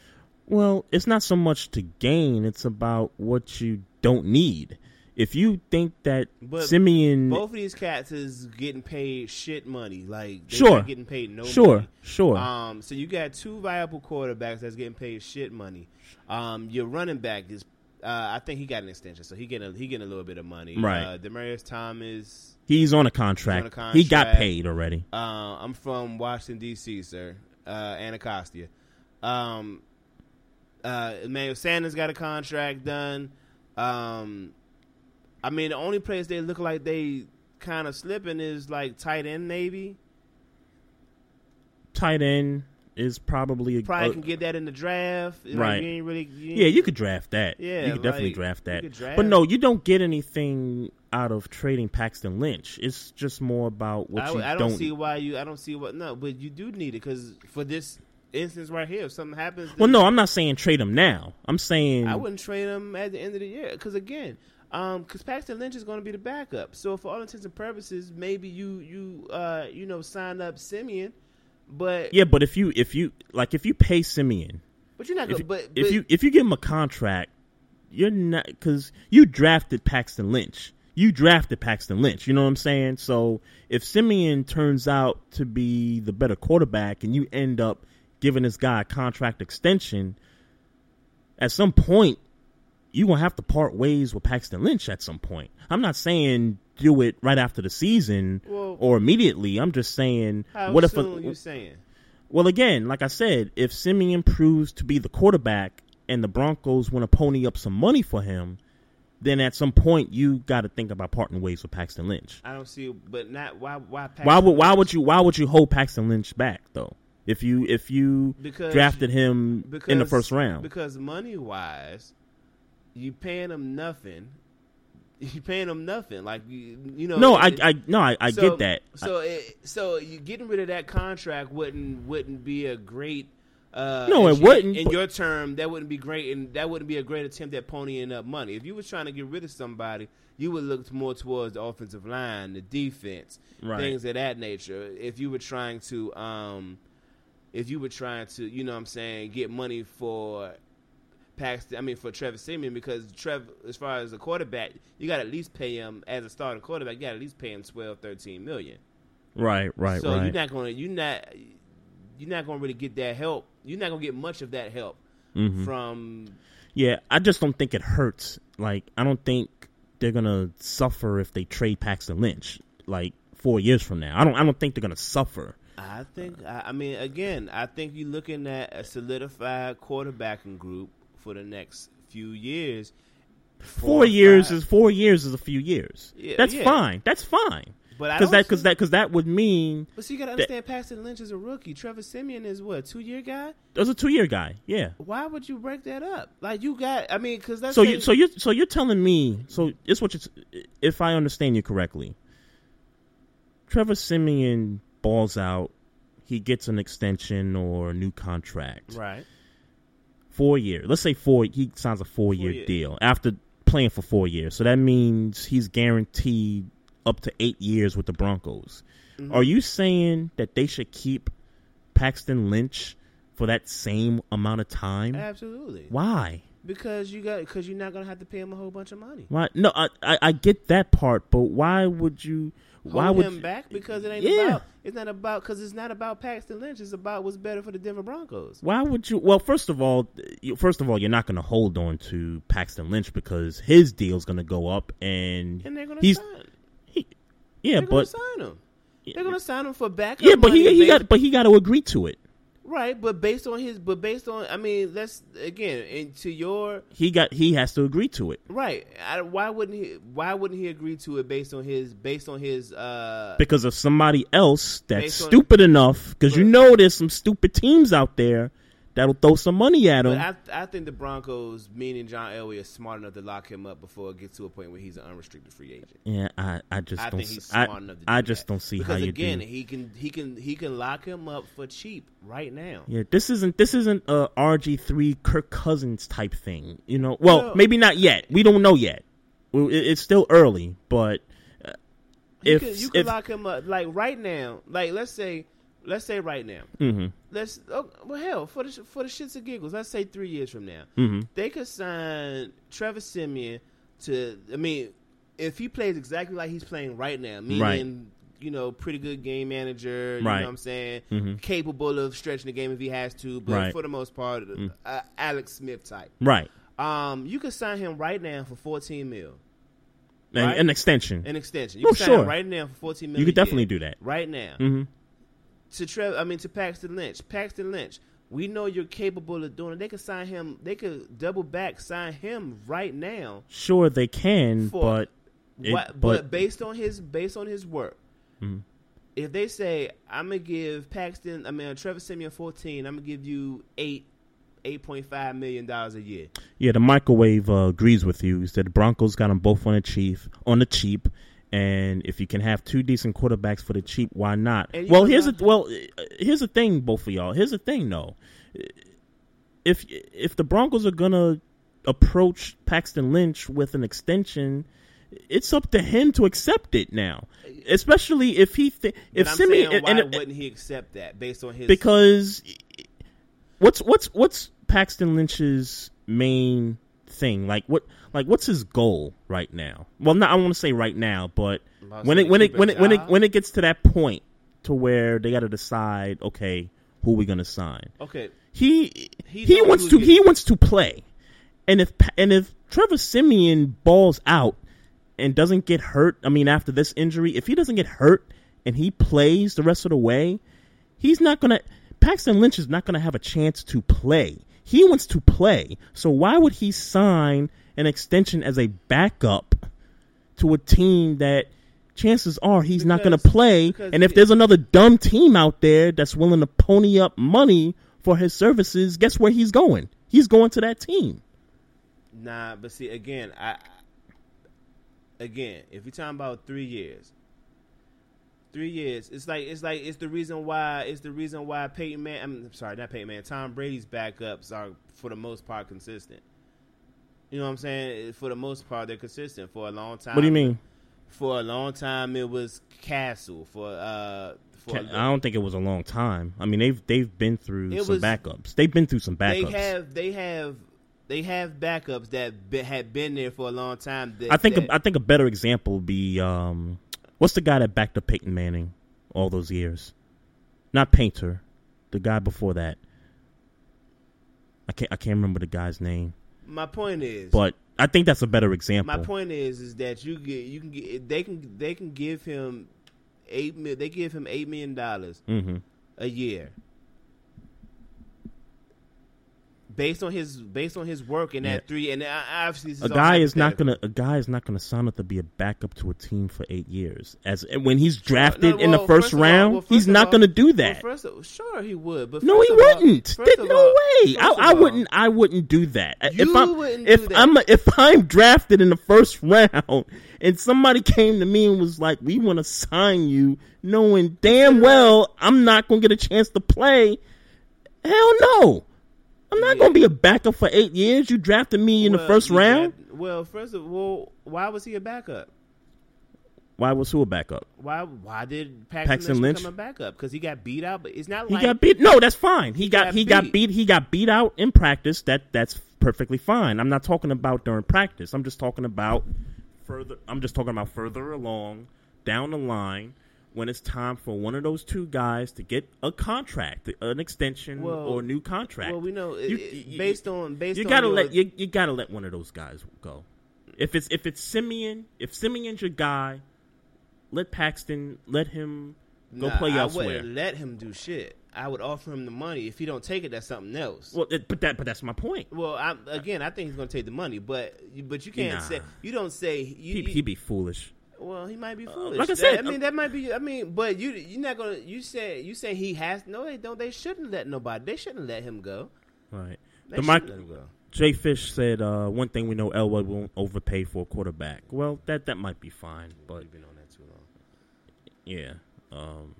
Well, it's not so much to gain; it's about what you don't need. If you think that But Siemian, both of these cats is getting paid shit money. Like Sure. getting paid no Sure, money. sure. Um, so you got two viable quarterbacks that's getting paid shit money. Um, your running back is, uh, I think he got an extension, so he getting a, he getting a little bit of money. Right. Uh, Demaryius Thomas. he's on a contract. on a He got paid already. Uh, I'm from Washington D.C., sir. Uh, Anacostia. Um, uh, Emmanuel Sanders got a contract done. Um, I mean, the only place they look like they kind of slipping is like tight end, maybe. Tight end is probably a Probably can get that in the draft. Like, Right. you ain't really. You Yeah, you could draft that. Yeah, you could definitely like, draft that. draft- But no, you don't get anything out of trading Paxton Lynch. It's just more about what I, you I don't, don't. see why you. I don't see what. No, but you do need it because for this instance right here, if something happens. well, no, I'm not saying trade him now. I'm saying I wouldn't trade him at the end of the year because again, um, because Paxton Lynch is going to be the backup. So for all intents and purposes, maybe you you uh you know sign up Siemian, but Yeah, but if you if you like if you pay Siemian, but you're not if, going. But, if you if you give him a contract, you're not because you drafted Paxton Lynch. You drafted Paxton Lynch. You know what I'm saying? So if Siemian turns out to be the better quarterback, and you end up giving this guy a contract extension, at some point you gonna have to part ways with Paxton Lynch. At some point, I'm not saying do it right after the season Well- or immediately. I'm just saying what if a, are you saying? well, again, like I said, if Siemian proves to be the quarterback and the Broncos want to pony up some money for him, then at some point you got to think about parting ways with Paxton Lynch. I don't see, but not why why Paxton why would why would you why would you hold Paxton Lynch back though? If you if you Because- drafted him in the first round, because money wise, you paying him nothing. You paying them nothing, like you, you know. No, I- it- I- no, I- I so- get that. So, it, so you getting rid of that contract wouldn't wouldn't be a great. Uh, No, it your- wouldn't, In but- your term, that wouldn't be great, and that wouldn't be a great attempt at ponying up money. If you was trying to get rid of somebody, you would look more towards the offensive line, the defense, Right. things of that nature. If you were trying to, um, if you were trying to, you know, what I'm saying, get money for Paxton, I mean for Trevor Siemian because Trev, as far as the quarterback, you got to at least pay him as a starting quarterback. You got to at least pay him 12, 13 million. right, right, so right. you're not gonna, you're not, you're not gonna really get that help. You're not gonna get much of that help Mhm. from. Yeah, I just don't think it hurts. Like, I don't think they're gonna suffer if they trade Paxton Lynch. Like four years from now, I don't. I don't think they're gonna suffer. I think, I, I mean, again, I think you're looking at a solidified quarterbacking group for the next few years. Four years is four years is a few years. Yeah, That's yeah. fine. That's fine. But because that because that because that would mean But so you gotta that- understand, Paxton Lynch is a rookie. Trevor Siemian is what two year guy. There's a two year guy. Yeah. Why would you break that up? Like you got, I mean, because that's So you so you so you're telling me so it's what you if I understand you correctly. Trevor Siemian balls out. He gets an extension or a new contract. right. Four years. Let's say four. He signs a four year deal after playing for four years. So that means he's guaranteed up to eight years with the Broncos. Mhm. Are you saying that they should keep Paxton Lynch for that same amount of time? Absolutely. Why? Because you got because you're not gonna have to pay him a whole bunch of money. Why? No, I, I I get that part, but why would you? Why Hold would him back because it ain't Yeah. about it's not about because it's not about Paxton Lynch. It's about what's better for the Denver Broncos. Why would you? Well, first of all, you, first of all, you're not going to hold on to Paxton Lynch because his deal's going to go up, and, And they're gonna he's sign. yeah, They're gonna but sign him. They're gonna sign him for backup. yeah, but he he got but he got to agree to it. Right. But based on his, but based on, I mean, that's again into your He got he has to agree to it right. I, why wouldn't he? Why wouldn't he agree to it based on his based on his? uh because of somebody else that's Based on- stupid enough. Because you know there's some stupid teams out there that'll throw some money at him. But I, I think the Broncos, meaning John Elway, are smart enough to lock him up before it gets to a point where he's an unrestricted free agent. yeah, I I just I don't. think he's I, enough to do I that. just don't see because how you again, do. he can he can he can lock him up for cheap right now. Yeah, this isn't this isn't a RG three Kirk Cousins type thing. You know, well, Well- maybe not yet. We don't know yet. It's still early, but uh, You if can, you can if lock him up like right now. Like let's say let's say right now. Mhm. Let's oh, well hell for the for the shits and giggles. Let's say three years from now, Mhm. they could sign Trevor Siemian to. I mean, if he plays exactly like he's playing right now, meaning. Right. You know, pretty good game manager. You Right. know what I'm saying? Mhm. Capable of stretching the game if he has to, but Right. for the most part, uh, Alex Smith type. right Um, you could sign him right now for 14 mil. an, right? an extension, An extension. You Oh, can sign sure. him right now for 14 mil. You could definitely do that. right now. hmm To Trev, I mean to Paxton Lynch. Paxton Lynch. We know you're capable of doing it. They could sign him. They could double back sign him right now. Sure, they can, For- but it, What- but, but based on his based on his work, Mhm. if they say I'm gonna give Paxton, I mean Trevor Siemian 14, I'm gonna give you eight, eight point five million dollars a year. yeah, the microwave uh, agrees with you. He said the Broncos got them both on the cheap, on the cheap, and if you can have two decent quarterbacks for the cheap, why not? Well, here's a well, here's the thing, both of y'all. Here's the thing, though. If if the Broncos are gonna approach Paxton Lynch with an extension, it's up to him to accept it now. Especially if he th- if I'm Siemian saying, why and, and- wouldn't he accept that based on his? because what's what's what's Paxton Lynch's main thing? Like what like what's his goal right now? Well, not I want to say right now, but when it when it keep a when it when it when it gets to that point to where they got to decide, okay, who we gonna sign? okay, He He he, wants to getting- he wants to play, and if and if Trevor Siemian balls out and doesn't get hurt, I mean after this injury, if he doesn't get hurt and he plays the rest of the way, he's not gonna. Paxton Lynch is not gonna have a chance to play. He wants to play, so why would he sign an extension as a backup to a team that? Chances are he's not going to play, and if he- there's another dumb team out there that's willing to pony up money for his services, guess where he's going? He's going to that team. Nah, but see again, I again, if you're talking about three years, three years, it's like it's like it's the reason why it's the reason why Peyton Man. I'm sorry, not Peyton Man. Tom Brady's backups are for the most part consistent. You know what I'm saying? For the most part, they're consistent for a long time. What do you mean? For a long time, it was Cassel. For uh, for I don't think it was a long time. I mean, they've they've been through It some was- backups. They've been through some backups. they have they have they have backups that be, had been there for a long time. That, I think that, I think a better example would be um, what's the guy that backed up Peyton Manning all those years? Not Painter, the guy before that. I can't I can't remember the guy's name, my point is, but I think that's a better example. My point is, is that you get, you can get, they can, they can give him eight, mil, they give him eight million dollars Mhm. a year, based on his, based on his work in Yeah. that three, and obviously a guy is not gonna a guy is not gonna sign up to be a backup to a team for eight years. As when he's drafted No, in the well, first, of all- round, well, first he's not all- gonna do well, that. first of- sure, he would, but no, he wouldn't. first There- no way. I, I wouldn't. I wouldn't do that. if I'm wouldn't if do that. I'm if I'm drafted in the first round and somebody came to me and was like, "We want to sign you," knowing damn well I'm not gonna get a chance to play. Hell no. I'm not gonna be a backup for eight years. You drafted me in the first round. well, first of all, why was he a backup? Why was who a backup? Why why did Paxton, Paxton Lynch, Lynch? become a backup? Because he got beat out, but it's not He like got beat. No, that's fine. He, got, got he got beat. beat. He got beat out in practice. That that's perfectly fine. I'm not talking about during practice. I'm just talking about further. I'm just talking about further along down the line when it's time for one of those two guys to get a contract, an extension Well- or a new contract. Well, we know You- you- based on based you gotta your- let you, you gotta let one of those guys go. If it's if it's Siemian, if Siemian's your guy, let Paxton let him go Nah, play I elsewhere. wouldn't let him do shit. I would offer him the money. If he don't take it, that's something else. Well, it, but that but that's my point. Well, I, again, I think he's going to take the money, but but you can't Nah. say you don't say you, He, you- he'd be foolish. Well, he might be foolish. like I That- I mean that might be. I mean, but you you're not gonna. You say you say he has no. They don't. They shouldn't let nobody. They shouldn't let him go. Right. They The shouldn't Mike, let him go. Jay Fish said uh, one thing we know Elway won't overpay for a quarterback. Well, that that might be fine, but You've been on that too long. yeah. Um,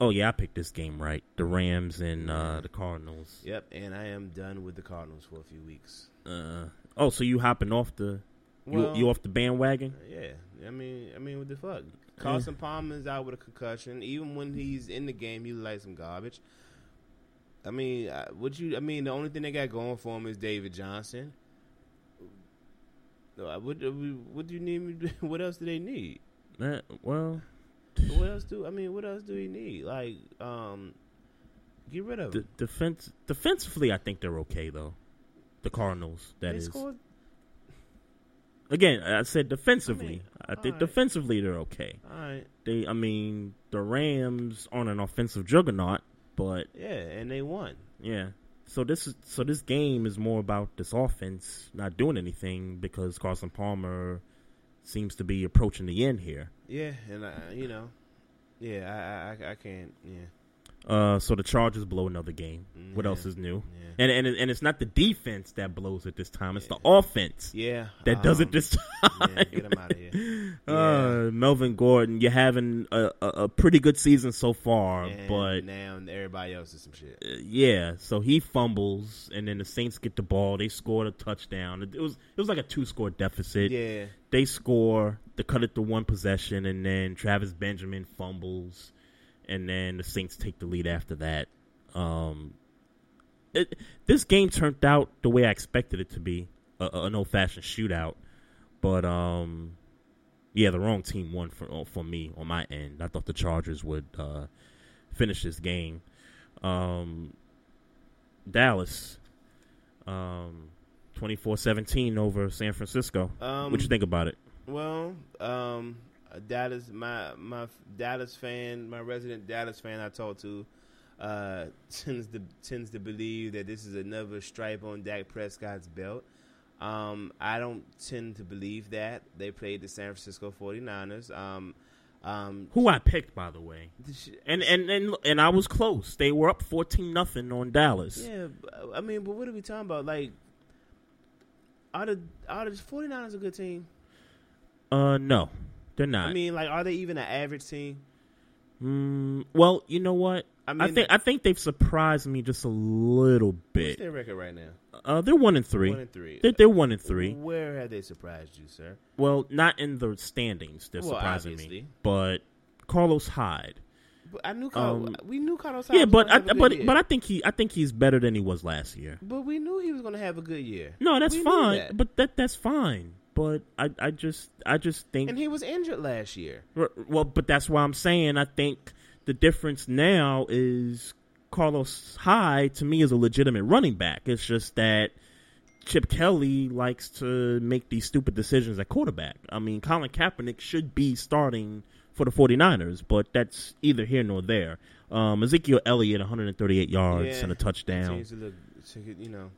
oh yeah, I picked this game right. The Rams and uh, the Cardinals. Yep, and I am done with the Cardinals for a few weeks. Uh, oh, so you hopping off the you, Well- you off the bandwagon? Yeah, I mean, I mean, what the fuck? Carson Palmer is out with a concussion. Even when he's in the game, he like some garbage. I mean, would you? I mean, the only thing they got going for him is David Johnson. Uh, What, uh, what do you need? What else do they need? Well, What else do I mean? What else do he need? Like, um, get rid of the defense defensively, I think they're okay though. The Cardinals, that they is. scored. Again, I said defensively. I, think alright. defensively they're okay. All right. They, I mean, the Rams aren't an offensive juggernaut, but Yeah, and they won. yeah. So this is so this game is more about this offense not doing anything because Carson Palmer seems to be approaching the end here. Yeah, and I, you know, yeah, I, I, I- I can't. Yeah. Uh, so the Chargers blow another game. What Yeah. else is new? Yeah. And and and it's not the defense that blows it this time; it's the offense. Yeah, that does it um, this time. yeah, get 'em outta here. Uh, Melvin Gordon, you're having a, a, a pretty good season so far, And but now everybody else is some shit. uh, yeah. So he fumbles, and then the Saints get the ball. They scored a touchdown. It was it was like a two score deficit. Yeah. They score. They cut it to one possession, and then Travis Benjamin fumbles, and then the Saints take the lead after that. Um, it, this game turned out the way I expected it to be, a, a- an old fashioned shootout. But um, yeah, the wrong team won for for me on my end. I thought the Chargers would uh, finish this game. Um, Dallas, um, 24-17 over San Francisco. Um, what you think about it? Well, um, a Dallas, my my Dallas fan, my resident Dallas fan, I talked to, uh, tends to tends to believe that this is another stripe on Dak Prescott's belt. Um, I don't tend to believe that. They played the San Francisco 49ers. Um, um, Who I picked, by the way, and and and and I was close. They were up fourteen nothing on Dallas. Yeah, I mean, but what are we talking about? Like, are the are the 49ers a good team? Uh, no, they're not. I mean, like, are they even an average team? Mm, well, you know what? I I, think I think they've surprised me just a little What's bit. their record right now? Uh, they're one and three. One and three. They're, they're one and three. Where have they surprised you, sir? Well, not in the standings. They're Well, surprising obviously. me. But Carlos Hyde. But I knew Carl, Um, we knew Carlos. Hyde yeah, but I, have a good but year. but I think he I think he's better than he was last year. but we knew he was going to have a good year. No, that's We fine. that. But that that's fine. But I I just I just think and he was injured last year. Well, but that's why I'm saying I think the difference now is Carlos Hyde to me is a legitimate running back. It's just that Chip Kelly likes to make these stupid decisions at quarterback. I mean, Colin Kaepernick should be starting for the 49ers, but that's either here nor there. Um, Ezekiel Elliott, 138 yards Yeah, and a touchdown. To look, you know,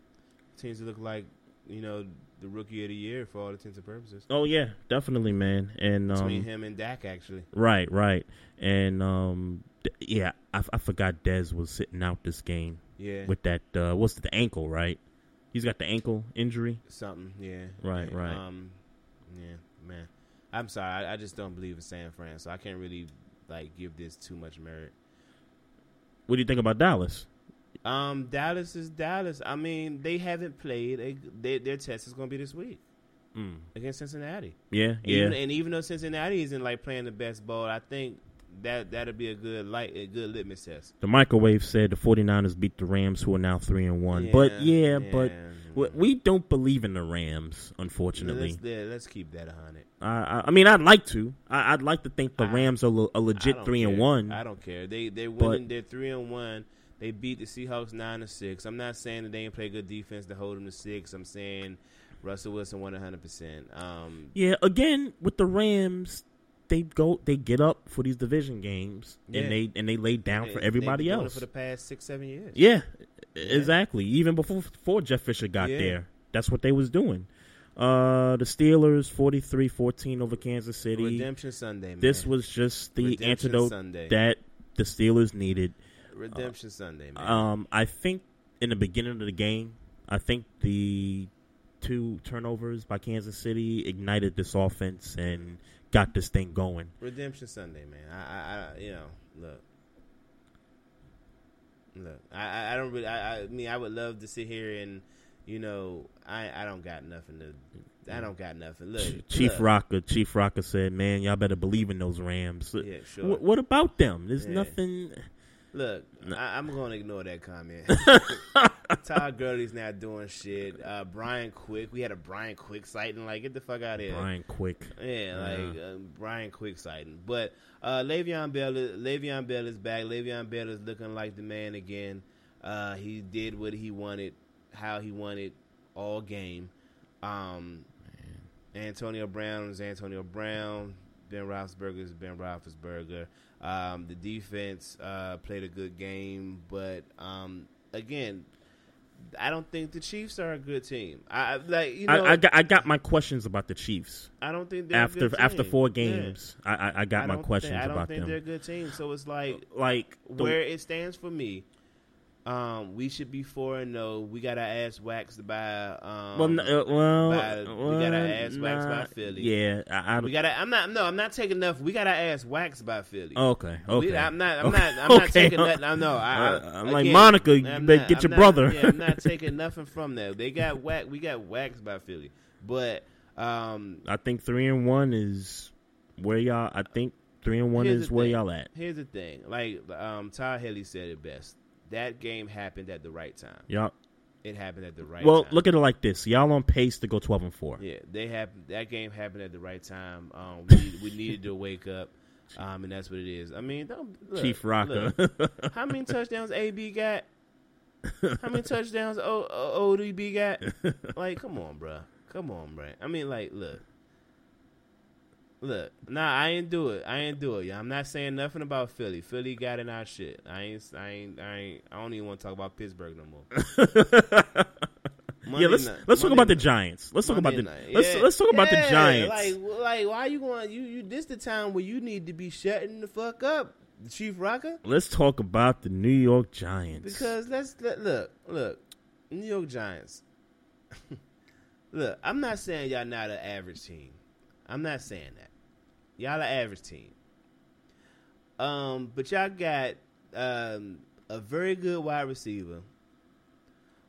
seems to look like you know the rookie of the year for all intents and purposes. Oh yeah, definitely, man. And um, Between him and Dak, actually. Right, right. And um, th- yeah, I, I forgot Dez was sitting out this game. Yeah. With that, uh, what's the ankle? Right. He's got the ankle injury. Something, yeah. Right, yeah. right. Um, yeah, man. I'm sorry, I, I just don't believe in San Fran, so I can't really like give this too much merit. What do you think about Dallas? Um, Dallas is Dallas. I mean, they haven't played. They, they, their test is going to be this week Mm. against Cincinnati. Yeah, Even, yeah. and even though Cincinnati isn't like playing the best ball, I think that that'll be a good light, a good litmus test. The microwave said the 49ers beat the Rams, who are now three and one. but yeah, Yeah, but we, don't believe in the Rams, unfortunately. Let's, yeah, let's keep that a hundred. I, I, I mean, I'd like to. I, I'd like to think the Rams are a I legit three and one. I don't care. They they But- They're three and one. They beat the Seahawks nine to six. I'm not saying that they didn't play good defense to hold them to six. I'm saying Russell Wilson won 100. percent Um, Yeah, again with the Rams, they go, they get up for these division games, Yeah. and they and they lay down they- for everybody else for the past six seven years. Yeah, exactly. Even before before Jeff Fisher got Yeah. there, that's what they was doing. Uh, the Steelers 43-14 over Kansas City. Redemption Sunday, man. This was just the Redemption antidote Sunday. that the Steelers needed. Redemption Sunday, man. Um, I think in the beginning of the game, I think the two turnovers by Kansas City ignited this offense and got this thing going. Redemption Sunday, man. I, I, I you know, look, look. I, I- don't really. I, I mean, I would love to sit here and, you know, I, I don't got nothing to. I don't got nothing. Look, Chief look. Rocker, Chief Rocker said, "Man, y'all better believe in those Rams." Yeah, sure. What, what about them? There's Yeah. nothing. Look, I, I'm going to ignore that comment. Todd Gurley's not doing shit. Uh, Brian Quick, we had a Brian Quick sighting. Like, get the fuck out of here. Brian Quick. Yeah, like uh, Brian Quick sighting. But uh, Le'Veon Bell, Le'Veon Bell is back. Le'Veon Bell is looking like the man again. Uh, he did what he wanted, how he wanted all game. Um, Antonio Brown is Antonio Brown. Ben Roethlisberger is Ben Roethlisberger. Um, the defense uh, played a good game, but um, again, I don't think the Chiefs are a good team. I like you know I, I got I got my questions about the Chiefs. I don't think they're a after after four Yeah. games. I, I I got I my questions think, I don't about think them. they're a good team. So it's like like the- where it stands for me. Um, we should be four and no. We got our ass waxed by. Um, Well, n- uh, well, by- well, we got our ass waxed nah, by Philly. yeah, I- I- we got. I'm not. No, I'm not taking enough. We got our ass waxed by Philly. Okay, We- okay. I'm not. I'm Okay, not. I'm not taking nothing. I know. I, Uh, I, I'm like, Monica, you I'm better not- get I'm your not- brother. Yeah, I'm not taking nothing from them. They got whack. We got waxed by Philly, but um, I think three and one is where y'all. I think three and one is where thing. y'all at. Here's the thing. Like um, Todd Haley said it best. That game happened at the right time. Y'all. It happened at the right well, time. look at it like this: y'all on pace to go twelve and four. Yeah, they have that game happened at the right time. Um, we, we needed to wake up, um, and that's what it is. I mean, don't, look, Chief Rocker. look. how many touchdowns AB got? How many touchdowns o- o- ODB got? Like, come on, bro. Come on, bro. I mean, like, look. Look, nah, I ain't do it. I ain't do it. Yeah, I'm not saying nothing about Philly. Philly got in our shit. I ain't. I ain't. I ain't. I don't even want to talk about Pittsburgh no more. yeah, let's night- let's talk Monday about the. Giants. Let's talk about the night. let's Yeah. let's talk about Yeah, the Giants. Like, like, why you going? You, you. This the time where you need to be shutting the fuck up, Chief Rocker. let's talk about the New York Giants. Because let's let, look, look, New York Giants. look, I'm not saying y'all not an average team. I'm not saying that. Y'all are average team. Um, but y'all got um a very good wide receiver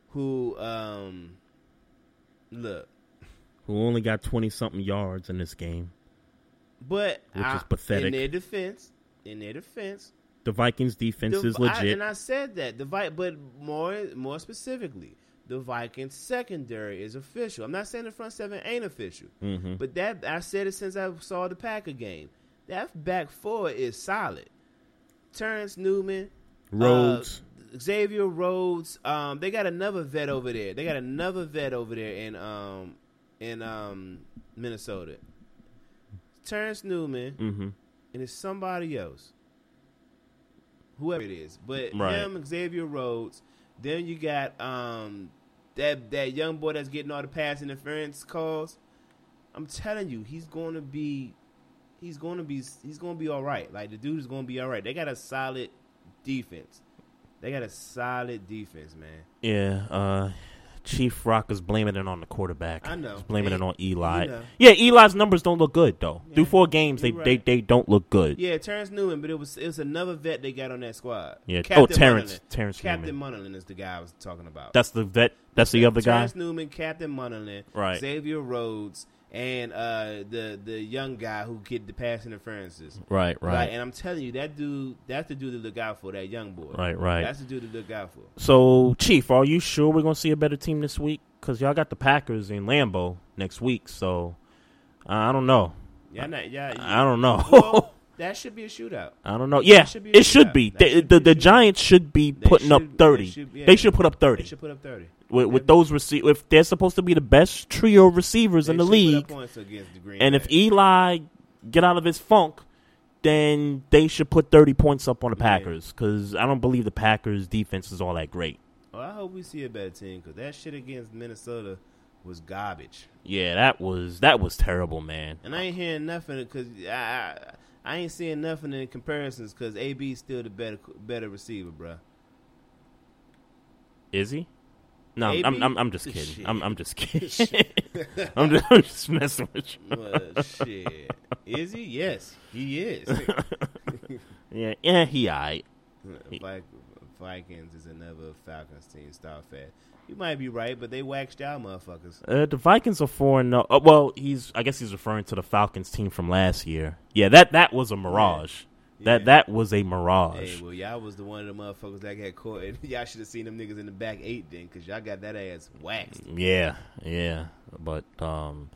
who um look who only got twenty something yards in this game? But Which I- is pathetic. In their defense, in their defense, The Vikings defense the- is I- legit. and I said that the Vi- but more more specifically, the Vikings secondary is official. I'm not saying the front seven ain't official, Mhm. but that I said it since I saw the Packer game. That back four is solid. Terrence Newman, Rhodes. uh, Xavier Rhodes. Um, they got another vet over there. They got another vet over there in um in um Minnesota. Terrence Newman, Mhm. and it's somebody else, whoever it is. But Right. him, Xavier Rhodes. Then you got um that that young boy that's getting all the pass interference calls. I'm telling you, he's going to be, he's going to be, he's going to be all right. Like the dude is going to be all right. They got a solid defense. They got a solid defense, man. Yeah, uh, Chief Rock is blaming it on the quarterback. I know. He's blaming it on Eli. you know. Yeah, Eli's numbers don't look good though. Through four games, they, you're they they don't look good. Yeah, Terrence Newman, but it was it was another vet they got on that squad. Yeah. Oh, Captain Oh, Terrence- Munnerlyn. Terrence Captain Newman. Is the guy I was talking about. That's the vet. That's the other guy. Terrence Newman, Captain Munnerlyn, Right. Xavier Rhodes, and uh, the the young guy who get the pass interferences. Right, right. And I'm telling you, that dude, that's the dude to look out for. That young boy. Right, right. That's the dude to look out for. So, Chief, are you sure we're gonna see a better team this week? Because y'all got the Packers in Lambeau next week. So, I don't know. Yeah, not, yeah. I don't know. Well, that should be a shootout. I don't know. Yeah, should it should be. Should the, be the Giants should be putting should- up thirty. They should- should, put up thirty. They should put up 30. With, with those receivers. If they're supposed to be the best trio of receivers in the should put up league, the and if Eli get out of his funk, then they should put thirty points up on the Packers. Because I don't believe the Packers' defense is all that great. Well, I hope we see a better team because that shit against Minnesota was garbage. Yeah, that was that was terrible, man. And I ain't hearing nothing because I, I I ain't seeing nothing in comparisons because AB is still the better better receiver, bro. Is he? No? I'm, I'm I'm just kidding. I'm I'm just kidding. I'm, just, I'm just messing with you. Well, shit. Is he? Yes, he is. yeah, yeah, he alright. Vi- Vikings is another Falcons team. Star fat. You might be right, but they waxed y'all motherfuckers. Uh, the Vikings are four and no. Uh, well, he's. I guess he's referring to the Falcons team from last year. Yeah, that that was a mirage. That that was a mirage. Hey, well, y'all was the one of the motherfuckers that got caught. And y'all should have seen them niggas in the back eight then, because y'all got that ass waxed. Yeah, yeah. But um,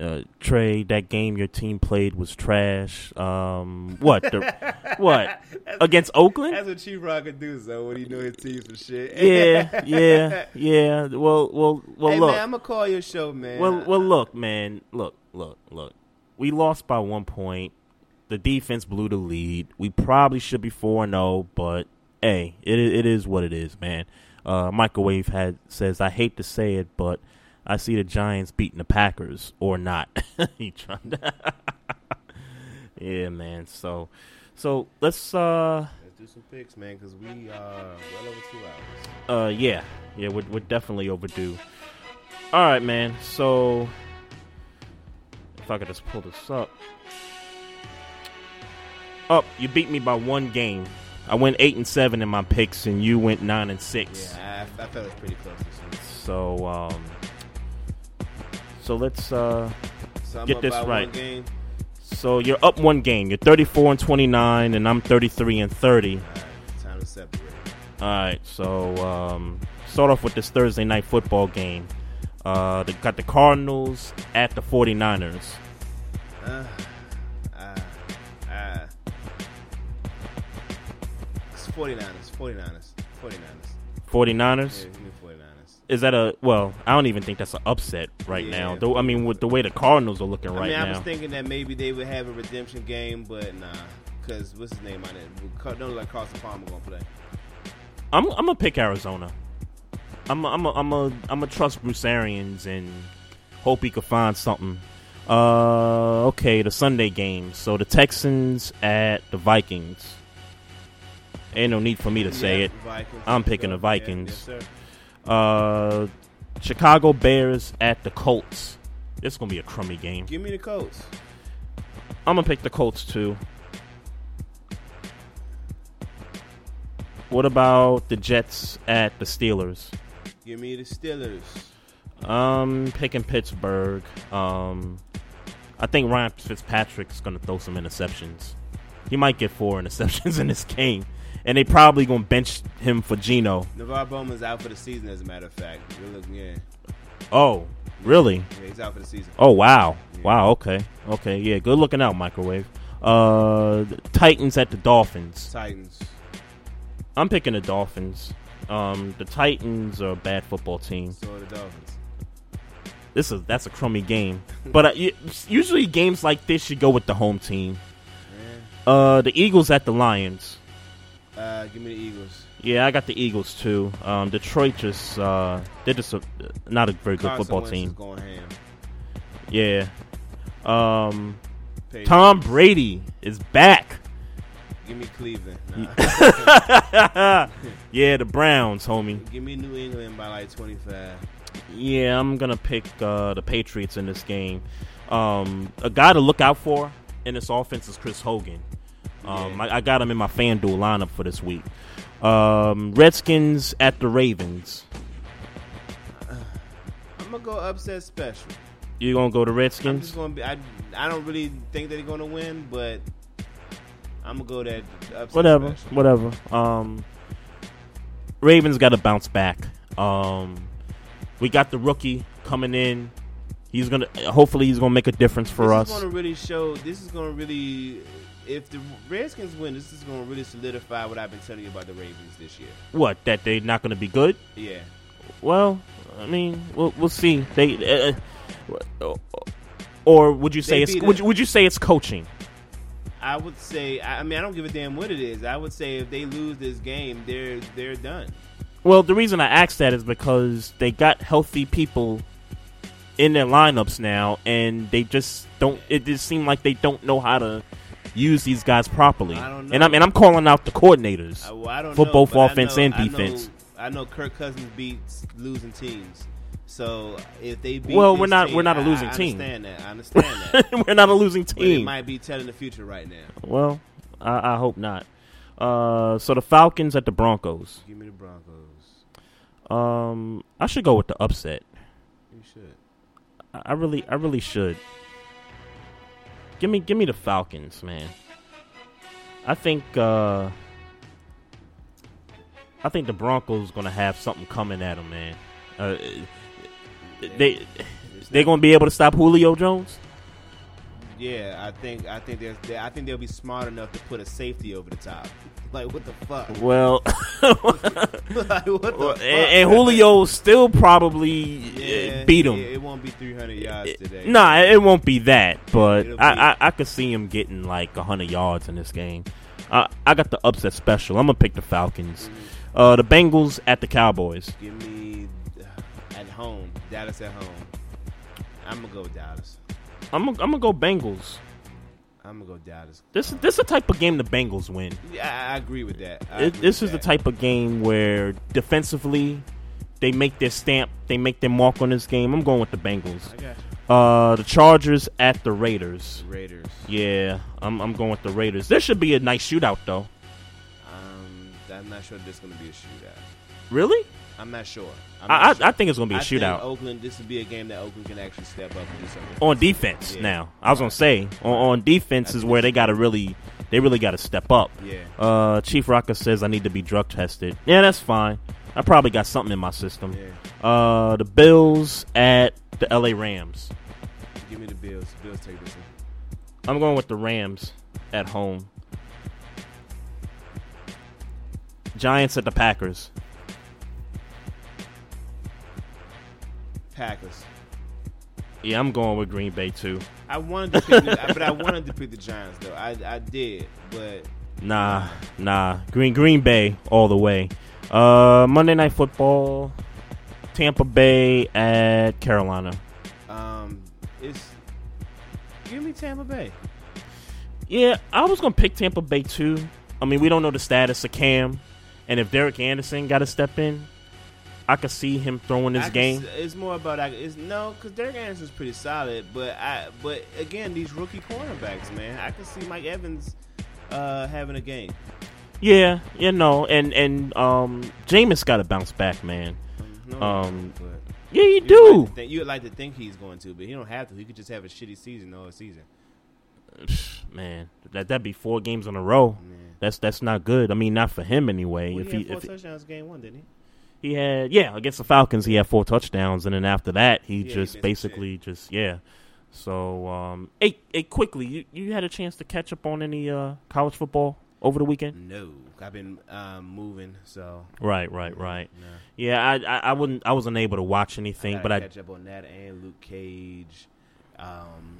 uh, Trey, that game your team played was trash. Um, what? The, what against Oakland? That's what Chief Rock could do, so when he know his team some shit. Yeah, yeah, yeah. Well, well, well. hey, look, man, I'm gonna call your show, man. Well, well, look, man. Look, look, look. We lost by one point. The defense blew the lead. We probably should be 4 0, but hey, it it is what it is, man. Uh, Microwave had says, "I hate to say it, but I see the Giants beating the Packers or not." he trying to yeah, man. So, so let's uh, Let's do some picks, man, because we are well over two hours. uh, yeah, yeah, we're we're definitely overdue. All right, man. So if I could just pull this up. Up, you beat me by one game. I went eight and seven in my picks, and you went nine and six. Yeah, I, I felt it was pretty close. So, um, so let's uh, So get this right. game. So you're up one game. You're 34 and 29, and I'm 33 and 30. Time to separate. All right, so um, start off with this Thursday night football game. Uh, they got the Cardinals at the 49ers. Uh, uh, 49ers, 49ers, 49ers. 49ers? Yeah, give me 49ers. Is that a well? I don't even think that's an upset right now. Though I mean, with the way the Cardinals are looking I right mean, I was thinking that maybe they would have a redemption game, but nah. Because what's his name on it? Don't like Carson Palmer to play. I'm I'm gonna pick Arizona. I'm a, I'm a, I'm a, I'm gonna trust Bruce Arians and hope he could find something. Uh, okay, the Sunday game. So the Texans at the Vikings. Ain't no need for me to say Yeah, it. Vikings. I'm picking the Vikings. Yeah, yes, uh, Chicago Bears at the Colts. This is gonna be a crummy game. Give me the Colts. I'm gonna pick the Colts too. What about the Jets at the Steelers? Give me the Steelers. Um, picking Pittsburgh. Um, I think Ryan Fitzpatrick's gonna throw some interceptions. He might get four interceptions in this game, and they probably gonna bench him for Geno. NaVorro Bowman's out for the season, as a matter of fact. Looking, yeah. Oh, really? Yeah, he's out for the season. Oh wow, wow. Okay, okay. Yeah, good looking out, microwave. Uh, Titans at the Dolphins. Titans. I'm picking the Dolphins. Um, the Titans are a bad football team. So are the Dolphins. This is that's a crummy game, but uh, usually games like this should go with the home team. Uh, the Eagles at the Lions. Uh, give me the Eagles. Yeah, I got the Eagles too. Um, Detroit just uh, they're just a, not a very good Carson football Wentz team. Going ham. Yeah. Um. Tom Brady is back. Give me Cleveland. Nah. yeah, the Browns, homie. Give me New England by like 25. Yeah, I'm gonna pick uh, the Patriots in this game. Um, a guy to look out for in this offense is Chris Hogan. Um, I, I got him in my FanDuel lineup for this week. Um, Redskins at the Ravens. I'm gonna go upset special. You gonna go to I'm Redskins? just gonna be. I, I don't really think they're gonna win, but I'm gonna go that upset whatever, special. whatever. Um, Ravens got to bounce back. Um, we got the rookie coming in. He's gonna. Hopefully, he's gonna make a difference for this us. is gonna really show. This is gonna really. If the Redskins win, this is gonna really solidify what I've been telling you about the Ravens this year. What? That they're not gonna be good? Yeah. Well, I mean, we'll we'll see. They. Uh, or would you say it's would you, would you say it's coaching? I would say. I mean, I don't give a damn what it is. I would say if they lose this game, they're they're done. Well, the reason I asked that is because they got healthy people in their lineups now, and they just don't. It just seems like they don't know how to use these guys properly. I don't And. I'm and I'm calling out the coordinators I, well, I for know, both offense know- and I know- defense. I know, Kirk Cousins beats losing teams. So if they beat Well, we're not- team, we're not a I- losing I team. understand that. I understand that. We're not a losing But it team. might be telling the future right now. Well, I, I hope not. Uh, so the Falcons at the Broncos. Give me the Broncos. Um, I should go with the upset. You should. I I really, I really should. Give me, give me the Falcons, man. I think, uh, I think the Broncos gonna have something coming at them, man. Uh, they, they're gonna be able to stop Julio Jones. Yeah, I think I think there's I think they'll be smart enough to put a safety over the top. Like what the fuck? Well, like what the fuck? and, and Julio still probably Yeah, uh, beat him. yeah, it won't be 300 yards today. Nah, it won't be that, but It'll I, I I could see him getting like hundred yards in this game. I I got the upset special. I'm gonna pick the Falcons. Uh, the Bengals at the Cowboys. Give me uh, at home, Dallas at home. I'm gonna go with Dallas. I'm gonna, I'm gonna go Bengals. I'm gonna go Dallas. This this is the type of game the Bengals win. Yeah, I, agree with that. It, agree this with is the type of game where defensively they make their stamp, they make their mark on this game. I'm going with the Bengals. Got Uh, the Chargers at the Raiders. Raiders. Yeah, I'm I'm going with the Raiders. There should be a nice shootout though. Um, I'm not sure this is gonna be a shootout. Really? I'm not sure. I'm I- not I- sure. I think it's gonna be a I think shootout. Oakland, this would be a game that Oakland can actually step up and do something on defense Yeah. now. I was gonna say on, on defense is where they got to really they really got to step up. Yeah. Uh, Chief Rocker says I need to be drug tested. Yeah, that's fine. I probably got something in my system. Uh, the Bills at the L.A. Rams. Give me the Bills. Bills take this one. I'm going with the Rams at home. Giants at the Packers. Packers. Yeah, I'm going with Green Bay too. I wanted to pick, the, but I wanted to pick the Giants though. I I did, but Nah, nah. Green Green Bay all the way. Uh, Monday Night Football. Tampa Bay at Carolina. um, it's give me Tampa Bay. Yeah, I was gonna pick Tampa Bay too. I mean, we don't know the status of Cam, and if Derek Anderson got to step in, I could see him throwing this game. s- It's more about I- it's no because Derek Anderson's pretty solid, but I but again these rookie cornerbacks, man, I can see Mike Evans uh, having a game. Yeah, you know, and and um, Jameis got to bounce back, man. No, um, yeah, you you'd do. Like think, you'd like to think he's going to, but he don't have to. He could just have a shitty season all season. man, that that'd be four games in a row. That's that's not good. I mean, not for him anyway. Well, if he he had four if touchdowns game one, didn't he? He had yeah against the Falcons. He had four touchdowns, and then after that, he Yeah, just he basically just yeah. So um, hey, hey, quickly, you you had a chance to catch up on any uh college football over the weekend? No, I've been um, moving, so Right, right, right. no. Yeah, I, I I wouldn't I wasn't able to watch anything, I but gotta I catch up on that and Luke Cage. Um,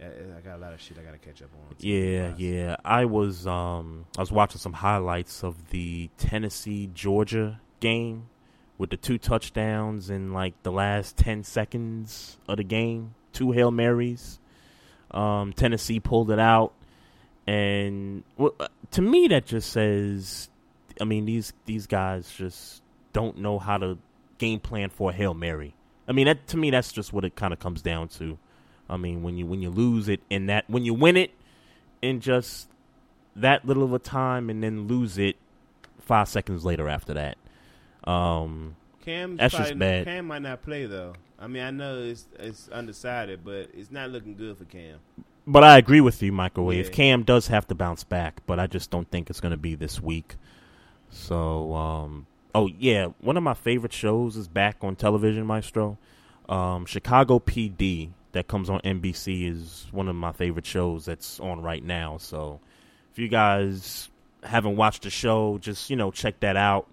I I got a lot of shit I gotta catch up on. yeah yeah I was um I was watching some highlights of the Tennessee Georgia game with the two touchdowns in like the last ten seconds of the game, two hail marys. Um, Tennessee pulled it out, and well, uh, to me that just says, I mean these these guys just don't know how to game plan for a hail mary. I mean that to me that's just what it kind of comes down to. I mean when you when you lose it in that when you win it in just that little of a time and then lose it five seconds later after that. Um, Cam, that's just bad. Cam might not play though. I mean, I know it's it's undecided, but it's not looking good for Cam. But I agree with you, microwave. Yeah. Cam does have to bounce back, but I just don't think it's going to be this week. So, um, oh yeah, one of my favorite shows is back on television, Maestro. Um, Chicago PD that comes on NBC is one of my favorite shows that's on right now. So, if you guys haven't watched the show, just you know check that out.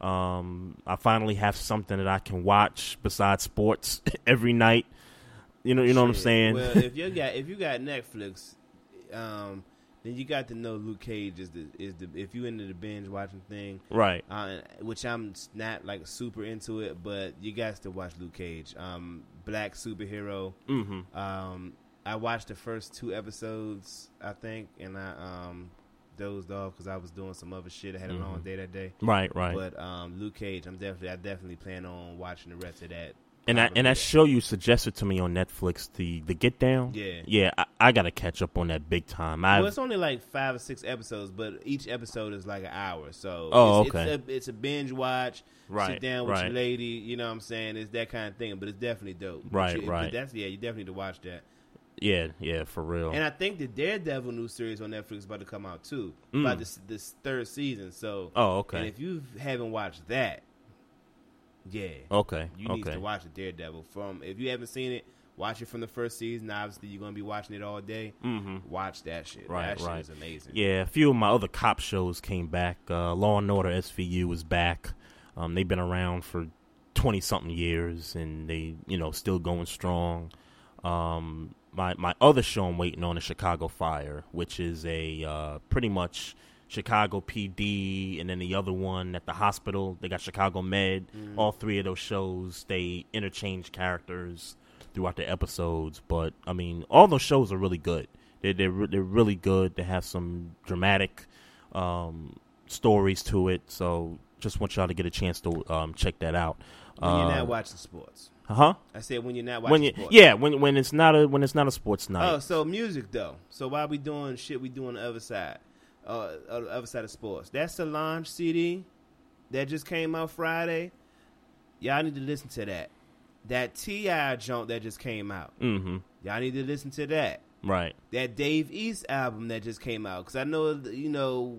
Um, I finally have something that I can watch besides sports every night. You know, you know what I'm saying? Well, if you got if you got Netflix, um, then you got to know Luke Cage is the is the if you into the binge watching thing, Right. Uh, which I'm not like super into it, but you guys to watch Luke Cage, um, black superhero. Mhm. Um, I watched the first two episodes, I think, and I um dozed off because I was doing some other shit. I had a long Mhm. day that day. Right, right. But um, Luke Cage, I'm definitely I definitely plan on watching the rest of that. And that and that show you suggested to me on Netflix, the the Get Down. Yeah. yeah, I, I got to catch up on that big time. I Well, it's only like five or six episodes, but each episode is like an hour. So Oh, it's, okay. It's a, it's a binge watch. Right, Sit down with right. your lady. You know what I'm saying? It's that kind of thing. But it's definitely dope. Right, you- but right. That's yeah. You definitely need to watch that. Yeah, yeah, for real. And I think the Daredevil new series on Netflix is about to come out too. Mm. About this this third season. So Oh, okay. And if you haven't watched that, yeah, Okay, you need to watch the Daredevil. From if you haven't seen it, watch it from the first season. Obviously, you're gonna be watching it all day. Mhm. Watch that shit. right, that shit right. is amazing. Yeah, a few of my other cop shows came back. Uh, Law and Order SVU is back. Um, they've been around for twenty something years, and they you know still going strong. Um, my my other show I'm waiting on is Chicago Fire, which is a uh, pretty much Chicago PD, and then the other one at the hospital. They got Chicago Med. Mhm. All three of those shows they interchange characters throughout the episodes, but I mean, all those shows are really good. They're they're, re- they're really good. They have some dramatic um, stories to it. So just want y'all to get a chance to um, check that out. When you're Uh, not watching sports. Huh? I said when you're not watching When you, sports. yeah, when when it's not a when it's not a sports night. Oh, so music though. So while we doing shit, we doing the other side, uh, uh, the other side of sports. That Solange CD that just came out Friday. Y'all need to listen to that. That T.I. joint that just came out. Mhm. Y'all need to listen to that. Right. That Dave East album that just came out. Because I know you know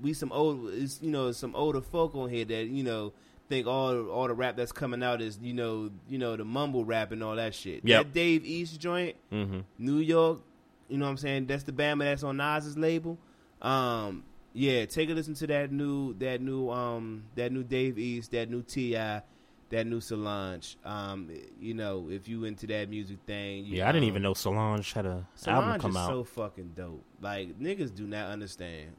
we some old, it's, you know, some older folk on here that you know think all all the rap that's coming out is you know you know the mumble rap and all that shit. Yep. That Dave East joint, Mhm. New York. You know what I'm saying? That's the Bama that's on Nas's label. Um, yeah, take a listen to that new that new um that new Dave East, that new T.I., that new Solange. Um, you know, if you into that music thing, you, Yeah, I didn't even know Solange had a Solange album come is out. so fucking dope. Like niggas do not understand.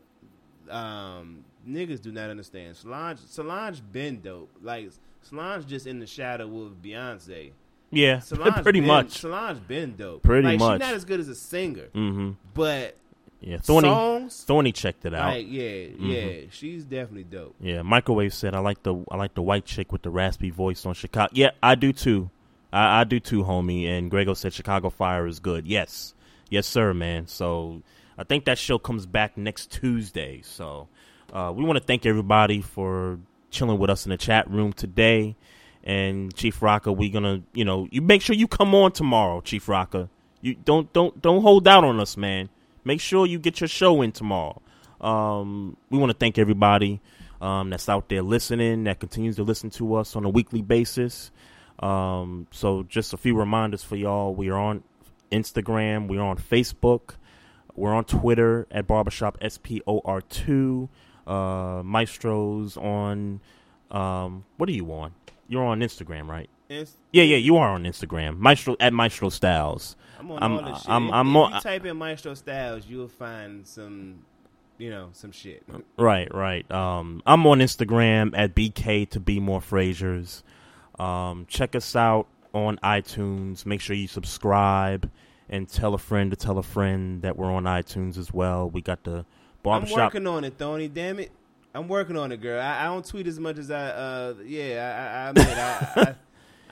Um, niggas do not understand. Solange, Solange been dope. Like Solange just in the shadow with Beyonce. Yeah, Solange pretty been- much. Solange been dope. Pretty like, much. She's not as good as a singer, Mhm. but Yeah, Thorny. songs, Thorny checked it out. like yeah, Mhm. yeah, she's definitely dope. Yeah, microwave said I like the I like the white chick with the raspy voice on Chicago. Yeah, I do too. I, I do too, homie. And Grego said Chicago Fire is good. Yes, yes, sir, man. So I think that show comes back next Tuesday. So uh, we want to thank everybody for chilling with us in the chat room today. And Chief Rocker, we're gonna you know you make sure you come on tomorrow, Chief Rocker. You don't don't don't hold out on us, man. Make sure you get your show in tomorrow. Um, we want to thank everybody um, that's out there listening, that continues to listen to us on a weekly basis. Um, so, just a few reminders for y'all. We are on Instagram, we're on Facebook, we're on Twitter at Barbershop SPOR2. Uh, Maestro's on. Um, what are you on? You're on Instagram, right? Inst- yeah, yeah, you are on Instagram. Maestro at Maestro Styles. I'm on I'm, all this shit. I'm, if, I'm if on- you type in Maestro Styles, you'll find some, you know, some shit. Right, right. Um, I'm on Instagram at BK to be more Frasers. Um, check us out on iTunes. Make sure you subscribe and tell a friend to tell a friend that we're on iTunes as well. We got the I'm barbershop. working on it, Tony. Damn it, I'm working on it, girl. I, I don't tweet as much as I. Uh, yeah, I, I, I admit. I,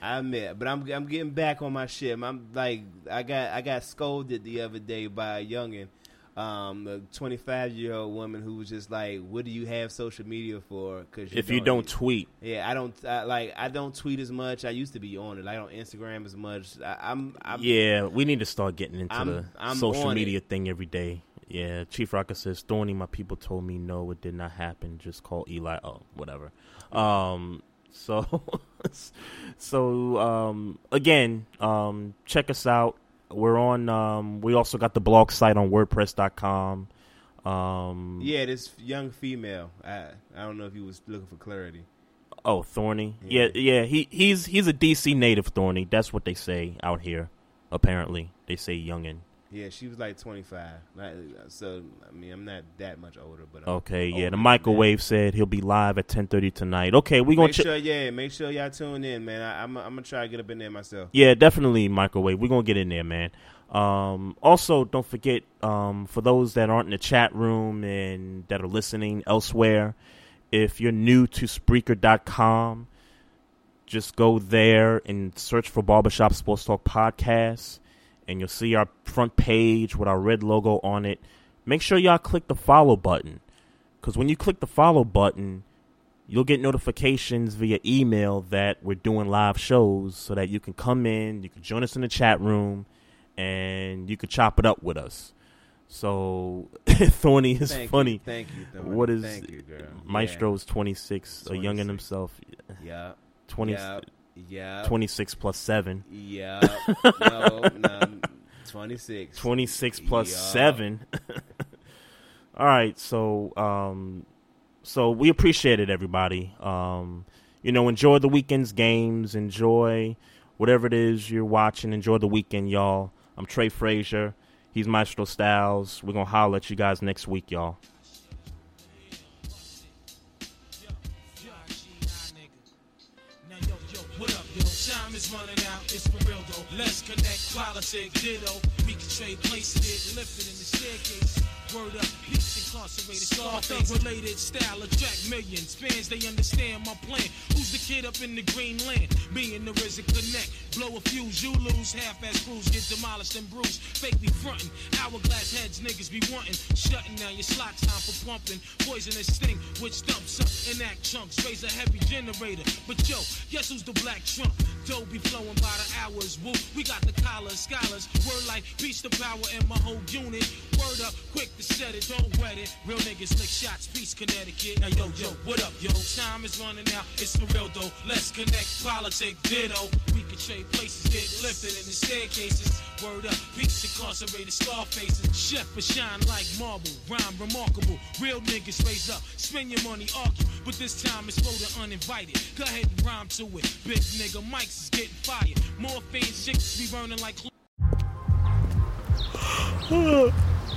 I, admit, but I'm I'm getting back on my shit. I'm like I got I got scolded the other day by a youngin um, the 25 year old woman who was just like, "What do you have social media for?" Because If you don't tweet. yeah, I don't I, like. I don't tweet as much. I used to be on it. I don't Instagram as much. I, I'm, I'm yeah, we need to start getting into I'm- the I'm social media thing every day. Yeah, Chief Rocker says, Thorny, my people told me no, it did not happen. Just call Eli. Oh, whatever. Um, so, so um, again, um, check us out. We're on. Um, we also got the blog site on WordPress.com. Um, Yeah, this young female. I I don't know if you was looking for clarity. Oh, Thorny. Yeah, yeah. He he's he's a DC native, Thorny. That's what they say out here. Apparently, they say youngin. Yeah, she was like 25. Like, so I mean, I'm not that much older, but I'm Okay, yeah. The microwave said he'll be live at ten thirty tonight. Okay, we gonna Make check. sure, yeah, make sure y'all tune in, man. I, I'm I'm gonna try to get up in there myself. Yeah, definitely microwave. We're gonna get in there, man. Um, also, don't forget um, for those that aren't in the chat room and that are listening elsewhere, if you're new to Spreaker.com, just go there and search for Barbershop Sports Talk Podcast, and you'll see our front page with our red logo on it. Make sure y'all click the follow button, because when you click the follow button, you'll get notifications via email that we're doing live shows so that you can come in, you can join us in the chat room, and you can chop it up with us. So Thorny is Thank you, funny. thank you, Thorny. What is Thank you, girl. Maestro's twenty six, a youngin 26. himself. Yeah. Twenty. Yeah. Yeah. Twenty six plus seven. Yeah. no, no. 26. 26 plus Yeah. 7. All right, so um so we appreciate it everybody. Um you know, enjoy the weekend's games, enjoy whatever it is you're watching, enjoy the weekend, y'all. I'm Trey Frazier. He's Maestro Styles. We're going to holler at you guys next week, y'all. Connect, politic, ditto. We can trade places, lifted in the staircase. Word up, peace incarcerated, Scarface related style attract millions. Fans, they understand my plan. Who's the kid up in the green land? Me and the RZA connect. Blow a fuse, you lose. Half-ass crews get demolished and bruised. Fake be frontin'. Hourglass heads, niggas be wantin'. Shutting down your slot time for pumping. Poisonous sting, which dumps up in act chunks. Raise a heavy generator. But yo, guess who's the black trump? Dough be flowing by the hours. Woo, we got the collars, scholars. Word like peace to power in my whole unit. Word up, quick to it, don't wet it. Real niggas lick shots, peace, Connecticut. Now yo, yo, what up, yo? Time is running out, it's for real though. Let's connect, politic, ditto. We can trade places, get lifted in the staircases. Word up, peace, incarcerated, scar faces. Chef for shine like marble, rhyme remarkable. Real niggas raise up, spend your money, argue. But this time it's for the uninvited. Go ahead and rhyme to it. Big nigga, mics is getting fired. More Morphine chicks be burning like.